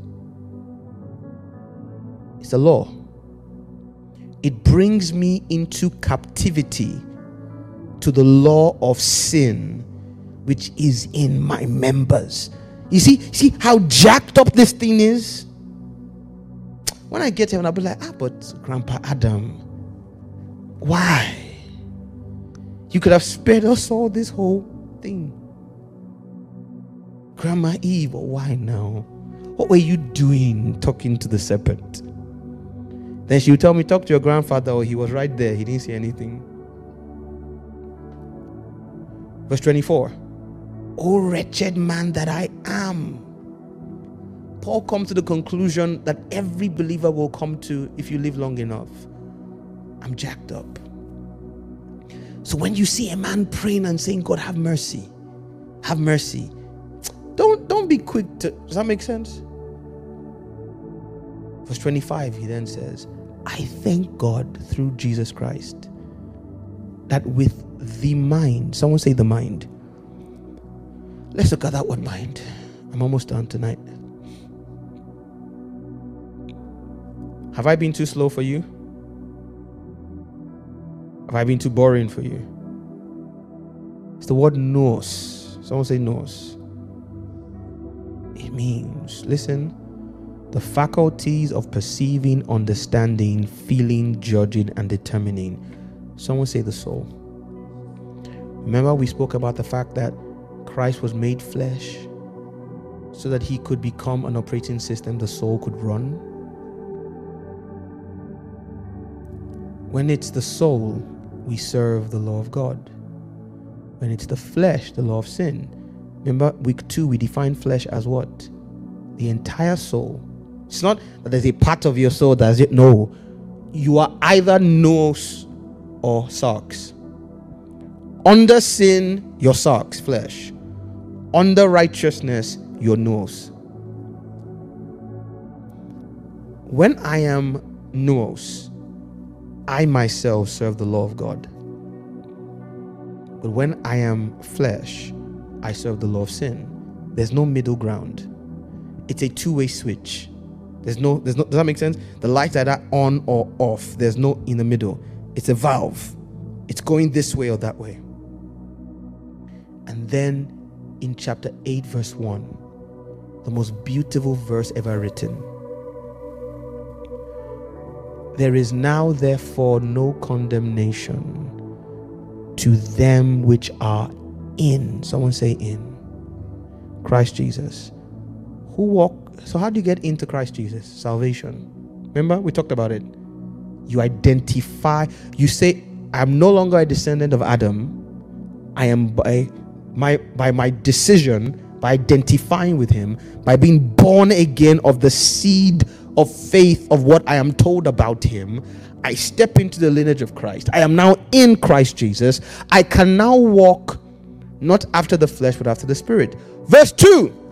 It's the law it brings me into captivity to the law of sin which is in my members. You see, see how jacked up this thing is? When I get here, I'll be like, ah, but Grandpa Adam, why? You could have spared us all this whole thing. Grandma Eve, why now? What were you doing talking to the serpent? Then she would tell me, Talk to your grandfather. Oh, he was right there. He didn't see anything. Verse 24. Oh, wretched man that I am. Paul comes to the conclusion that every believer will come to if you live long enough. I'm jacked up. So when you see a man praying and saying, God, have mercy, have mercy, don't, don't be quick to. Does that make sense? Verse 25, he then says, I thank God through Jesus Christ that with the mind, someone say the mind. Let's look at that one mind. I'm almost done tonight. Have I been too slow for you? Have I been too boring for you? It's the word nous. Someone say nous. It means, listen, the faculties of perceiving, understanding, feeling, judging, and determining. Someone say the soul. Remember, we spoke about the fact that Christ was made flesh so that he could become an operating system the soul could run. When it's the soul, we serve the law of God. When it's the flesh, the law of sin. Remember, week two, we define flesh as what? The entire soul it's not that there's a part of your soul that's it. No. You are either nous or sarx. Under sin, your sarx, flesh. Under righteousness, your nous. When I am nous, I myself serve the law of God. But when I am flesh, I serve the law of sin. There's no middle ground. It's a two way switch. There's no, there's no, does that make sense? The lights either on or off. There's no in the middle. It's a valve. It's going this way or that way. And then in chapter 8, verse 1, the most beautiful verse ever written. There is now, therefore, no condemnation to them which are in. Someone say in Christ Jesus. Who walk so, how do you get into Christ Jesus? Salvation. Remember, we talked about it. You identify, you say, I'm no longer a descendant of Adam. I am by my by my decision, by identifying with him, by being born again of the seed of faith of what I am told about him. I step into the lineage of Christ. I am now in Christ Jesus. I can now walk not after the flesh, but after the spirit. Verse 2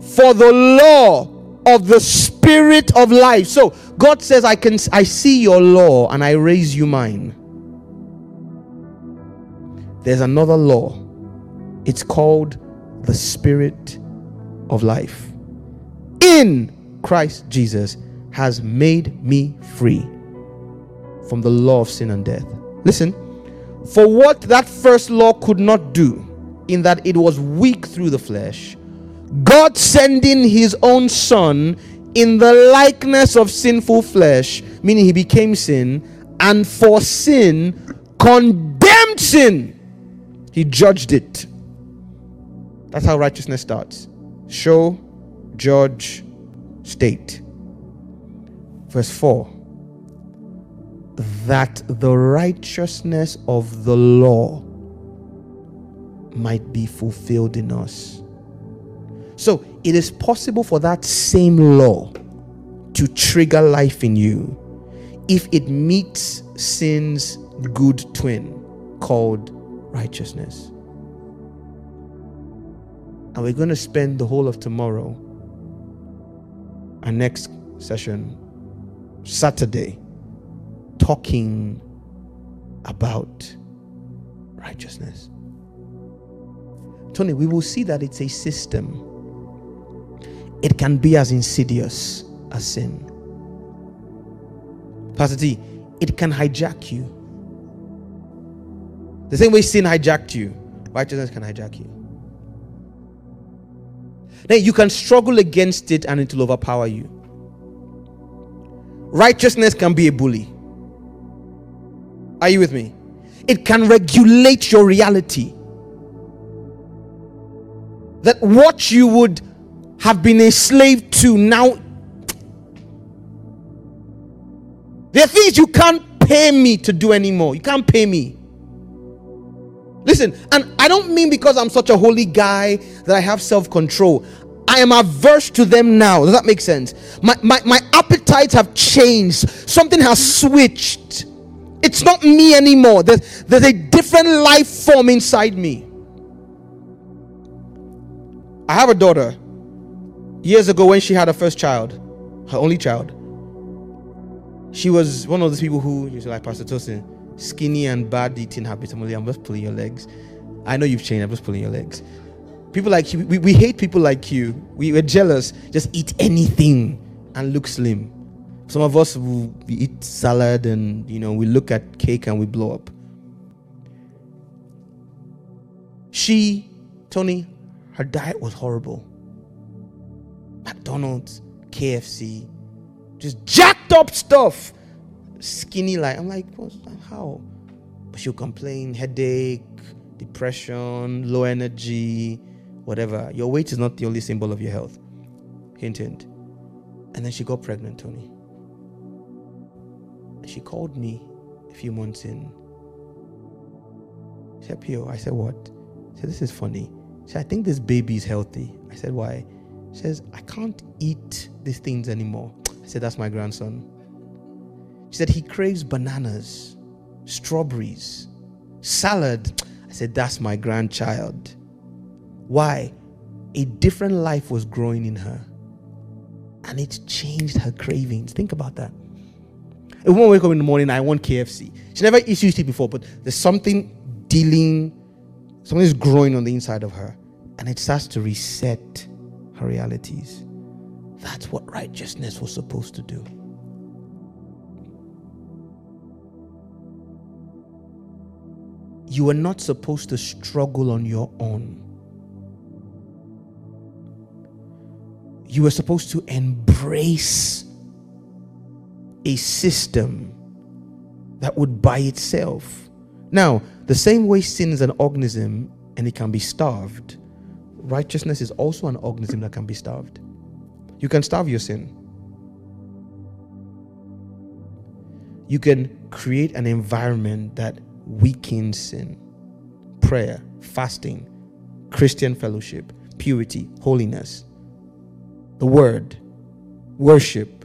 for the law of the spirit of life. So God says, I can I see your law and I raise you mine. There's another law. It's called the spirit of life. In Christ Jesus, has made me free from the law of sin and death. Listen, for what that first law could not do, in that it was weak through the flesh, God sending his own son in the likeness of sinful flesh, meaning he became sin, and for sin condemned sin. He judged it. That's how righteousness starts. Show, judge, state. Verse 4 that the righteousness of the law might be fulfilled in us. So it is possible for that same law to trigger life in you if it meets sin's good twin called righteousness. And we're going to spend the whole of tomorrow, our next session, Saturday, talking about righteousness. Tony, we will see that it's a system. It can be as insidious as sin. Pastor T, it can hijack you. The same way sin hijacked you, righteousness can hijack you. Then you can struggle against it and it will overpower you. Righteousness can be a bully. Are you with me? It can regulate your reality. That what you would have been a slave to now. There are things you can't pay me to do anymore. You can't pay me. Listen, and I don't mean because I'm such a holy guy that I have self control. I am averse to them now. Does that make sense? My, my, my appetites have changed, something has switched. It's not me anymore. There's, there's a different life form inside me. I have a daughter. Years ago, when she had her first child, her only child, she was one of those people who, you like Pastor Tosin, skinny and bad eating habits. I'm, only, I'm just pulling your legs. I know you've changed. I'm just pulling your legs. People like you, we, we hate people like you. We, we're jealous. Just eat anything and look slim. Some of us will eat salad and you know we look at cake and we blow up. She, Tony, her diet was horrible. McDonald's, KFC, just jacked up stuff. Skinny like I'm like, how? But she'll complain, headache, depression, low energy, whatever. Your weight is not the only symbol of your health. Hint, hint. And then she got pregnant, Tony. She called me a few months in. She said, Pio, I said, what? She said, this is funny. She said, I think this baby is healthy. I said, why? She says, I can't eat these things anymore. I said, that's my grandson. She said, he craves bananas, strawberries, salad. I said, that's my grandchild. Why? A different life was growing in her. And it changed her cravings. Think about that. A woman wake up in the morning, I want KFC. She never used to eat before, but there's something dealing, something is growing on the inside of her. And it starts to reset realities. That's what righteousness was supposed to do. You were not supposed to struggle on your own. You were supposed to embrace a system that would by itself. Now, the same way sin is an organism and it can be starved, righteousness is also an organism that can be starved. You can starve your sin. You can create an environment that weakens sin. Prayer, fasting, Christian fellowship, purity, holiness, the word, worship.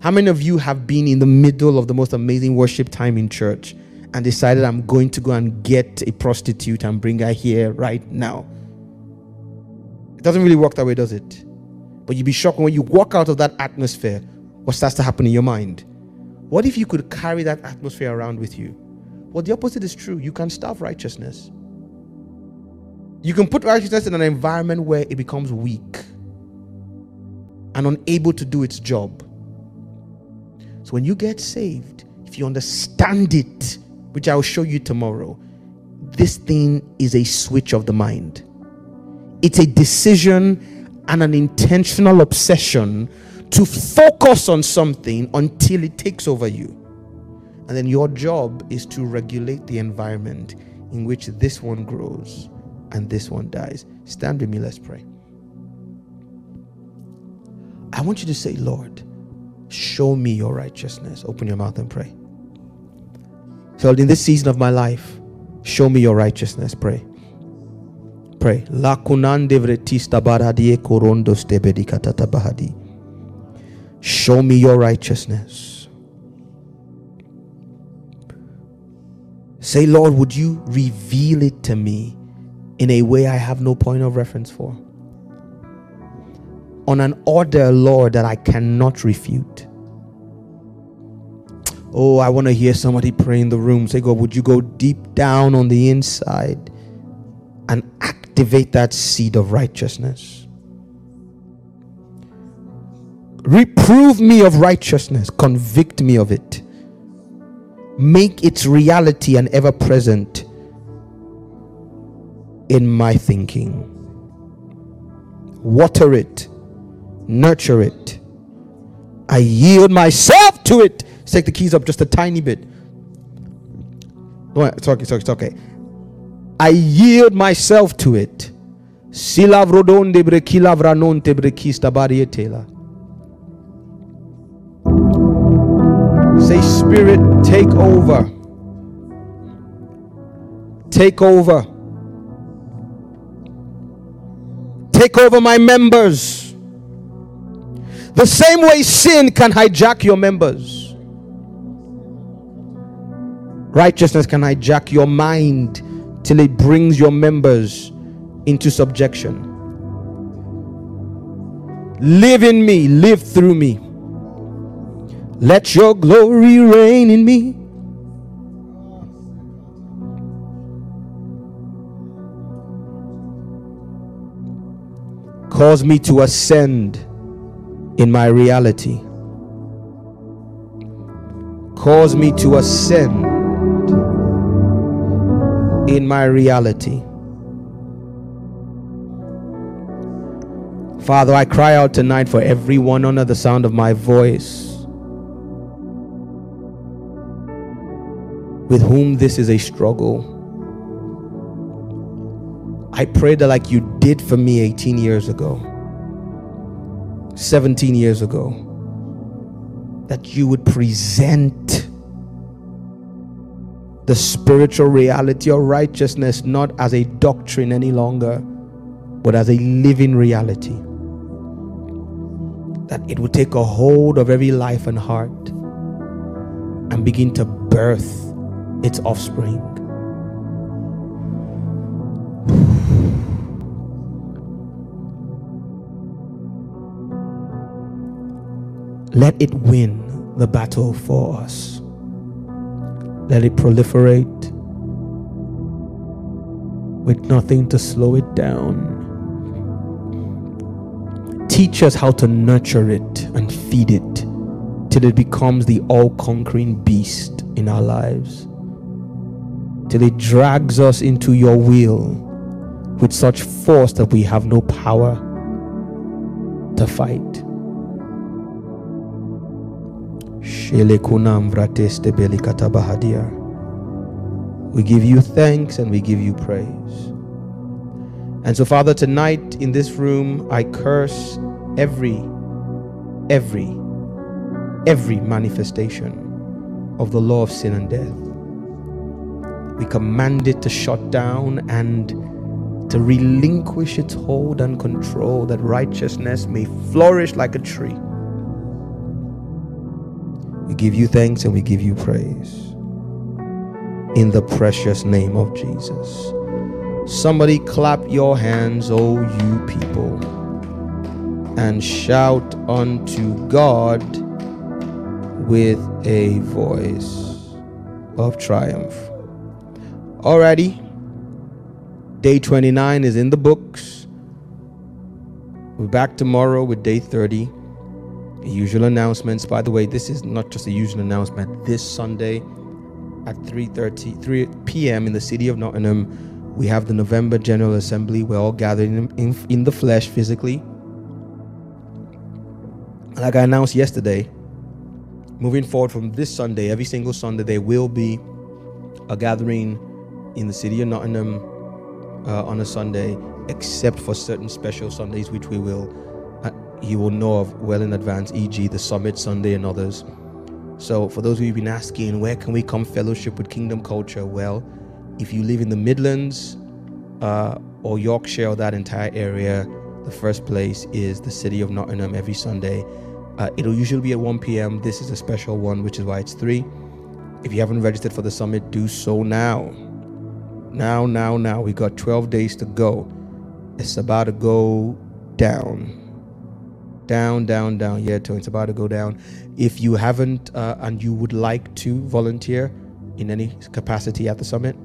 How many of you have been in the middle of the most amazing worship time in church and decided, I'm going to go and get a prostitute and bring her here right now? Doesn't really work that way, does it? But you'd be shocked when you walk out of that atmosphere, what starts to happen in your mind? What if you could carry that atmosphere around with you? Well, the opposite is true. You can starve righteousness. You can put righteousness in an environment where it becomes weak and unable to do its job. So when you get saved, if you understand it, which I'll show you tomorrow, this thing is a switch of the mind. It's a decision and an intentional obsession to focus on something until it takes over you. And then your job is to regulate the environment in which this one grows and this one dies. Stand with me, let's pray. I want you to say, Lord, show me your righteousness. Open your mouth and pray. So, in this season of my life, show me your righteousness. Pray. Bahadi. Show me your righteousness. Say, Lord, would you reveal it to me in a way I have no point of reference for? On an order, Lord, that I cannot refute. Oh, I want to hear somebody pray in the room. Say, God, would you go deep down on the inside and activate that seed of righteousness? Reprove me of righteousness, convict me of it. Make its reality and ever present in my thinking. Water it, nurture it. I yield myself to it. Let's take the keys up just a tiny bit. It's okay, it's okay. I yield myself to it. Say, Spirit, take over. Take over. Take over my members. The same way sin can hijack your members, righteousness can hijack your mind till it brings your members into subjection. Live in me, live through me. Let your glory reign in me. Cause me to ascend in my reality. Cause me to ascend in my reality. Father, I cry out tonight for everyone under the sound of my voice with whom this is a struggle. I pray that, like you did for me 18 years ago, 17 years ago, that you would present the spiritual reality of righteousness not as a doctrine any longer, but as a living reality. That it would take a hold of every life and heart and begin to birth its offspring. Let it win the battle for us. Let it proliferate with nothing to slow it down. Teach us how to nurture it and feed it till it becomes the all conquering beast in our lives. Till it drags us into your will with such force that we have no power to fight. We give you thanks and we give you praise. And so, Father, tonight in this room, I curse every, every, every manifestation of the law of sin and death. We command it to shut down and to relinquish its hold and control that righteousness may flourish like a tree. We give you thanks and we give you praise. In the precious name of Jesus. Somebody clap your hands, O you people, and shout unto God with a voice of triumph. Alrighty. Day 29 is in the books. We're back tomorrow with day 30. Usual announcements. By the way, this is not just a usual announcement. This Sunday at 3:30 3 p.m. in the city of Nottingham, we have the November General Assembly. We're all gathered in, in, in the flesh physically. Like I announced yesterday, moving forward from this Sunday, every single Sunday, there will be a gathering in the city of Nottingham uh, on a Sunday, except for certain special Sundays, which we will you will know of well in advance, e.g., the Summit Sunday and others. So, for those of you who've been asking, where can we come fellowship with Kingdom Culture? Well, if you live in the Midlands uh, or Yorkshire or that entire area, the first place is the city of Nottingham every Sunday. Uh, it'll usually be at 1 p.m. This is a special one, which is why it's 3. If you haven't registered for the summit, do so now. Now, now, now. We got 12 days to go. It's about to go down. Down, down, down. Yeah, Tony, it's about to go down. If you haven't uh, and you would like to volunteer in any capacity at the summit,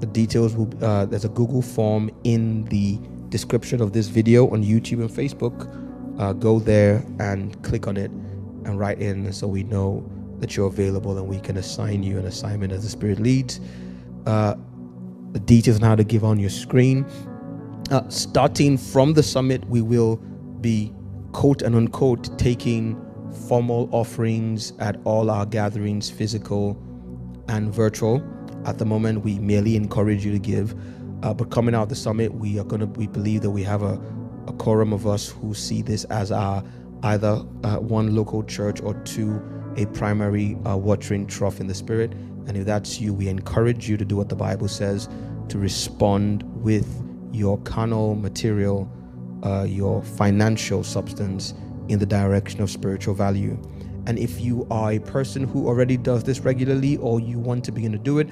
the details will. Uh, there's a Google form in the description of this video on YouTube and Facebook. Uh, go there and click on it and write in so we know that you're available and we can assign you an assignment as the Spirit leads. Uh, the details on how to give on your screen. Uh, starting from the summit, we will be quote and unquote taking formal offerings at all our gatherings, physical and virtual. At the moment, we merely encourage you to give. Uh, but coming out of the summit, we are going to, we believe that we have a, a quorum of us who see this as our either uh, one local church or two, a primary uh, watering trough in the spirit. And if that's you, we encourage you to do what the Bible says to respond with your carnal material, uh, your financial substance in the direction of spiritual value. And if you are a person who already does this regularly or you want to begin to do it,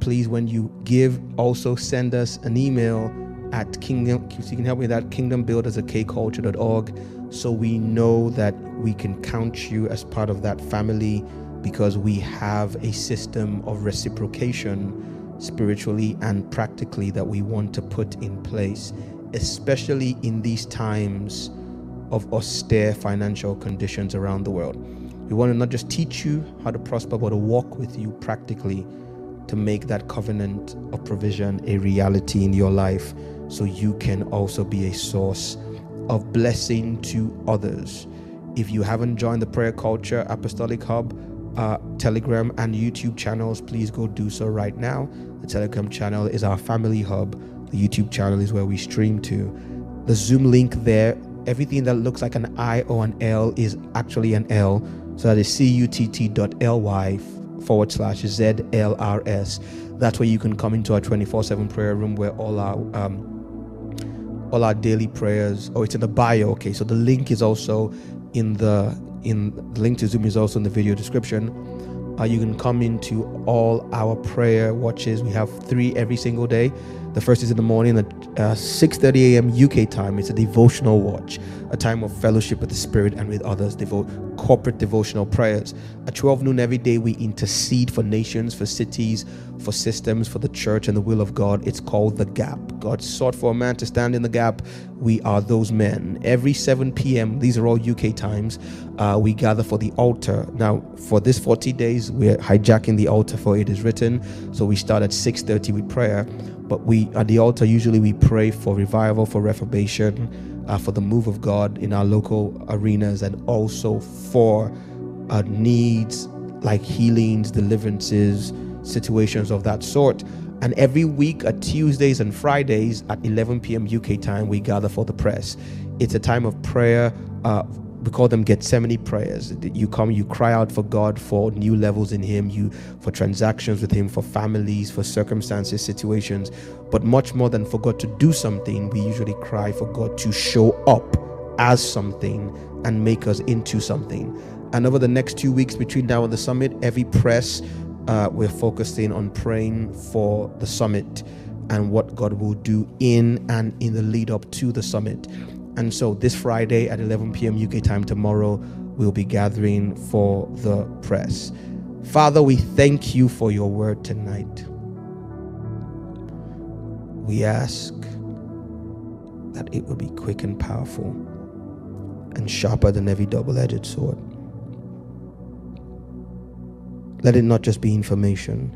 please, when you give, also send us an email at kingdom so you can help me with that kingdombuilders at kculture.org so we know that we can count you as part of that family because we have a system of reciprocation spiritually and practically that we want to put in place especially in these times of austere financial conditions around the world we want to not just teach you how to prosper but to walk with you practically to make that covenant of provision a reality in your life so you can also be a source of blessing to others. If you haven't joined the Prayer Culture Apostolic Hub uh, Telegram and YouTube channels, please go do so right now. The Telegram channel is our family hub, the YouTube channel is where we stream to. The Zoom link there, everything that looks like an I or an L is actually an L. So that is cutt.ly forward slash ZLRS. That's where you can come into our 24 7 prayer room where all our um, all our daily prayers. Oh, it's in the bio. Okay, so the link is also in the in the link to Zoom is also in the video description. Uh, you can come into all our prayer watches. We have three every single day. The first is in the morning at uh, 6:30 a.m. UK time. It's a devotional watch, a time of fellowship with the Spirit and with others. Devote corporate devotional prayers. At 12 noon every day, we intercede for nations, for cities, for systems, for the church and the will of God. It's called the Gap. God sought for a man to stand in the gap. We are those men. Every 7 p.m. These are all UK times. Uh, we gather for the altar. Now, for this 40 days, we're hijacking the altar for it is written. So we start at 6:30 with prayer but we at the altar usually we pray for revival for reformation uh, for the move of god in our local arenas and also for uh, needs like healings deliverances situations of that sort. And every week at tuesdays and fridays at 11 p.m uk time we gather for the press. It's a time of prayer uh, we call them Gethsemane prayers. You come, you cry out for God for new levels in Him, you for transactions with Him, for families, for circumstances, situations. But much more than for God to do something, we usually cry for God to show up as something and make us into something. And over the next two weeks between now and the summit, every press, uh, we're focusing on praying for the summit and what God will do in and in the lead up to the summit. And so this Friday at 11 p.m. UK time tomorrow, we'll be gathering for the press. Father, we thank you for your word tonight. We ask that it will be quick and powerful, and sharper than every double edged sword. Let it not just be information.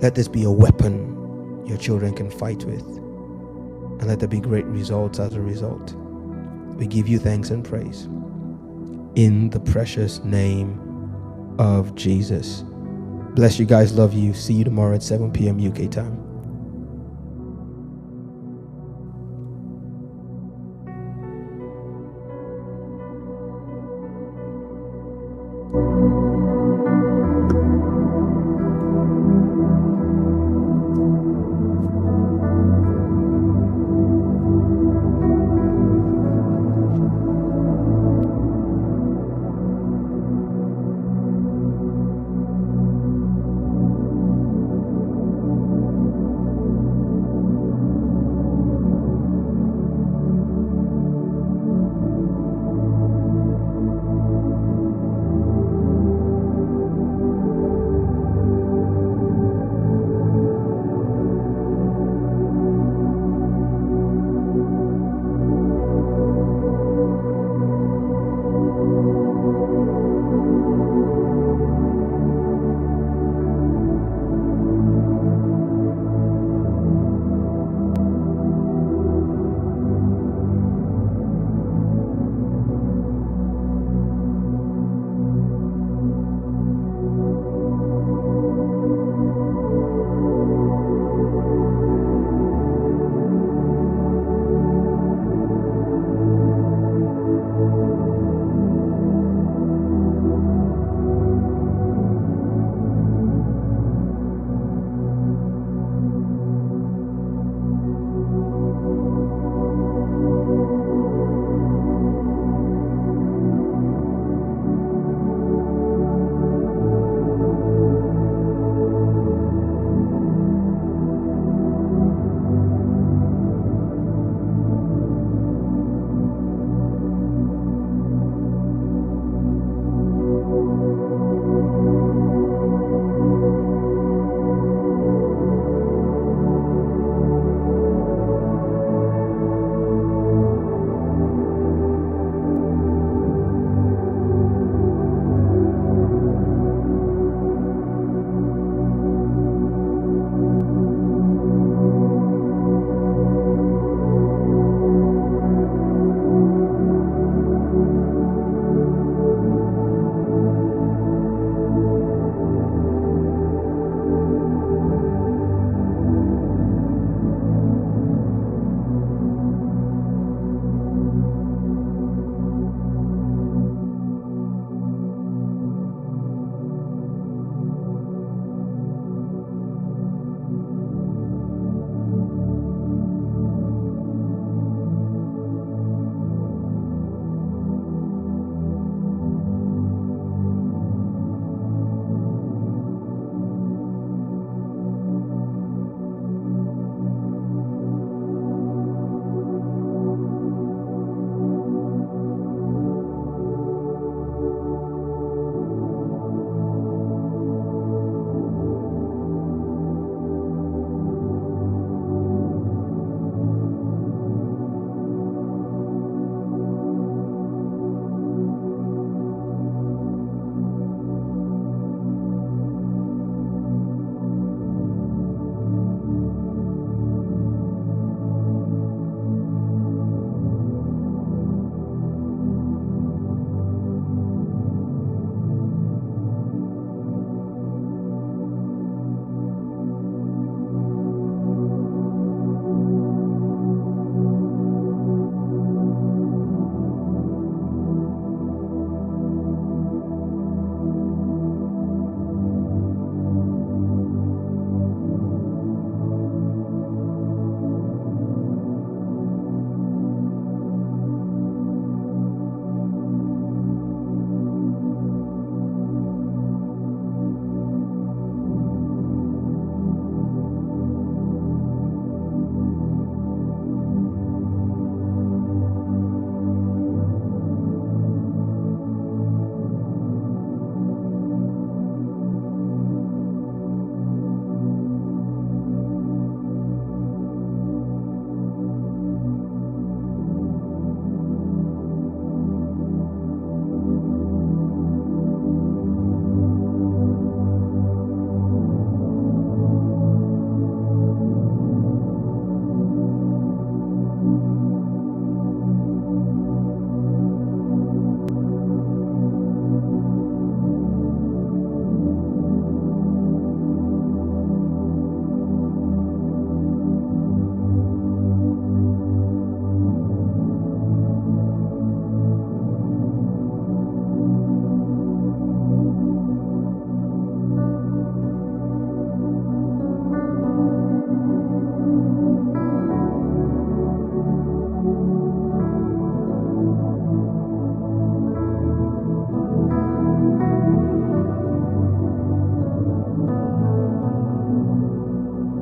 Let this be a weapon your children can fight with. And let there be great results as a result. We give you thanks and praise. In the precious name of Jesus. Bless you guys. Love you. See you tomorrow at 7 p.m. UK time.